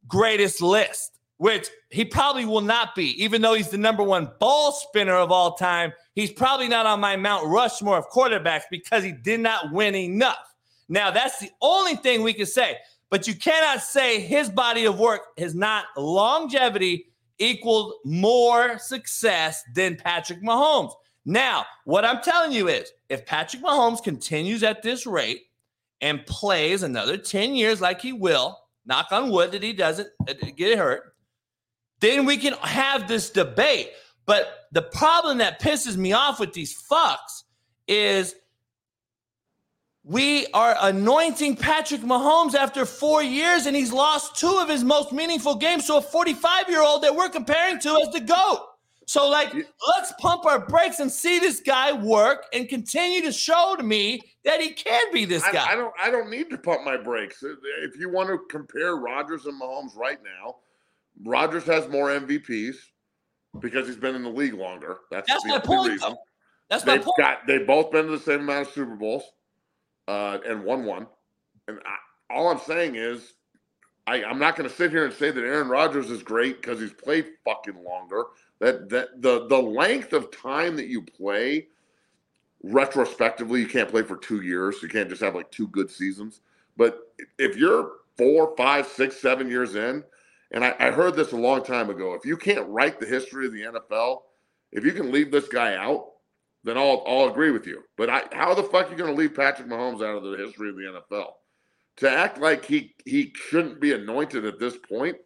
greatest list? Which he probably will not be, even though he's the number one ball spinner of all time. He's probably not on my Mount Rushmore of quarterbacks because he did not win enough. Now, that's the only thing we can say. But you cannot say his body of work has not longevity equaled more success than Patrick Mahomes. Now, what I'm telling you is if Patrick Mahomes continues at this rate and plays another 10 years like he will, knock on wood that he doesn't uh, get hurt, then we can have this debate. But the problem that pisses me off with these fucks is we are anointing Patrick Mahomes after four years, and he's lost two of his most meaningful games to a 45 year old that we're comparing to as the GOAT. So, like, let's pump our brakes and see this guy work and continue to show to me that he can be this guy. I, I don't. I don't need to pump my brakes. If you want to compare Rodgers and Mahomes right now, Rodgers has more MVPs because he's been in the league longer. That's, That's the my point. reason. Though. That's They've point. got. They've both been to the same amount of Super Bowls, uh, and won one. And I, all I'm saying is, I, I'm not going to sit here and say that Aaron Rodgers is great because he's played fucking longer. That that the the length of time that you play retrospectively, you can't play for two years. You can't just have like two good seasons. But if you're four, five, six, seven years in, and I, I heard this a long time ago, if you can't write the history of the NFL, if you can leave this guy out, then I'll I'll agree with you. But I, how the fuck are you going to leave Patrick Mahomes out of the history of the NFL? To act like he he shouldn't be anointed at this point.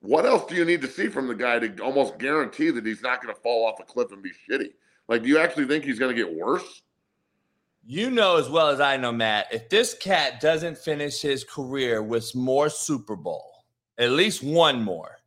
What else do you need to see from the guy to almost guarantee that he's not going to fall off a cliff and be shitty? Like, do you actually think he's going to get worse? You know as well as I know, Matt, if this cat doesn't finish his career with more Super Bowl, at least one more,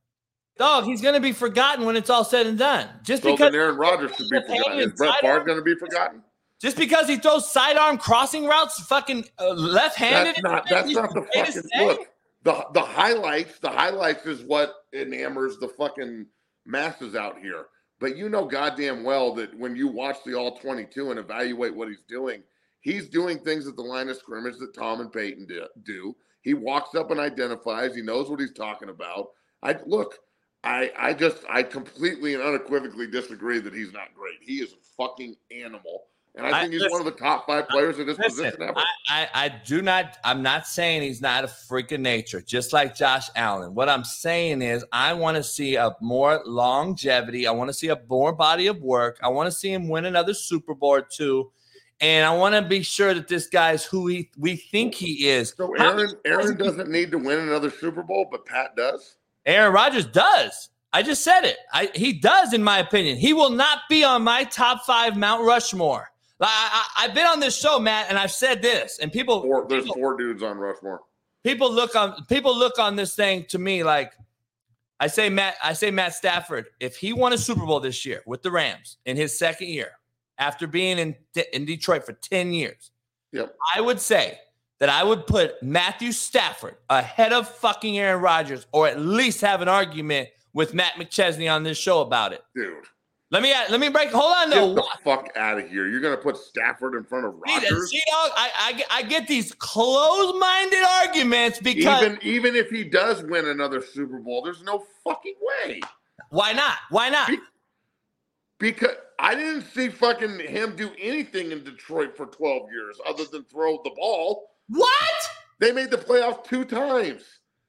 dog, he's going to be forgotten when it's all said and done. Just So because then Aaron Rodgers should be forgotten. Is Brett Favre going to be forgotten? just because he throws sidearm crossing routes, fucking uh, left-handed. That's not. That's not the fucking look. The the highlights. The highlights is what enamors the fucking masses out here. But you know goddamn well that when you watch the all 22 and evaluate what he's doing, he's doing things at the line of scrimmage that Tom and Peyton do. He walks up and identifies. He knows what he's talking about. I look. I I just I completely and unequivocally disagree that he's not great. He is a fucking animal, and I I- think he's one of the top five players at this Listen, position ever. I, I, I do not, I'm not saying he's not a freak of nature, just like Josh Allen. What I'm saying is, I want to see a more longevity. I want to see a more body of work. I want to see him win another Super Bowl or two. And I want to be sure that this guy's who he we think he is. So Aaron Aaron doesn't need to win another Super Bowl, but Pat does. Aaron Rodgers does. I just said it. I, he does, in my opinion. He will not be on my top five Mount Rushmore. I, I, I've been on this show, Matt, and I've said this, and people Four, there's people- four dudes on Rushmore. people look on people look on this thing to me like I say Matt I say Matt Stafford if he won a Super Bowl this year with the Rams in his second year after being in in Detroit for 10 years Yep. I would say that I would put Matthew Stafford ahead of fucking Aaron Rodgers or at least have an argument with Matt McChesney on this show about it. Dude, Let me let me break hold on get though. the fuck out of here. You're gonna put Stafford in front of Rodgers? see, dog, I, I, get- I get these closed-minded arguments because Even even if he does win another Super Bowl, there's no fucking way. why not? Why not? Be- Because I didn't see fucking him do anything in Detroit for 12 years other than throw the ball. What? They made the playoffs two times.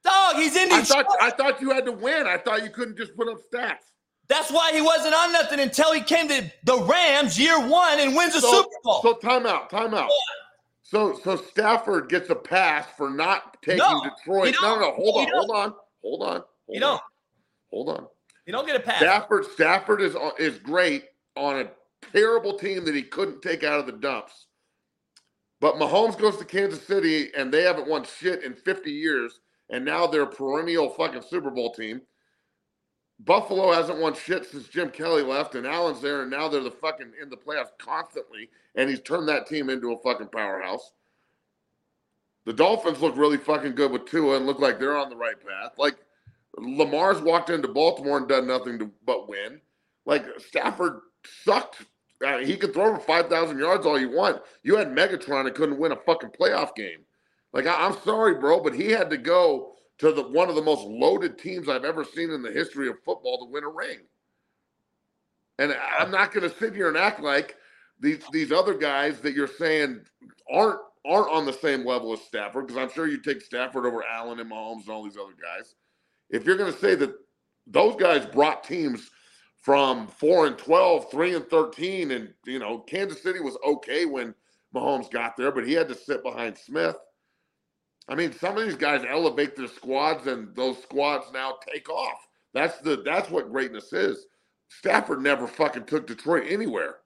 Dog, he's in I Detroit. thought I thought you had to win. I thought you couldn't just put up stats. That's why he wasn't on nothing until he came to the Rams year one and wins a So, Super Bowl. so timeout, timeout. So so Stafford gets a pass for not taking No, Detroit. No, no, no. Hold on, hold on, hold on. Hold you on, don't. Hold on. You don't get a pass. Stafford Stafford is is great on a terrible team that he couldn't take out of the dumps. But Mahomes goes to Kansas City and they haven't won shit in 50 years, and now they're a perennial fucking Super Bowl team. Buffalo hasn't won shit since Jim Kelly left, and Allen's there, and now they're the fucking in the playoffs constantly, and he's turned that team into a fucking powerhouse. The Dolphins look really fucking good with Tua and look like they're on the right path. Like Lamar's walked into Baltimore and done nothing to, but win. Like Stafford sucked. Uh, he could throw for five thousand yards all you want. You had Megatron and couldn't win a fucking playoff game. Like I, I'm sorry, bro, but he had to go to the one of the most loaded teams I've ever seen in the history of football to win a ring. And I'm not going to sit here and act like these these other guys that you're saying aren't aren't on the same level as Stafford because I'm sure you take Stafford over Allen and Mahomes and all these other guys. If you're going to say that those guys brought teams from four and 12, three and 13, and you know, Kansas City was okay when Mahomes got there, but he had to sit behind Smith. I mean, some of these guys elevate their squads, and those squads now take off. That's the that's what greatness is. Stafford never fucking took Detroit anywhere.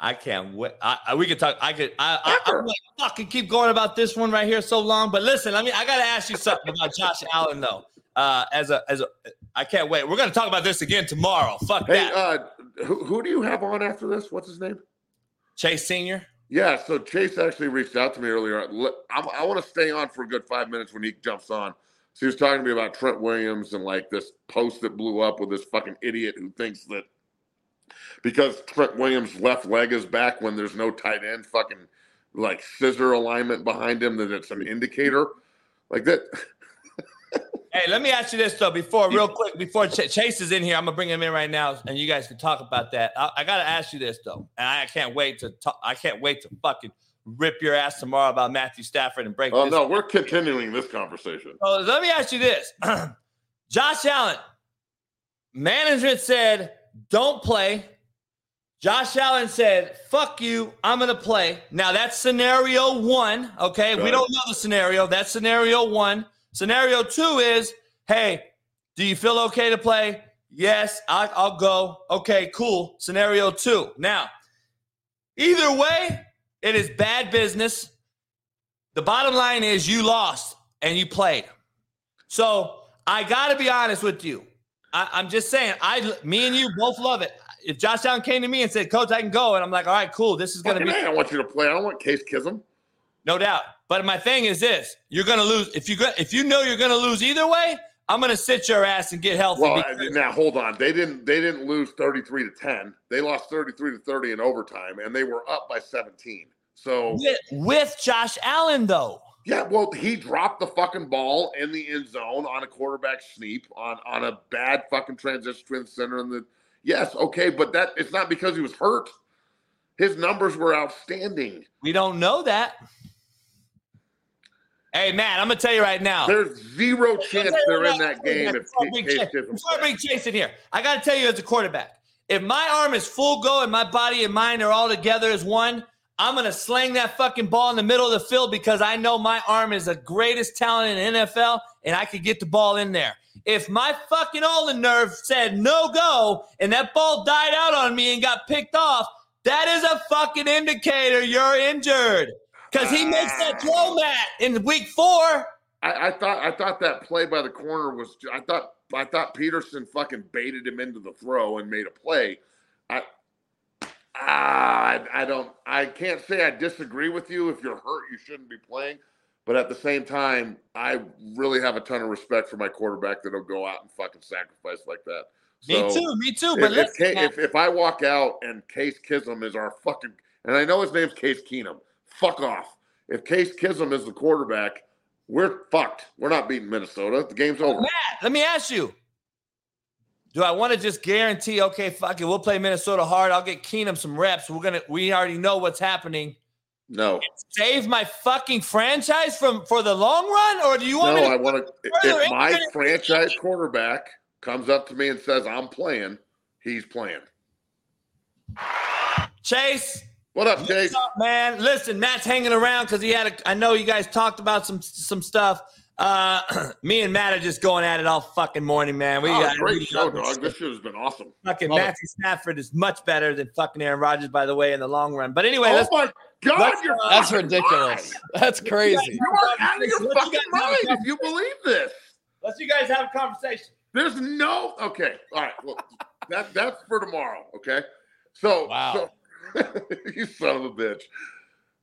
I can't wait. I, I, we could talk. I could. I, I, I'm gonna fucking keep going about this one right here so long. But listen, I mean, I gotta ask you something about Josh Allen though. Uh, as a as a, I can't wait. We're gonna talk about this again tomorrow. Fuck Hey, that. uh, who, who do you have on after this? What's his name? Chase Senior. Yeah, so Chase actually reached out to me earlier. I'm, I want to stay on for a good five minutes when he jumps on. So he was talking to me about Trent Williams and like this post that blew up with this fucking idiot who thinks that because Trent Williams' left leg is back when there's no tight end, fucking like scissor alignment behind him, that it's an indicator. Like that. Hey, let me ask you this though. Before, real quick, before Ch- Chase is in here, I'm gonna bring him in right now, and you guys can talk about that. I, I gotta ask you this though, and I can't wait to talk. I can't wait to fucking rip your ass tomorrow about Matthew Stafford and break. Oh no, we're continuing this conversation. So let me ask you this: Josh Allen, management said don't play. Josh Allen said, "Fuck you, I'm gonna play." Now that's scenario one. Okay, we don't know the scenario. That's scenario one. Scenario two is, "Hey, do you feel okay to play?" Yes, I, I'll go. Okay, cool. Scenario two. Now, either way, it is bad business. The bottom line is you lost and you played. So I got to be honest with you. I, I'm just saying, I, me and you both love it. If Josh Allen came to me and said, "Coach, I can go," and I'm like, "All right, cool. This is going to be I want you to play. I don't want Case Kism. no doubt." But my thing is this: you're going to lose if you go, if you know you're going to lose either way. I'm going to sit your ass and get healthy. Well, because- now hold on. They didn't. They didn't lose thirty three to ten. They lost thirty three to thirty in overtime, and they were up by seventeen. So with, with Josh Allen, though. yeah, well, he dropped the fucking ball in the end zone on a quarterback sneak on on a bad fucking transition to the center. And the yes, okay, but that it's not because he was hurt. His numbers were outstanding. We don't know that. Hey, man, I'm gonna tell you right now. There's zero chance they're in that game if Before I Case bring Case Chase- Kism before I bring Chase in here, I got to tell you as a quarterback, if my arm is full go and my body and mind are all together as one, I'm going to slang that fucking ball in the middle of the field because I know my arm is the greatest talent in the NFL and I could get the ball in there. If my fucking ulnar nerve said no go and that ball died out on me and got picked off, that is a fucking indicator you're injured. Because he makes that throw, Matt, in week four. I, I thought I thought that play by the corner was. I thought I thought Peterson fucking baited him into the throw and made a play. I ah, I, I don't. I can't say I disagree with you. If you're hurt, you shouldn't be playing. But at the same time, I really have a ton of respect for my quarterback that'll go out and fucking sacrifice like that. Me too, me too. If, But if, listen, Ca- Matt, if, if I walk out and Case Kism is our fucking, and I know his name's Case Keenum, fuck off. If Case Kism is the quarterback, we're fucked. We're not beating Minnesota. The game's over. Matt, let me ask you. Do I want to just guarantee, okay, fuck it, we'll play Minnesota hard. I'll get Keenum some reps. We're gonna we already know what's happening. No, Save my fucking franchise from for the long run? Or do you want no. me I to want to. If my franchise quarterback comes up to me and says I'm playing, he's playing. Chase? What up, What's Chase? up, man? Listen, Matt's hanging around because he had a. I know you guys talked about some some stuff. Uh, me and Matt are just going at it all fucking morning, man. We Oh, got great we show, this dog. shit. This shit has been awesome. Fucking Love it. Matthew Stafford is much better than fucking Aaron Rodgers, by the way, in the long run. But anyway, oh let's my God, let's, you're uh, That's ridiculous. lying. That's crazy. You are out of your Let's fucking you guys have a mind if you believe this. let's you guys have a conversation. There's no okay. All right. Well, that that's for tomorrow. Okay. So Wow. So, you son of a bitch.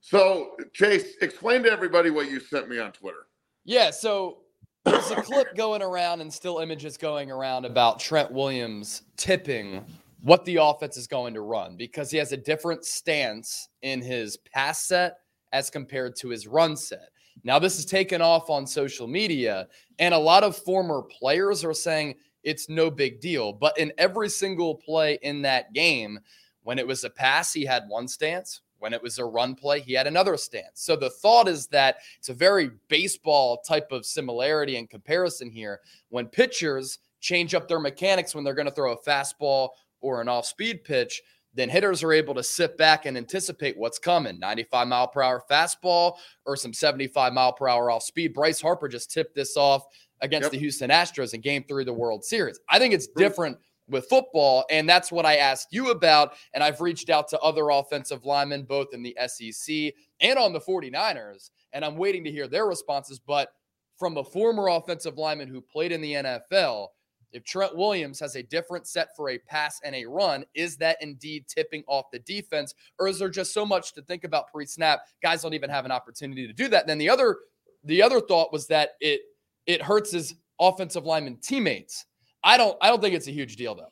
So Chase, explain to everybody what you sent me on Twitter. Yeah, so there's a clip going around and still images going around about Trent Williams tipping what the offense is going to run because he has a different stance in his pass set as compared to his run set. Now, this is taken off on social media, and a lot of former players are saying it's no big deal. But in every single play in that game, when it was a pass, he had one stance. When it was a run play, he had another stance. So the thought is that it's a very baseball type of similarity and comparison here. When pitchers change up their mechanics when they're going to throw a fastball or an off speed pitch, then hitters are able to sit back and anticipate what's coming 95 mile per hour fastball or some 75 mile per hour off speed. Bryce Harper just tipped this off against Yep. the Houston Astros in game three of the World Series. I think it's different with football. And that's what I asked you about. And I've reached out to other offensive linemen, both in the SEC and on the 49ers. And I'm waiting to hear their responses. But from a former offensive lineman who played in the NFL, if Trent Williams has a different set for a pass and a run, is that indeed tipping off the defense? Or is there just so much to think about pre-snap? Guys don't even have an opportunity to do that. then the other the other thought was that it it hurts his offensive lineman teammates. I don't I don't think it's a huge deal though.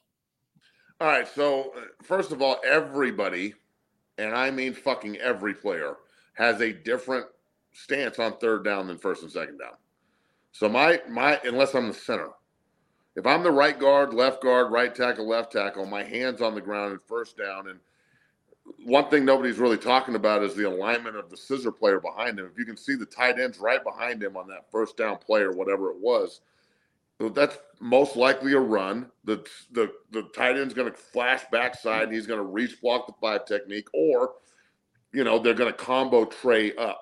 All right. So, uh, first of all, everybody, and I mean fucking every player, has a different stance on third down than first and second down. So my my unless I'm the center, if I'm the right guard, left guard, right tackle, left tackle, my hands on the ground and first down. And one thing nobody's really talking about is the alignment of the scissor player behind him. If you can see the tight ends right behind him on that first down play or whatever it was, that's most likely a run. The the the tight end's going to flash backside. And he's going to reach block the five technique, or you know they're going to combo tray up.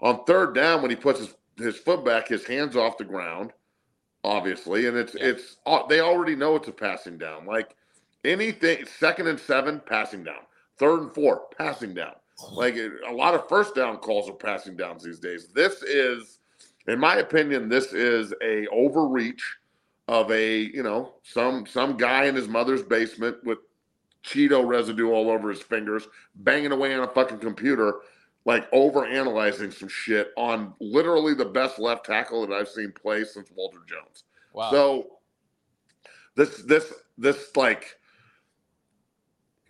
On third down, when he puts his his foot back, his hands off the ground, obviously, and it's Yeah. it's they already know it's a passing down. Like anything, second and seven, passing down. Third and four, passing down. Like a lot of first down calls are passing downs these days. This is, in my opinion, this is a overreach of a you know some some guy in his mother's basement with Cheeto residue all over his fingers, banging away on a fucking computer, like over analyzing some shit on literally the best left tackle that I've seen play since Walter Jones. Wow. So this this this like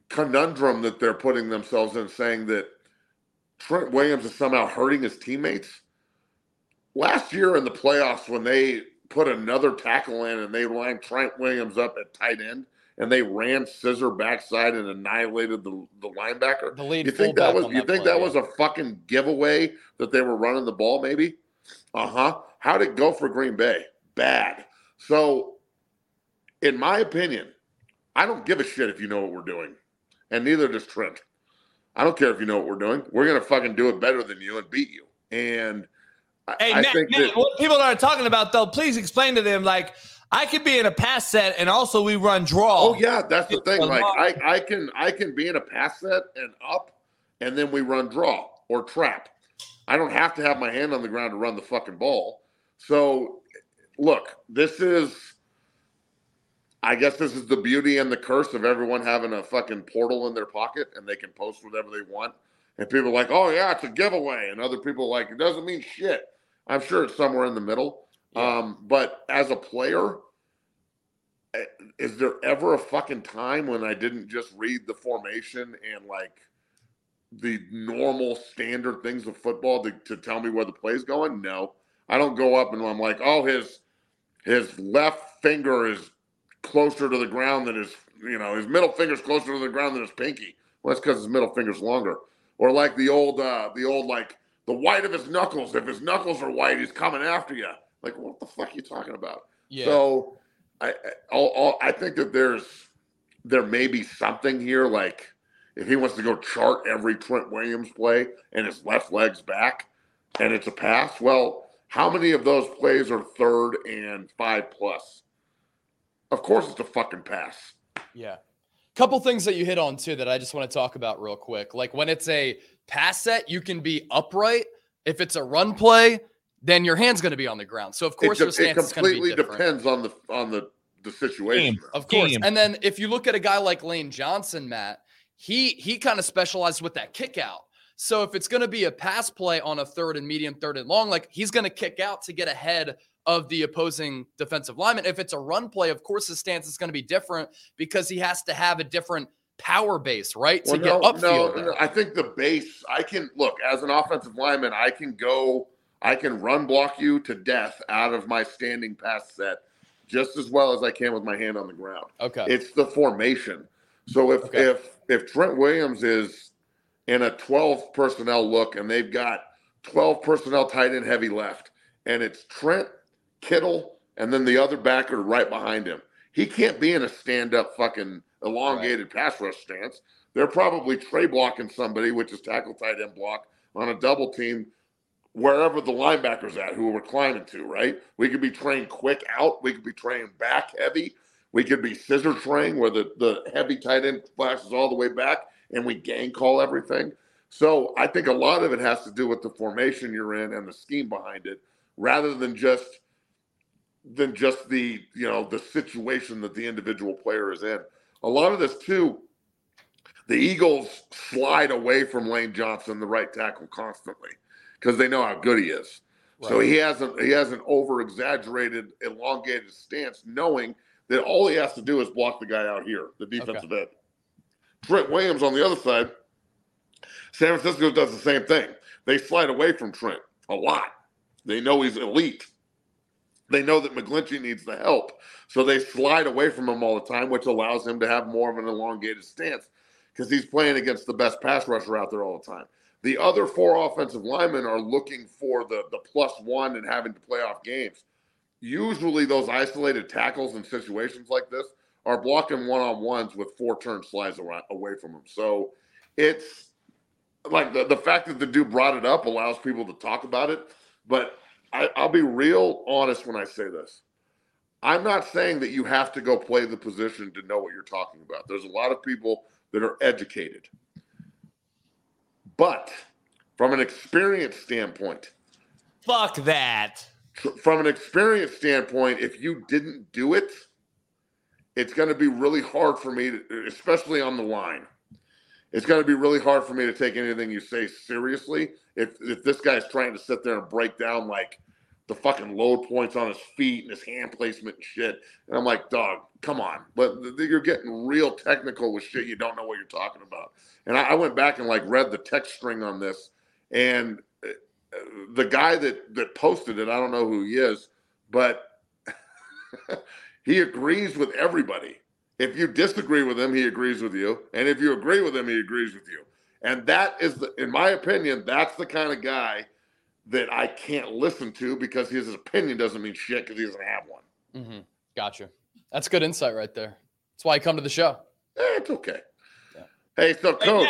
conundrum that they're putting themselves in, saying that Trent Williams is somehow hurting his teammates. Last year in the playoffs, when they put another tackle in and they lined Trent Williams up at tight end and they ran scissor backside and annihilated the, the linebacker. the lead You think that was you think play, that yeah. was a fucking giveaway that they were running the ball? Maybe. Uh huh. How'd it go for Green Bay? Bad. So, in my opinion, I don't give a shit if you know what we're doing, and neither does Trent. I don't care if you know what we're doing. We're gonna fucking do it better than you and beat you. And Hey, I Matt, Matt, what people are talking about though, please explain to them. Like, I could be in a pass set, and also we run draw. Oh yeah, that's the thing. Like. I, I can I can be in a pass set and up, and then we run draw or trap. I don't have to have my hand on the ground to run the fucking ball. So look, this is I guess this is the beauty and the curse of everyone having a fucking portal in their pocket and they can post whatever they want. And people are like, oh yeah, it's a giveaway. And other people are like, it doesn't mean shit. I'm sure it's somewhere in the middle. Yeah. Um, but as a player, eh, is there ever a fucking time when I didn't just read the formation and like the normal standard things of football to, to tell me where the play's going? No. I don't go up and I'm like, oh, his his left finger is closer to the ground than his, you know, his middle finger's closer to the ground than his pinky. Well, that's because his middle finger's longer. Or like the old, uh, the old like the white of his knuckles. If his knuckles are white, he's coming after you. Like, what the fuck are you talking about? yeah. So I, I, I think that there's there may be something here. Like if he wants to go chart every Trent Williams play and his left leg's back and it's a pass, well, how many of those plays are third and five plus? Of course, it's a fucking pass. Yeah. Couple things that you hit on too that I just want to talk about real quick. Like when it's a pass set, you can be upright. If it's a run play, then your hand's going to be on the ground. So of course it, your stance it is going to be completely depends on the on the the situation. Game. Of course. Game. And then if you look at a guy like Lane Johnson, Matt, he he kind of specialized with that kick out. So if it's going to be a pass play on a third and medium, third and long, like he's going to kick out to get ahead of the opposing defensive lineman. If it's a run play, of course his stance is going to be different because he has to have a different power base, right? To get upfield. there. no, I think the base. I can look as an offensive lineman. I can go. I can run block you to death out of my standing pass set just as well as I can with my hand on the ground. Okay. It's the formation. So if Okay. if if Trent Williams is in a 12 personnel look and they've got 12 personnel tight end heavy left, and it's Trent, Kittle, and then the other backer right behind him. He can't be in a stand up fucking elongated pass rush stance. They're probably tray blocking somebody, which is tackle tight end block on a double team wherever the linebackers at who we're climbing to, right? We could be trained quick out. We could be trained back heavy. We could be scissor trained where the, the heavy tight end flashes all the way back and we gang call everything. So I think a lot of it has to do with the formation you're in and the scheme behind it, rather than just than just the you know the situation that the individual player is in. A lot of this too, the Eagles slide away from Lane Johnson, the right tackle, constantly because they know how good he is. Right. So he hasn't he has an over exaggerated, elongated stance, knowing that all he has to do is block the guy out here, the defensive okay. end. Trent Williams on the other side, San Francisco does the same thing. They slide away from Trent a lot. They know he's elite. They know that McGlinchey needs the help. So they slide away from him all the time, which allows him to have more of an elongated stance because he's playing against the best pass rusher out there all the time. The other four offensive linemen are looking for the, the plus one and having to play off games. Usually, those isolated tackles in situations like this are blocking one on ones with four turn slides away from them. So it's like the, the fact that the dude brought it up allows people to talk about it. But I, I'll be real honest when I say this. I'm not saying that you have to go play the position to know what you're talking about. There's a lot of people that are educated. But from an experience standpoint, fuck that. From an experience standpoint, if you didn't do it, it's going to be really hard for me, to, especially on the line. It's going to be really hard for me to take anything you say seriously if if this guy's trying to sit there and break down like the fucking load points on his feet and his hand placement and shit. And I'm like, dog, come on. But you're getting real technical with shit you don't know what you're talking about. And I, went back and like read the text string on this, and uh, the guy that that posted it, I don't know who he is, but he agrees with everybody. If you disagree with him, he agrees with you, and if you agree with him, he agrees with you. And that is, the, in my opinion, that's the kind of guy that I can't listen to because his opinion doesn't mean shit because he doesn't have one. Mm-hmm. Gotcha. That's good insight right there. That's why I come to the show. Eh, it's okay. Yeah. Hey, so coach.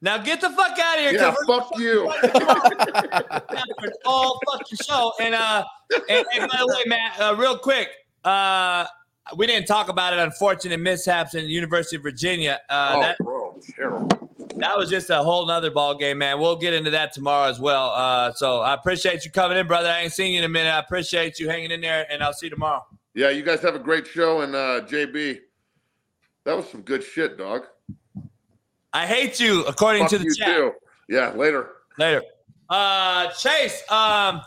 Now get the fuck out of here. Yeah, fuck you. all fuck your show. And uh, and, and by the way, Matt, uh, real quick, uh, we didn't talk about it. Unfortunate mishaps in the University of Virginia. Uh, oh, that, bro, terrible that was just a whole nother ball game, man. We'll get into that tomorrow as well. Uh, so I appreciate you coming in, brother. I ain't seen you in a minute. I appreciate you hanging in there, and I'll see you tomorrow. Yeah, you guys have a great show, and uh, JB, that was some good shit, dog. I hate you, according Fuck to the you chat. Too. Yeah, later. Later. Uh, Chase, um,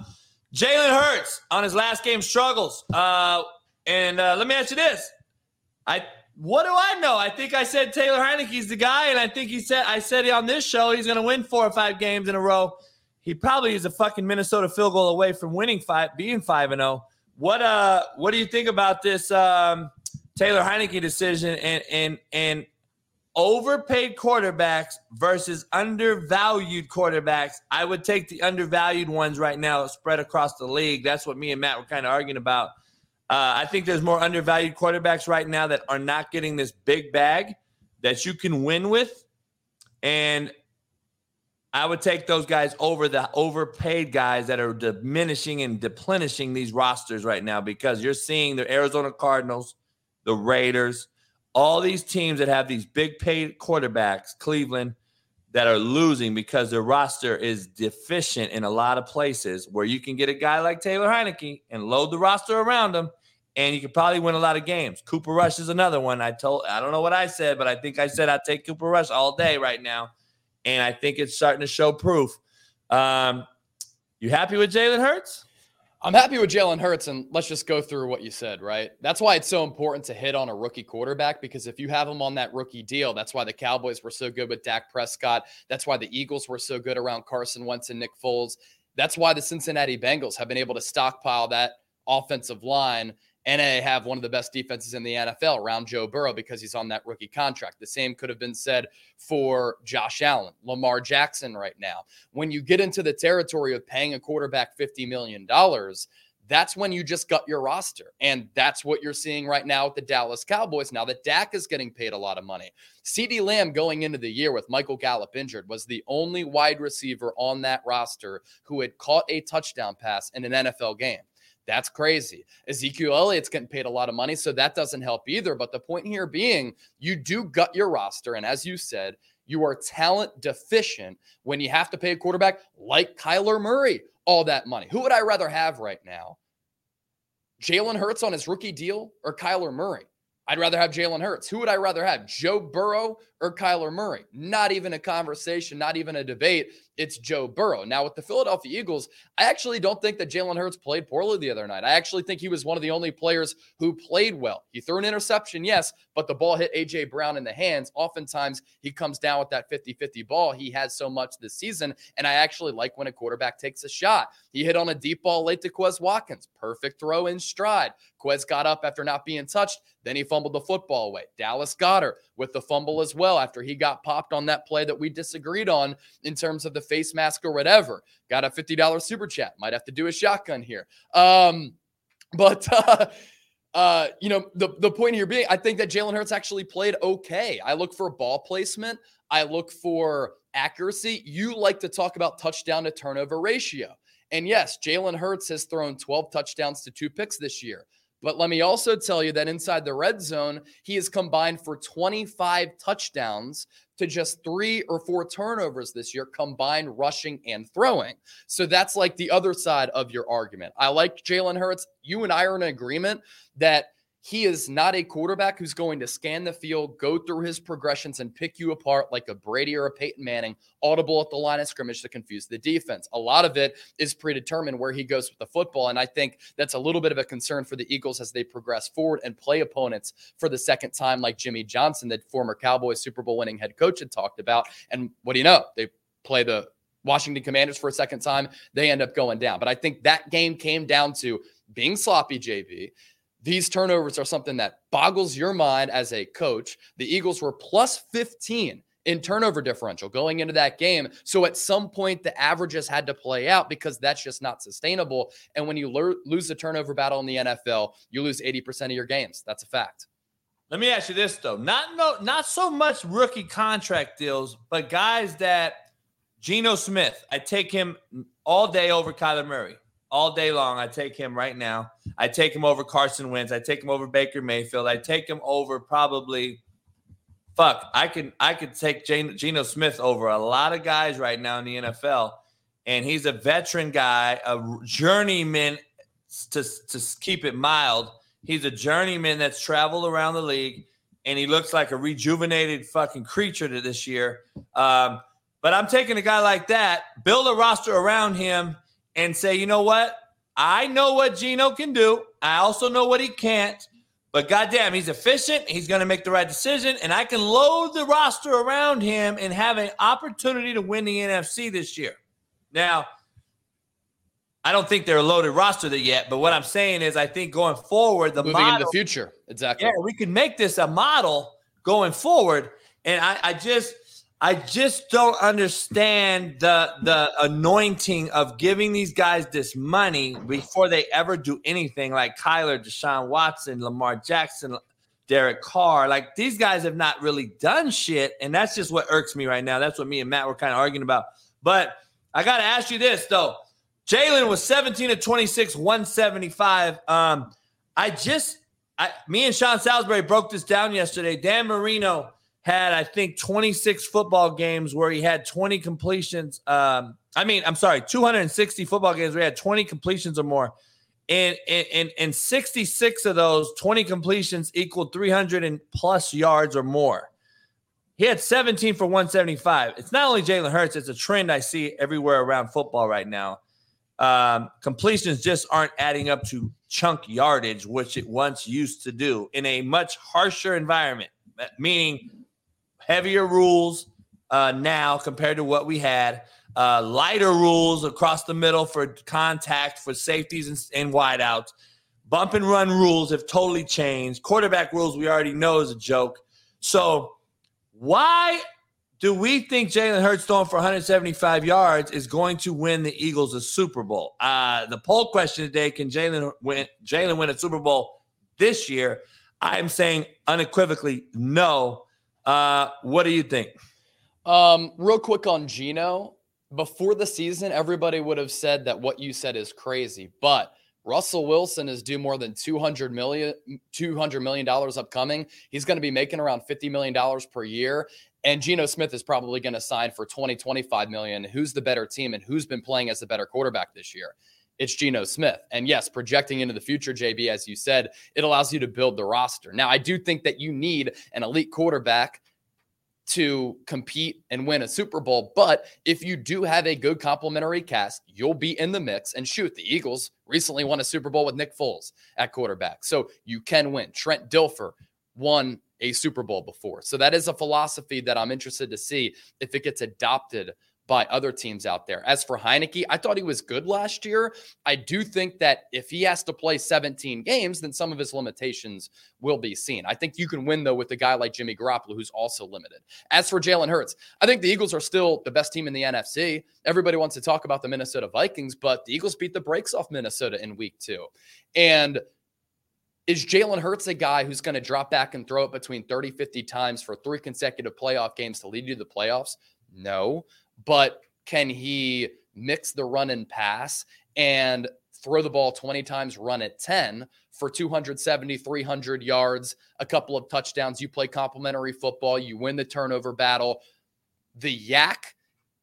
Jalen Hurts on his last game struggles. Uh, and uh, let me ask you this: I what do I know? I think I said Taylor Heinicke's the guy, and I think he said I said on this show he's going to win four or five games in a row. He probably is a fucking Minnesota field goal away from winning five, being five and zero. Oh. What uh, what do you think about this um, Taylor Heinicke decision and and and overpaid quarterbacks versus undervalued quarterbacks? I would take the undervalued ones right now, spread across the league. That's what me and Matt were kind of arguing about. Uh, I think there's more undervalued quarterbacks right now that are not getting this big bag that you can win with. And I would take those guys over the overpaid guys that are diminishing and deplenishing these rosters right now because you're seeing the Arizona Cardinals, the Raiders, all these teams that have these big paid quarterbacks, Cleveland, that are losing because their roster is deficient in a lot of places where you can get a guy like Taylor Heinicke and load the roster around him and you could probably win a lot of games. Cooper Rush is another one. I told I don't know what I said, but I think I said I'd take Cooper Rush all day right now. And I think it's starting to show proof. Um, you happy with Jalen Hurts? I'm happy with Jalen Hurts, and let's just go through what you said, right? That's why it's so important to hit on a rookie quarterback because if you have him on that rookie deal, that's why the Cowboys were so good with Dak Prescott. That's why the Eagles were so good around Carson Wentz and Nick Foles. That's why the Cincinnati Bengals have been able to stockpile that offensive line and they have one of the best defenses in the NFL around Joe Burrow because he's on that rookie contract. The same could have been said for Josh Allen, Lamar Jackson right now. When you get into the territory of paying a quarterback $50 million, that's when you just gut your roster. And that's what you're seeing right now with the Dallas Cowboys. Now that Dak is getting paid a lot of money. CeeDee Lamb going into the year with Michael Gallup injured was the only wide receiver on that roster who had caught a touchdown pass in an NFL game. That's crazy. Ezekiel Elliott's getting paid a lot of money, so that doesn't help either. But the point here being, you do gut your roster. And as you said, you are talent deficient when you have to pay a quarterback like Kyler Murray all that money. Who would I rather have right now? Jalen Hurts on his rookie deal or Kyler Murray? I'd rather have Jalen Hurts. Who would I rather have, Joe Burrow or Kyler Murray? Not even a conversation, not even a debate. It's Joe Burrow. Now, with the Philadelphia Eagles, I actually don't think that Jalen Hurts played poorly the other night. I actually think he was one of the only players who played well. He threw an interception, yes, but the ball hit A.J. Brown in the hands. Oftentimes, he comes down with that 50 50 ball. He has so much this season. And I actually like when a quarterback takes a shot. He hit on a deep ball late to Quez Watkins. Perfect throw in stride. Quez got up after not being touched. Then he fumbled the football away. Dallas Goedert with the fumble as well after he got popped on that play that we disagreed on in terms of the face mask or whatever. Got a $50 super chat. Might have to do a shotgun here. Um, but uh, uh, you know, the, the point here being, I think that Jalen Hurts actually played okay. I look for ball placement. I look for accuracy. You like to talk about touchdown to turnover ratio. And yes, Jalen Hurts has thrown 12 touchdowns to two picks this year. But let me also tell you that inside the red zone, he has combined for 25 touchdowns to just three or four turnovers this year, combined rushing and throwing. So that's like the other side of your argument. I like Jalen Hurts. You and I are in agreement that he is not a quarterback who's going to scan the field, go through his progressions, and pick you apart like a Brady or a Peyton Manning, audible at the line of scrimmage to confuse the defense. A lot of it is predetermined where he goes with the football. And I think that's a little bit of a concern for the Eagles as they progress forward and play opponents for the second time, like Jimmy Johnson, the former Cowboys Super Bowl winning head coach, had talked about. And what do you know? They play the Washington Commanders for a second time. They end up going down. But I think that game came down to being sloppy, JB these turnovers are something that boggles your mind as a coach. The Eagles were plus 15 in turnover differential going into that game. So at some point, the averages had to play out because that's just not sustainable. And when you lo- lose the turnover battle in the NFL, you lose 80% of your games. That's a fact. Let me ask you this though. Not no not so much rookie contract deals, but guys that Geno Smith, I take him all day over Kyler Murray all day long. I take him right now. I take him over Carson Wentz. I take him over Baker Mayfield. I take him over probably. Fuck, I can I could take Geno Smith over a lot of guys right now in the NFL, and he's a veteran guy, a journeyman. To to keep it mild, he's a journeyman that's traveled around the league, and he looks like a rejuvenated fucking creature to this year. Um, but I'm taking a guy like that, build a roster around him and say, you know what? I know what Geno can do. I also know what he can't. But goddamn, he's efficient. He's going to make the right decision, and I can load the roster around him and have an opportunity to win the NFC this year. Now, I don't think they're a loaded roster yet, but what I'm saying is, I think going forward, the moving model, into the future, exactly. Yeah, we can make this a model going forward, and I, I just I just don't understand the the anointing of giving these guys this money before they ever do anything like Kyler, Deshaun Watson, Lamar Jackson, Derek Carr. Like these guys have not really done shit. And that's just what irks me right now. That's what me and Matt were kind of arguing about. But I got to ask you this, though. Jalen was 17 to 26, 175. Um, I just, I, me and Sean Salisbury broke this down yesterday. Dan Marino had, I think, 26 football games where he had 20 completions. Um, I mean, I'm sorry, 260 football games where he had 20 completions or more. And, and, and 66 of those 20 completions equaled 300 and plus yards or more. He had 17 for 175. It's not only Jalen Hurts, it's a trend I see everywhere around football right now. Um, completions just aren't adding up to chunk yardage, which it once used to do in a much harsher environment, meaning heavier rules uh, now compared to what we had. Uh, lighter rules across the middle for contact, for safeties and, and wideouts. Bump and run rules have totally changed. Quarterback rules we already know is a joke. So why do we think Jalen Hurts throwing for 175 yards is going to win the Eagles a Super Bowl? Uh, the poll question today: Can Jalen win? Jalen win a Super Bowl this year? I'm saying unequivocally no. Uh, what do you think? Um, real quick on Geno. Before the season, everybody would have said that what you said is crazy, but Russell Wilson is due more than 200 million 200 million dollars upcoming. He's going to be making around 50 million dollars per year and Geno Smith is probably going to sign for 20 25 million. Who's the better team and who's been playing as the better quarterback this year? It's Geno Smith. And yes, projecting into the future, JB, as you said, it allows you to build the roster. Now, I do think that you need an elite quarterback to compete and win a Super Bowl. But if you do have a good complementary cast, you'll be in the mix. And shoot, the Eagles recently won a Super Bowl with Nick Foles at quarterback. So you can win. Trent Dilfer won a Super Bowl before. So that is a philosophy that I'm interested to see if it gets adopted by other teams out there. As for Heinicke, I thought he was good last year. I do think that if he has to play 17 games, then some of his limitations will be seen. I think you can win, though, with a guy like Jimmy Garoppolo, who's also limited. As for Jalen Hurts, I think the Eagles are still the best team in the NFC. Everybody wants to talk about the Minnesota Vikings, but the Eagles beat the brakes off Minnesota in week two. And is Jalen Hurts a guy who's going to drop back and throw it between 30, 50 times for three consecutive playoff games to lead you to the playoffs? No but can he mix the run and pass and throw the ball 20 times, run it 10 for 270, 300 yards, a couple of touchdowns? You play complementary football, you win the turnover battle. The YAC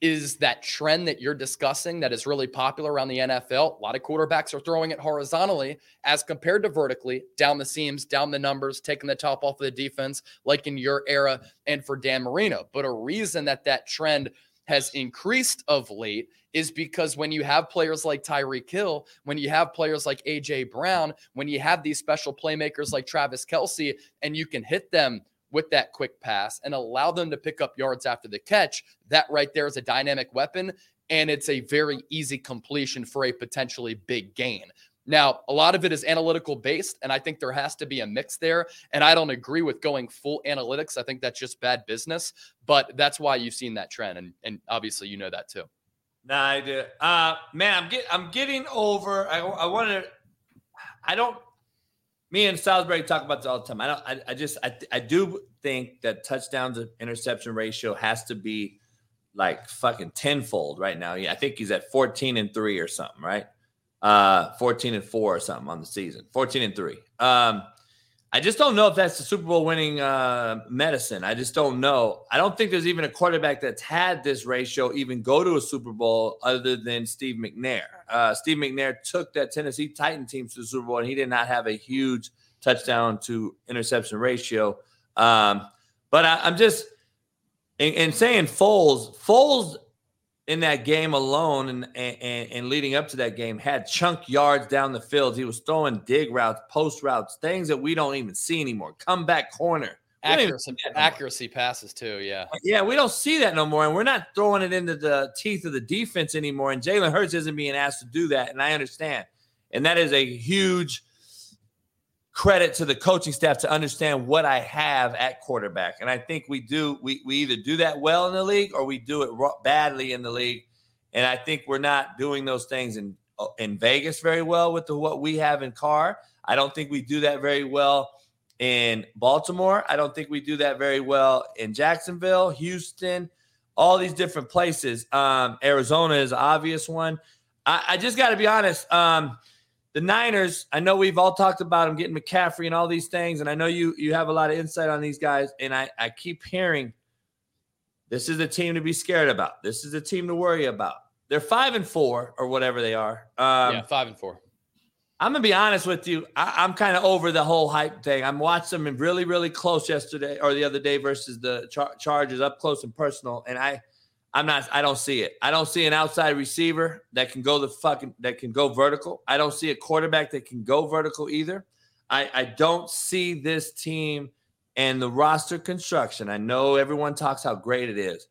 is that trend that you're discussing that is really popular around the NFL. A lot of quarterbacks are throwing it horizontally as compared to vertically, down the seams, down the numbers, taking the top off of the defense, like in your era and for Dan Marino. But a reason that that trend has increased of late is because when you have players like Tyreek Hill, when you have players like AJ Brown, when you have these special playmakers like Travis Kelce, and you can hit them with that quick pass and allow them to pick up yards after the catch, that right there is a dynamic weapon. And it's a very easy completion for a potentially big gain. Now, a lot of it is analytical based, and I think there has to be a mix there. And I don't agree with going full analytics. I think that's just bad business, but that's why you've seen that trend. And, and obviously, you know that too. No, I do. Uh, man, I'm get, I'm getting over. I, I want to. I don't. Me and Salisbury talk about this all the time. I don't. I, I just. I, I do think that touchdowns to interception ratio has to be like fucking tenfold right now. Yeah, I think he's at 14 and three or something, right? Uh, 14 and four or something on the season, 14 and three. Um, I just don't know if that's the Super Bowl winning uh, medicine. I just don't know. I don't think there's even a quarterback that's had this ratio even go to a Super Bowl other than Steve McNair. Uh, Steve McNair took that Tennessee Titan team to the Super Bowl, and he did not have a huge touchdown to interception ratio. Um, but I, am just in, in saying Foles. Foles in that game alone and, and, and leading up to that game had chunk yards down the field. He was throwing dig routes, post routes, things that we don't even see anymore. Comeback corner. Accuracy, accuracy passes too. Yeah. Yeah. We don't see that no more. And we're not throwing it into the teeth of the defense anymore. And Jalen Hurts isn't being asked to do that. And I understand. And that is a huge credit to the coaching staff to understand what I have at quarterback. And I think we do, we, we either do that well in the league or we do it badly in the league. And I think we're not doing those things in, uh, in Vegas very well with the, what we have in Carr. I don't think we do that very well in Baltimore. I don't think we do that very well in Jacksonville, Houston, all these different places. Um, Arizona is obvious one. I, I just got to be honest. Um, the Niners, I know we've all talked about them getting McCaffrey and all these things, and I know you you have a lot of insight on these guys, and I, I keep hearing this is a team to be scared about. This is a team to worry about. They're five and four or whatever they are. Um, yeah, five and four. I'm gonna be honest with you. I, am kind of over the whole hype thing. I'm watching them really, really close yesterday or the other day versus the char- Chargers up close and personal, and I I'm not. I don't see it. I don't see an outside receiver that can go the fucking that can go vertical. I don't see a quarterback that can go vertical either. I, I don't see this team and the roster construction. I know everyone talks how great it is.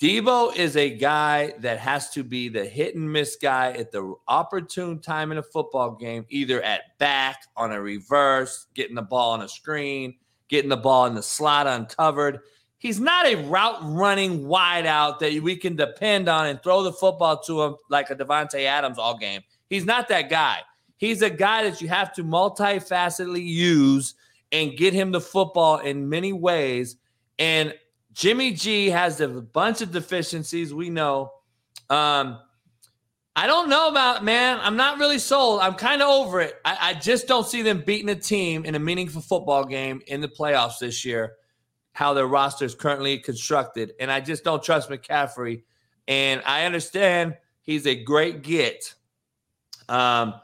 Deebo is a guy that has to be the hit and miss guy at the opportune time in a football game, either at back, on a reverse, getting the ball on a screen, getting the ball in the slot uncovered he's not a route running wideout that we can depend on and throw the football to him like a Davante Adams all game. He's not that guy. He's a guy that you have to multifacetedly use and get him the football in many ways. And Jimmy G has a bunch of deficiencies. We know. Um, I don't know about man. I'm not really sold. I'm kind of over it. I, I, just don't see them beating a team in a meaningful football game in the playoffs this year. How their roster is currently constructed, and I just don't trust McCaffrey. And I understand he's a great get, um,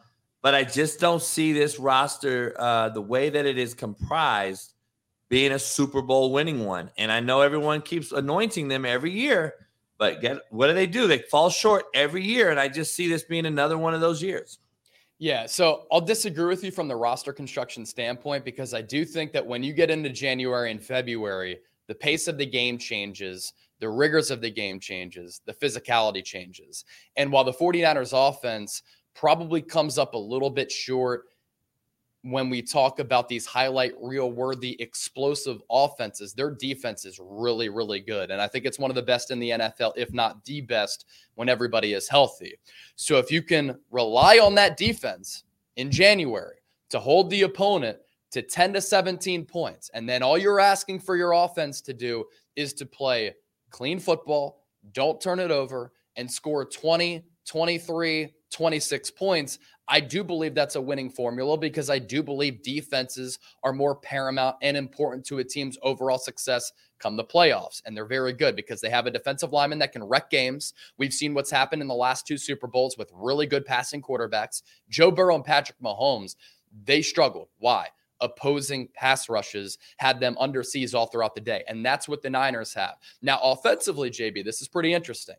but I just don't see this roster uh, the way that it is comprised being a Super Bowl winning one. And I know everyone keeps anointing them every year but get what do they do? They fall short every year, and I just see this being another one of those years. Yeah, so I'll disagree with you from the roster construction standpoint because I do think that when you get into January and February, the pace of the game changes, the rigors of the game changes, the physicality changes. And while the 49ers offense probably comes up a little bit short when we talk about these highlight reel worthy explosive offenses, their defense is really, really good. And I think it's one of the best in the NFL, if not the best, when everybody is healthy. So if you can rely on that defense in January to hold the opponent to 10 to 17 points, and then all you're asking for your offense to do is to play clean football, don't turn it over, and score 20, 23, 26 points, I do believe that's a winning formula because I do believe defenses are more paramount and important to a team's overall success come the playoffs. And they're very good because they have a defensive lineman that can wreck games. We've seen what's happened in the last two Super Bowls with really good passing quarterbacks. Joe Burrow and Patrick Mahomes, they struggled. Why? opposing pass rushes had them under siege all throughout the day. And that's what the Niners have. Now, offensively, JB, this is pretty interesting.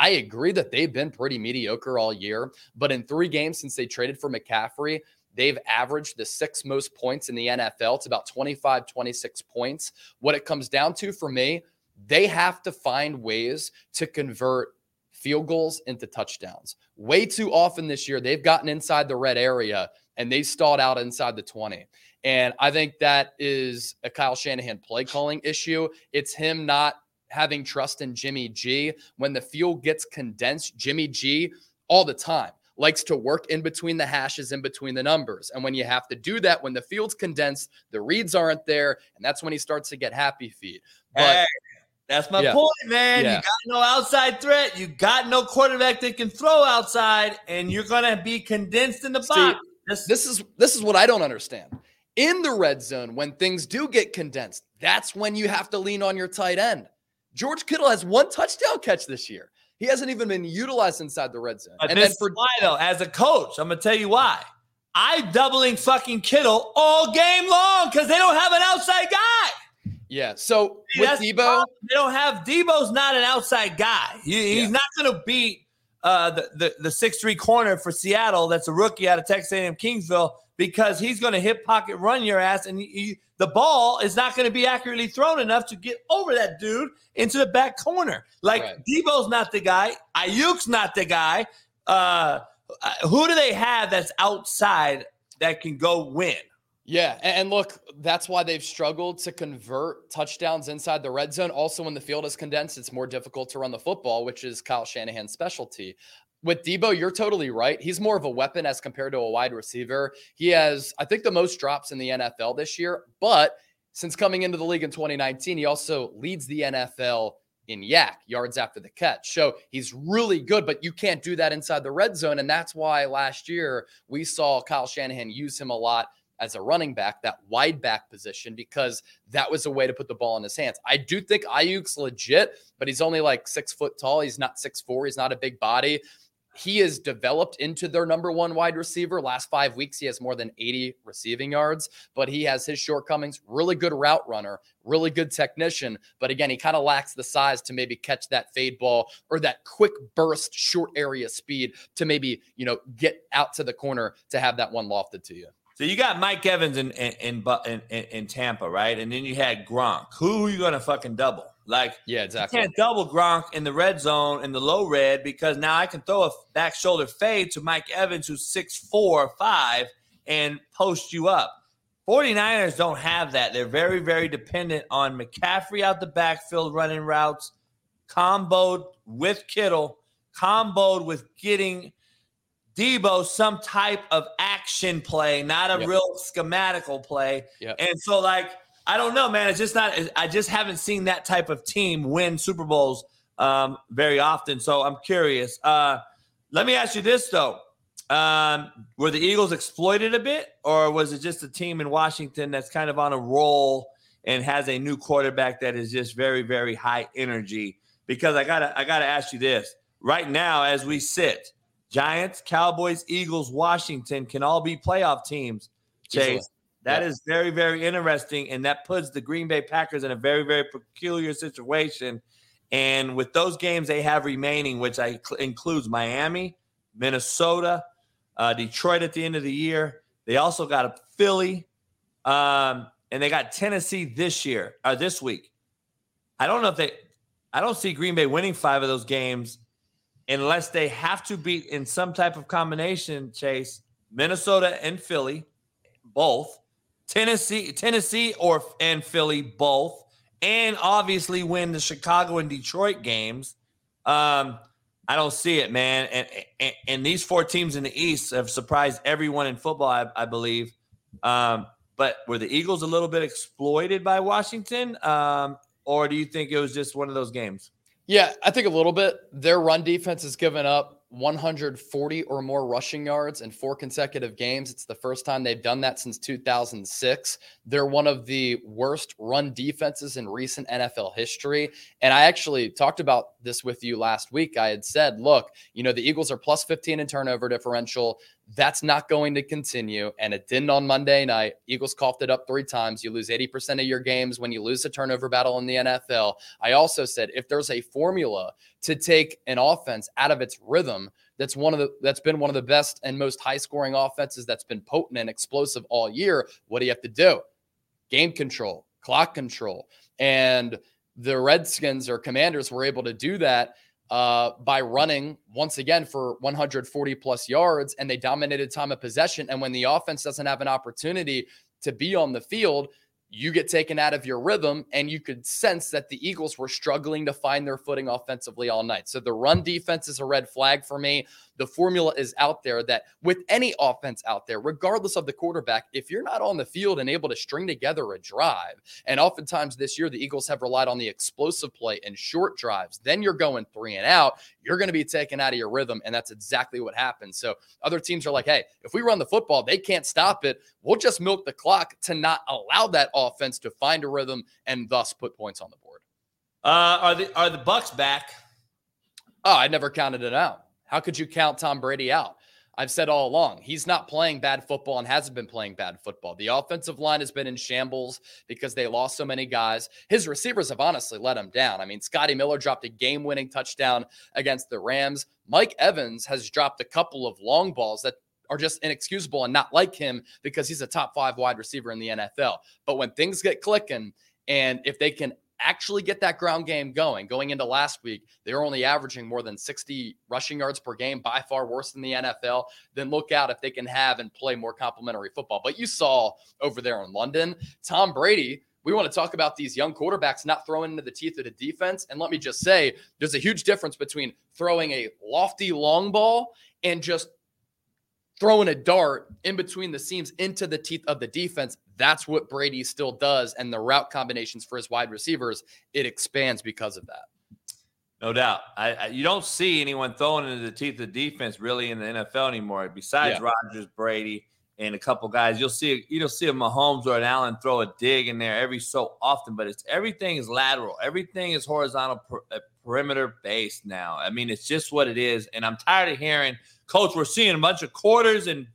I agree that they've been pretty mediocre all year, but in three games since they traded for McCaffrey, they've averaged the six most points in the NFL. It's about 25, 26 points. What it comes down to for me, they have to find ways to convert field goals into touchdowns. Way too often this year, they've gotten inside the red area and they stalled out inside the 20. And I think that is a Kyle Shanahan play calling issue. It's him not having trust in Jimmy G. When the field gets condensed, Jimmy G all the time likes to work in between the hashes, in between the numbers. And when you have to do that, when the field's condensed, the reads aren't there, and that's when he starts to get happy feet. But hey, that's my yeah. point, man. Yeah. You got no outside threat. You got no quarterback that can throw outside, and you're gonna be condensed in the box. This, this is this is what I don't understand. In the red zone, when things do get condensed, that's when you have to lean on your tight end. George Kittle has one touchdown catch this year. He hasn't even been utilized inside the red zone. But and then for why though, as a coach, I'm gonna tell you why. I doubling fucking Kittle all game long because they don't have an outside guy. Yeah. So See, with Deebo, they don't have Deebo's not an outside guy. He, he's yeah. not gonna beat uh, the the the six three corner for Seattle. That's a rookie out of Texas A&M Kingsville because he's gonna hit pocket run your ass and he, the ball is not going to be accurately thrown enough to get over that dude into the back corner. Like right. Deebo's not the guy. Aiyuk's not the guy. Uh, uh, who do they have that's outside that can go win? Yeah, and look, that's why they've struggled to convert touchdowns inside the red zone. Also, when the field is condensed, it's more difficult to run the football, which is Kyle Shanahan's specialty with Deebo, you're totally right. He's more of a weapon as compared to a wide receiver. He has, I think, the most drops in the NFL this year. But since coming into the league in 2019, he also leads the NFL in YAC yards after the catch. So he's really good, but you can't do that inside the red zone. And that's why last year we saw Kyle Shanahan use him a lot as a running back, that wide back position, because that was a way to put the ball in his hands. I do think Aiyuk's legit, but he's only like six foot tall. He's not six four. He's not a big body he is developed into their number one wide receiver. Last five weeks, he has more than 80 receiving yards, but he has his shortcomings. Really good route runner, really good technician. But again, he kind of lacks the size to maybe catch that fade ball or that quick burst, short area speed to maybe, you know, get out to the corner to have that one lofted to you. So you got Mike Evans in in in, in, in Tampa, right? And then you had Gronk. Who are you going to fucking double? Like, yeah, exactly. You can't double Gronk in the red zone in the low red because now I can throw a back shoulder fade to Mike Evans, who's six four five, and post you up. 49ers don't have that. They're very, very dependent on McCaffrey out the backfield running routes, comboed with Kittle, comboed with getting Deebo some type of action play, not a Yep. real schematical play. Yep. And so, like, I don't know, man. It's just not. I just haven't seen that type of team win Super Bowls um, very often. So I'm curious. Uh, let me ask you this though: um, Were the Eagles exploited a bit, or was it just a team in Washington that's kind of on a roll and has a new quarterback that is just very, very high energy? Because I gotta, I gotta ask you this: Right now, as we sit, Giants, Cowboys, Eagles, Washington can all be playoff teams. Chase. That Yeah. is very, very interesting. And that puts the Green Bay Packers in a very, very peculiar situation. And with those games they have remaining, which I cl- includes Miami, Minnesota, uh, Detroit at the end of the year, they also got a Philly, um, and they got Tennessee this year or this week. I don't know if they, I don't see Green Bay winning five of those games unless they have to beat in some type of combination. Chase Minnesota and Philly, both Tennessee, Tennessee or and Philly both, and obviously win the Chicago and Detroit games. Um, I don't see it, man. And, and and these four teams in the East have surprised everyone in football, I, I believe. Um, but were the Eagles a little bit exploited by Washington, um, or do you think it was just one of those games? Yeah, I think a little bit. Their run defense has given up 140 or more rushing yards in four consecutive games. It's the first time they've done that since 2006. They're one of the worst run defenses in recent NFL history. And I actually talked about this with you last week. I had said, look, you know, the Eagles are plus 15 in turnover differential. That's not going to continue. And it didn't on Monday night. Eagles coughed it up three times. You lose 80% of your games when you lose the turnover battle in the NFL. I also said if there's a formula to take an offense out of its rhythm, that's one of the that's been one of the best and most high scoring offenses that's been potent and explosive all year. What do you have to do? Game control, clock control. And the Redskins or commanders were able to do that uh, by running once again for 140 plus yards, and they dominated time of possession. And when the offense doesn't have an opportunity to be on the field, you get taken out of your rhythm, and you could sense that the Eagles were struggling to find their footing offensively all night. So the run defense is a red flag for me. The formula is out there that with any offense out there, regardless of the quarterback, if you're not on the field and able to string together a drive, and oftentimes this year the Eagles have relied on the explosive play and short drives, then you're going three and out. You're going to be taken out of your rhythm, and that's exactly what happens. So other teams are like, hey, if we run the football, they can't stop it. We'll just milk the clock to not allow that offense to find a rhythm and thus put points on the board. Uh, are the are the Bucks back? Oh, I never counted it out. How could you count Tom Brady out? I've said all along, he's not playing bad football and hasn't been playing bad football. The offensive line has been in shambles because they lost so many guys. His receivers have honestly let him down. I mean, Scotty Miller dropped a game winning touchdown against the Rams. Mike Evans has dropped a couple of long balls that are just inexcusable and not like him because he's a top five wide receiver in the NFL. But when things get clicking, and if they can actually get that ground game going. Going into last week, they were only averaging more than 60 rushing yards per game, by far worse than the NFL. Then look out if they can have and play more complementary football. But you saw over there in London, Tom Brady. We want to talk about these young quarterbacks not throwing into the teeth of the defense. And let me just say, there's a huge difference between throwing a lofty long ball and just throwing a dart in between the seams into the teeth of the defense. That's what Brady still does. And the route combinations for his wide receivers, it expands because of that. No doubt. I, I, you don't see anyone throwing into the teeth of defense really in the NFL anymore. Besides Yeah. Rodgers, Brady, and a couple guys, you'll see you'll see a Mahomes or an Allen throw a dig in there every so often, but it's everything is lateral. Everything is horizontal per, uh, perimeter based now. I mean, it's just what it is. And I'm tired of hearing, Coach, we're seeing a bunch of quarters and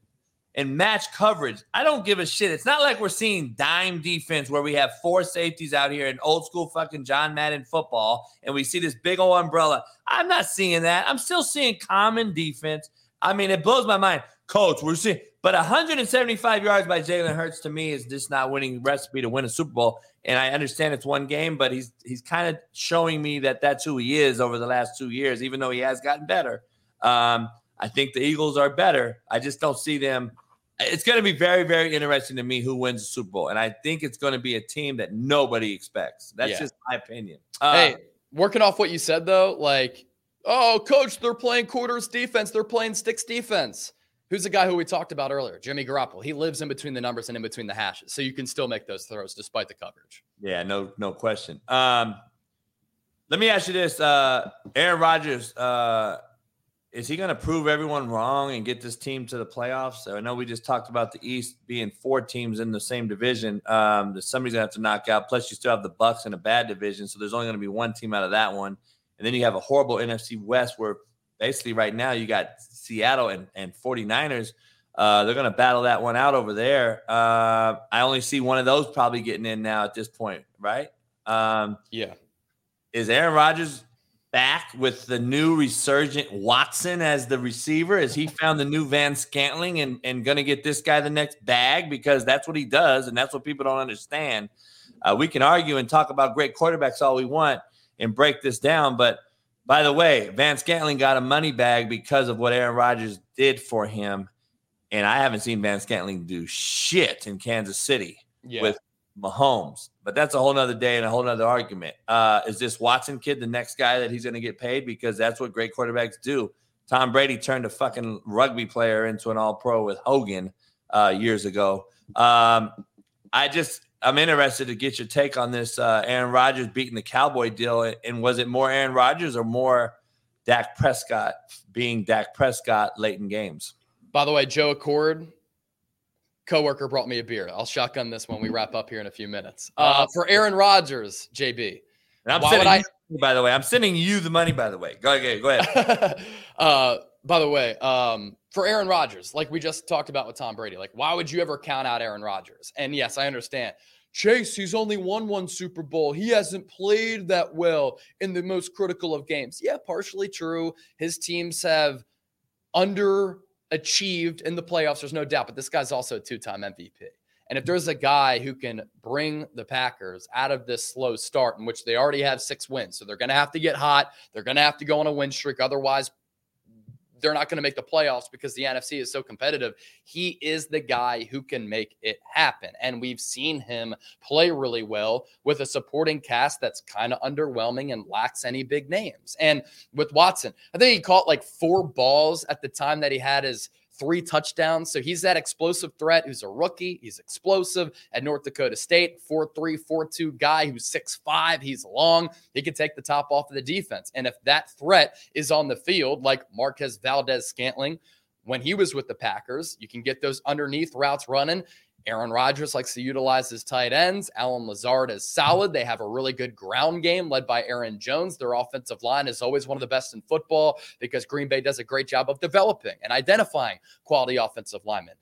and match coverage. I don't give a shit. It's not like we're seeing dime defense where we have four safeties out here in old school fucking John Madden football and we see this big old umbrella. I'm not seeing that. I'm still seeing common defense. I mean, it blows my mind. Coach, we're seeing, but 175 yards by Jalen Hurts to me is just not winning recipe to win a Super Bowl. And I understand it's one game, but he's he's kind of showing me that that's who he is over the last two years, even though he has gotten better. Um, I think the Eagles are better. I just don't see them it's going to be very, very interesting to me who wins the Super Bowl, and I think it's going to be a team that nobody expects. That's Yeah. just my opinion. Uh, hey, working off what you said though, like, oh, coach, they're playing quarters defense, they're playing sticks defense. Who's the guy who we talked about earlier? Jimmy Garoppolo. He lives in between the numbers and in between the hashes, so you can still make those throws despite the coverage. Yeah, no, no question. Um, let me ask you this: uh, Aaron Rodgers, uh, is he going to prove everyone wrong and get this team to the playoffs? So I know we just talked about the East being four teams in the same division um, that somebody's going to have to knock out. Plus, you still have the Bucks in a bad division, so there's only going to be one team out of that one. And then you have a horrible NFC West where basically right now you got Seattle and, and 49ers. Uh, they're going to battle that one out over there. Uh, I only see one of those probably getting in now at this point, right? Um, Yeah. is Aaron Rodgers back with the new resurgent Watson as the receiver? Has he found the new Van Scantling and, and going to get this guy the next bag? Because that's what he does, and that's what people don't understand. Uh, we can argue and talk about great quarterbacks all we want and break this down, but by the way, Van Scantling got a money bag because of what Aaron Rodgers did for him. And I haven't seen Van Scantling do shit in Kansas City Yeah. with Mahomes. But that's a whole nother day and a whole nother argument. Uh, is this Watson kid the next guy that he's going to get paid? Because that's what great quarterbacks do. Tom Brady turned a fucking rugby player into an all pro with Hogan uh, years ago. Um, I just, I'm interested to get your take on this uh, Aaron Rodgers beating the Cowboy deal. And was it more Aaron Rodgers or more Dak Prescott being Dak Prescott late in games? By the way, Joe Accord, coworker, brought me a beer. I'll shotgun this when we wrap up here in a few minutes. Uh, Uh, for Aaron Rodgers, JB. And I'm sending would I- you by the way. I'm sending you the money, by the way. Go ahead. Go ahead. uh, by the way, um, for Aaron Rodgers, like we just talked about with Tom Brady, like why would you ever count out Aaron Rodgers? And yes, I understand. Chase, he's only won one Super Bowl. He hasn't played that well in the most critical of games. Yeah, partially true. His teams have underachieved in the playoffs. There's no doubt. But this guy's also a two-time MVP. And if there's a guy who can bring the Packers out of this slow start, in which they already have six wins, so they're going to have to get hot. They're going to have to go on a win streak. Otherwise, they're not going to make the playoffs because the NFC is so competitive. He is the guy who can make it happen. And we've seen him play really well with a supporting cast that's kind of underwhelming and lacks any big names. And with Watson, I think he caught like four balls at the time that he had his three touchdowns. So he's that explosive threat who's a rookie. He's explosive at North Dakota State, 4'3, 4'2 guy who's 6'5. He's long. He can take the top off of the defense. And if that threat is on the field, like Marquez Valdes Scantling, when he was with the Packers, you can get those underneath routes running. Aaron Rodgers likes to utilize his tight ends. Allen Lazard is solid. They have a really good ground game led by Aaron Jones. Their offensive line is always one of the best in football because Green Bay does a great job of developing and identifying quality offensive linemen.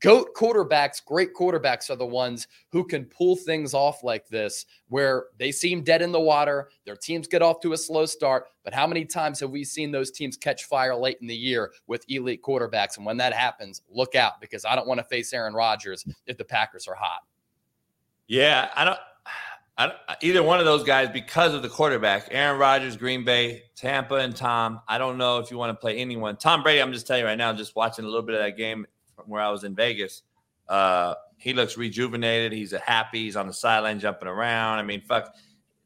Goat quarterbacks, great quarterbacks are the ones who can pull things off like this, where they seem dead in the water. Their teams get off to a slow start. But how many times have we seen those teams catch fire late in the year with elite quarterbacks? And when that happens, look out because I don't want to face Aaron Rodgers if the Packers are hot. Yeah, I don't, I. Either one of those guys, because of the quarterback, Aaron Rodgers, Green Bay, Tampa, and Tom. I don't know if you want to play anyone. Tom Brady. I'm just telling you right now. Just watching a little bit of that game where I was in Vegas. Uh, he looks rejuvenated. He's a happy. He's on the sideline jumping around. I mean, fuck,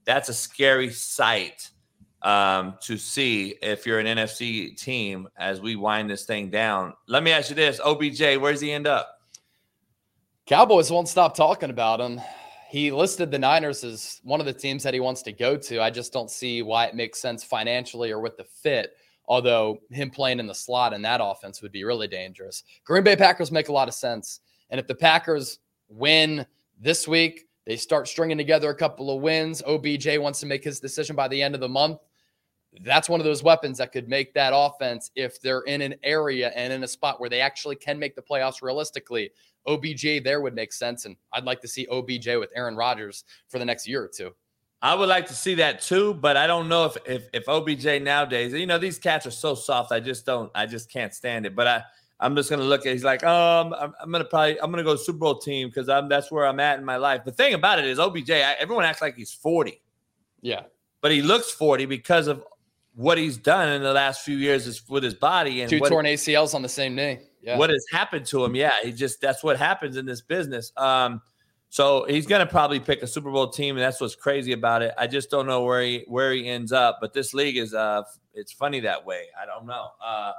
that's a scary sight um, to see if you're an NFC team as we wind this thing down. Let me ask you this: OBJ, where's he end up? Cowboys won't stop talking about him. He listed the Niners as one of the teams that he wants to go to. I just don't see why it makes sense financially or with the fit. Although him playing in the slot in that offense would be really dangerous. Green Bay Packers make a lot of sense. And if the Packers win this week, they start stringing together a couple of wins. OBJ wants to make his decision by the end of the month. That's one of those weapons that could make that offense if they're in an area and in a spot where they actually can make the playoffs realistically. OBJ there would make sense. And I'd like to see OBJ with Aaron Rodgers for the next year or two. I would like to see that too, but I don't know if if if OBJ nowadays, you know, these cats are so soft. I just don't, I just can't stand it. But I, I'm just gonna look at. He's like, um, I'm, I'm gonna probably, I'm gonna go Super Bowl team because I'm that's where I'm at in my life. The thing about it is, OBJ, I, everyone acts like he's 40, Yeah. but he looks 40 because of what he's done in the last few years is with his body and Two what, torn ACLs on the same knee. Yeah. what has happened to him. Yeah, he just that's what happens in this business. Um, so he's gonna probably pick a Super Bowl team, and that's what's crazy about it. I just don't know where he where he ends up. But this league is uh, it's funny that way. I don't know. Uh,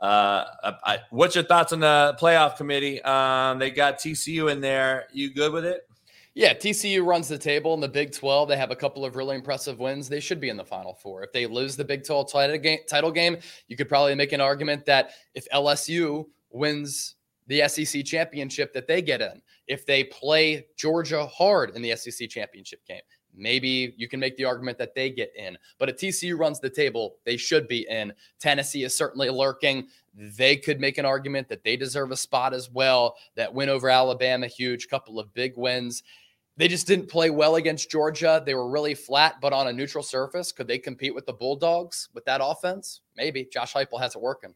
uh, I, what's your thoughts on the playoff committee? Um, they got TCU in there. You good with it? Yeah, TCU runs the table in the Big 12. They have a couple of really impressive wins. They should be in the Final Four. If they lose the Big 12 title game, title game, you could probably make an argument that if LSU wins the SEC championship, that they get in. If they play Georgia hard in the SEC championship game, maybe you can make the argument that they get in. But if TCU runs the table, they should be in. Tennessee is certainly lurking. They could make an argument that they deserve a spot as well. That win over Alabama, huge, couple of big wins. They just didn't play well against Georgia. They were really flat, but on a neutral surface. Could they compete with the Bulldogs with that offense? Maybe. Josh Heupel has it working.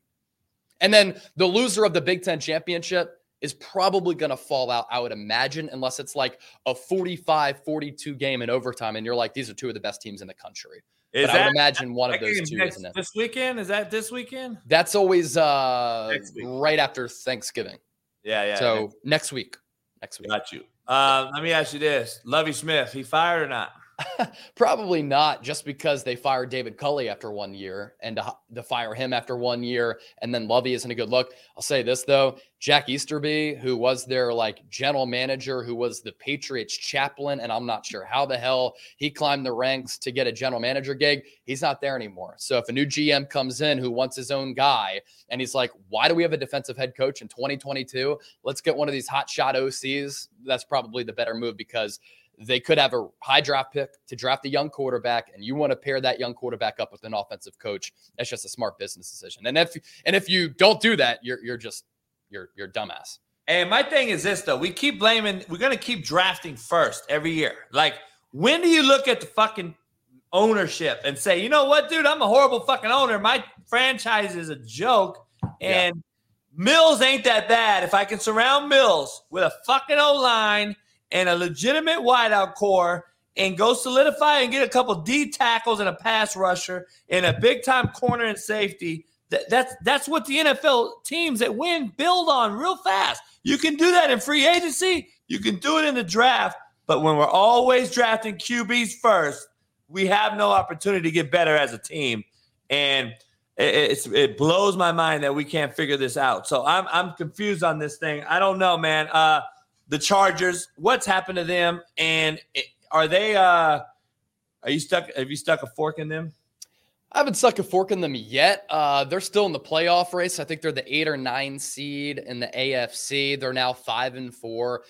And then the loser of the Big Ten championship is probably going to fall out, I would imagine, unless it's like a 45 42 game in overtime. And you're like, these are two of the best teams in the country. Is but I would imagine one of those two, next, isn't it? This weekend? Is that this weekend? That's always uh, right after Thanksgiving. Yeah, yeah. so next week. Next week. got you. Uh, let me ask you this: Lovie Smith, he fired or not? Probably not just because they fired David Culley after one year and to, to fire him after one year and then Lovie isn't a good look. I'll say this though, Jack Easterby, who was their like general manager, who was the Patriots chaplain, and I'm not sure how the hell he climbed the ranks to get a general manager gig. He's not there anymore. So if a new GM comes in who wants his own guy and he's like, why do we have a defensive head coach in 2022? Let's get one of these hot shot OCs. That's probably the better move because they could have a high draft pick to draft a young quarterback, and you want to pair that young quarterback up with an offensive coach. That's just a smart business decision. And if and if you don't do that, you're you're just you're you're dumbass. And my thing is this though: we keep blaming. We're gonna keep drafting first every year. Like, when do you look at the fucking ownership and say, you know what, dude, I'm a horrible fucking owner. My franchise is a joke, and Mills ain't that bad. If I can surround Mills with a fucking O line and a legitimate wideout core and go solidify and get a couple D tackles and a pass rusher and a big time corner and safety. That, that's that's what the NFL teams that win build on real fast. You can do that in free agency. You can do it in the draft. But when we're always drafting QBs first, we have no opportunity to get better as a team. And it, it blows my mind that we can't figure this out. So I'm I'm confused on this thing. I don't know, man. Uh, the Chargers, what's happened to them? And are they? Uh, are you stuck? Have you stuck a fork in them? I haven't stuck a fork in them yet. Uh, they're still in the playoff race. I think they're the eight or nine seed in the AFC. They're now five and four.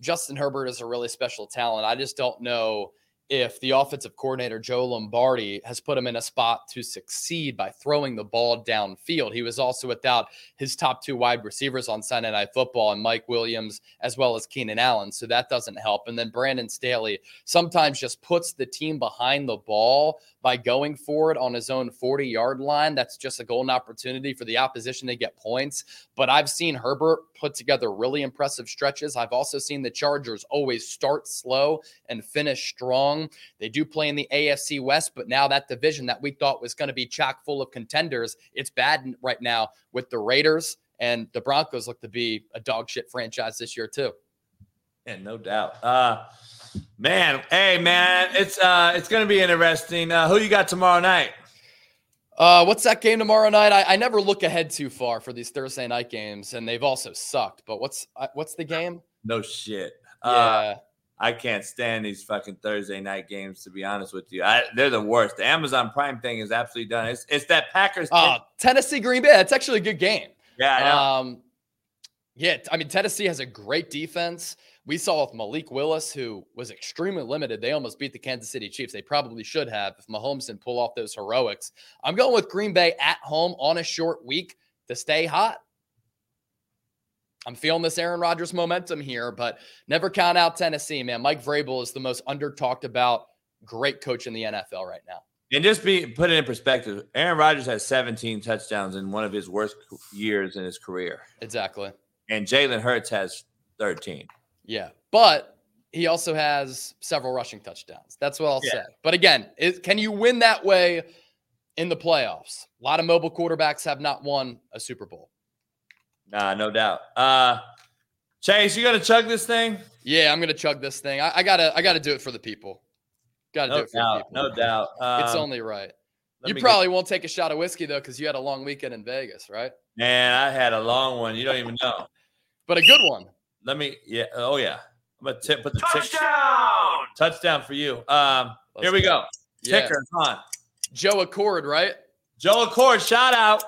Justin Herbert is a really special talent. I just don't know if the offensive coordinator Joe Lombardi has put him in a spot to succeed by throwing the ball downfield. He was also without his top two wide receivers on Sunday Night Football and Mike Williams as well as Keenan Allen, so that doesn't help. And then Brandon Staley sometimes just puts the team behind the ball by going for it on his own 40 yard line. That's just a golden opportunity for the opposition to get points. But I've seen Herbert put together really impressive stretches. I've also seen the Chargers always start slow and finish strong. They do play in the AFC West, but now that division that we thought was going to be chock full of contenders, it's bad right now with the Raiders. And the Broncos look to be a dog shit franchise this year, too. Yeah, no doubt. Uh, man, hey man, it's uh, it's gonna be interesting. Uh, who you got tomorrow night? Uh, what's that game tomorrow night? I, I never look ahead too far for these Thursday night games, and they've also sucked. But what's uh, what's the game? No shit. Yeah, Uh, I can't stand these fucking Thursday night games. To be honest with you, I, they're the worst. The Amazon Prime thing is absolutely done. It's it's that Packers. uh, Tennessee Green Bay. That's actually a good game. yeah. Um, yeah, I mean Tennessee has a great defense. We saw with Malik Willis, who was extremely limited. They almost beat the Kansas City Chiefs. They probably should have if Mahomes didn't pull off those heroics. I'm going with Green Bay at home on a short week to stay hot. I'm feeling this Aaron Rodgers momentum here, but never count out Tennessee, man. Mike Vrabel is the most under talked about great coach in the NFL right now. and just be put it in perspective. Aaron Rodgers has 17 touchdowns in one of his worst years in his career, Exactly. and Jalen Hurts has 13. Yeah. But he also has several rushing touchdowns. That's what I'll Yeah. say. But again, is, can you win that way in the playoffs. A lot of mobile quarterbacks have not won a Super Bowl. Nah, no doubt. Uh Chase, you gonna chug this thing? Yeah, I'm gonna chug this thing. I, I gotta I gotta do it for the people. Gotta do No it for the doubt. people. No doubt. it's Um, only right. You probably won't take a shot of whiskey though, because you had a long weekend in Vegas, right? man, I had a long one. You don't even know. But a good one. Let me. Yeah. Oh yeah. I'm gonna tip. Put the touchdown. Touchdown for you. Um. Let's here we go. Yeah. Ticker on. Joe Accord, right? Joe Accord, shout out.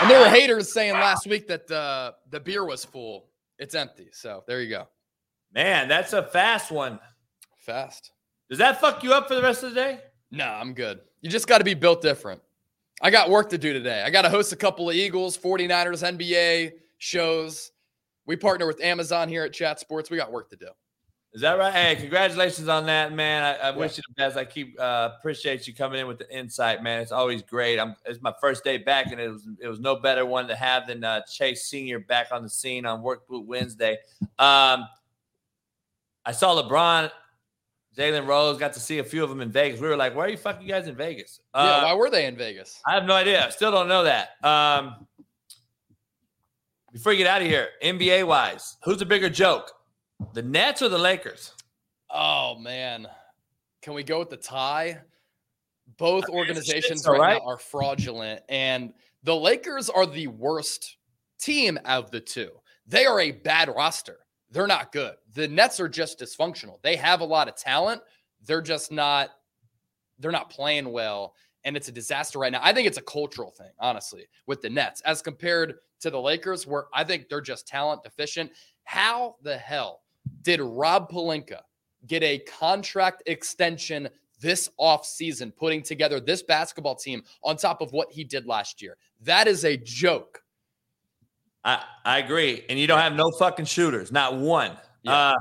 And there were haters saying last week that the the beer was full. It's empty. So there you go. Man, that's a fast one. Fast. Does that fuck you up for the rest of the day? No, I'm good. You just got to be built different. I got work to do today. I got to host a couple of Eagles, 49ers, NBA shows. We partner with Amazon here at Chat Sports. We got work to do. Is that right? Hey, congratulations on that, man. I, I wish you the best. I keep uh, appreciate you coming in with the insight, man. It's always great. I'm it's my first day back, and it was it was no better one to have than uh, Chase Senior back on the scene on Work Boot Wednesday. Um, I saw LeBron, Jalen Rose, got to see a few of them in Vegas. We were like, "Why are you fucking guys in Vegas?" yeah, Uh, why were they in Vegas? I have no idea. I Still don't know that. Um, before you get out of here, NBA wise, who's a bigger joke, the Nets or the Lakers? Oh man, can we go with the tie? Both I mean, it's a organizations right, right? now are fraudulent, and the Lakers are the worst team of the two. They are a bad roster. They're not good. The Nets are just dysfunctional. They have a lot of talent. They're just not. They're not playing well, and it's a disaster right now. I think it's a cultural thing, honestly, with the Nets as compared to the Lakers, where I think they're just talent deficient. How the hell did Rob Pelinka get a contract extension this offseason, putting together this basketball team on top of what he did last year? That is a joke. I, I agree. And you don't have no fucking shooters, not one. Yeah. Uh,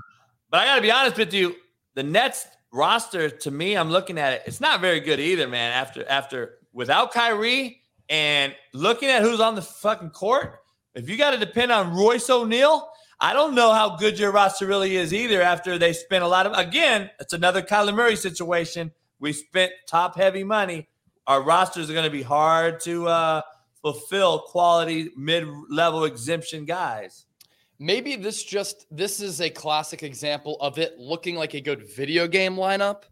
but I got to be honest with you. The Nets roster, to me, I'm looking at it. It's not very good either, man. After after without Kyrie and looking at who's on the fucking court, if you got to depend on Royce O'Neale, I don't know how good your roster really is either. After they spent a lot of again, it's another Kyler Murray situation. We spent top heavy money. Our rosters are going to be hard to uh, fulfill quality mid-level exemption guys. Maybe this just this is a classic example of it looking like a good video game lineup,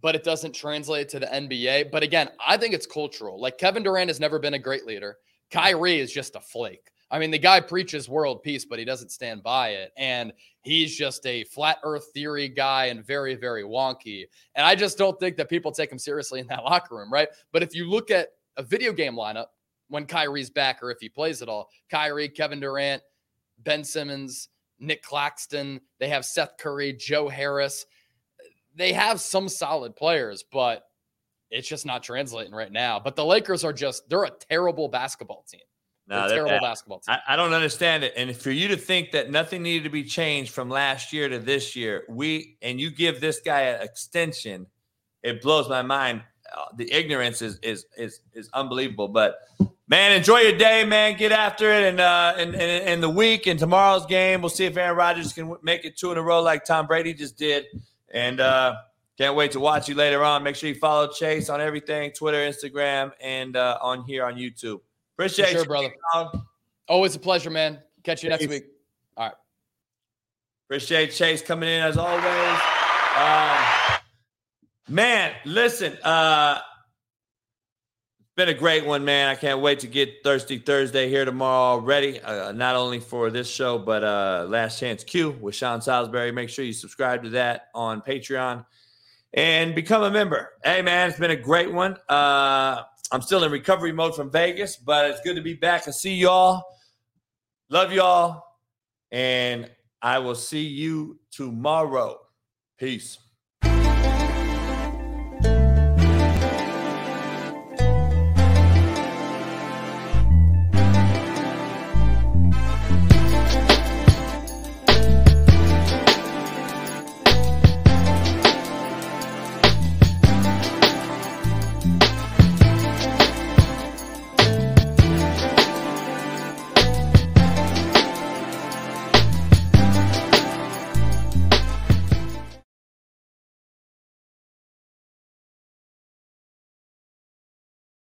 but it doesn't translate to the NBA. But again, I think it's cultural. Like Kevin Durant has never been a great leader. Kyrie is just a flake. I mean, the guy preaches world peace, but he doesn't stand by it. And he's just a flat earth theory guy and very, very wonky. And I just don't think that people take him seriously in that locker room, right? But if you look at a video game lineup when Kyrie's back or if he plays at all, Kyrie, Kevin Durant, Ben Simmons, Nic Claxton, they have Seth Curry, Joe Harris. They have some solid players, but it's just not translating right now. But the Lakers are just, they're a terrible basketball team. No, terrible bad. basketball team. I, I don't understand it. And for you to think that nothing needed to be changed from last year to this year, we and you give this guy an extension, it blows my mind. Uh, the ignorance is is is is unbelievable. But man, enjoy your day, man. Get after it, and uh, and and, and the week and tomorrow's game, we'll see if Aaron Rodgers can make it two in a row like Tom Brady just did. And uh, can't wait to watch you later on. Make sure you follow Chase on everything: Twitter, Instagram, and uh, on here on YouTube. Appreciate sure, you, brother. dog. Always a pleasure, man. Catch you next week. All right. Appreciate Chase coming in as always. Um, man, listen, uh, been a great one, man. I can't wait to get Thirsty Thursday here tomorrow already. Uh, not only for this show, but uh, Last Chance Q with Sean Salisbury. Make sure you subscribe to that on Patreon and become a member. Hey, man, it's been a great one. Uh, I'm still in recovery mode from Vegas, but it's good to be back and see y'all. Love y'all. And I will see you tomorrow. Peace.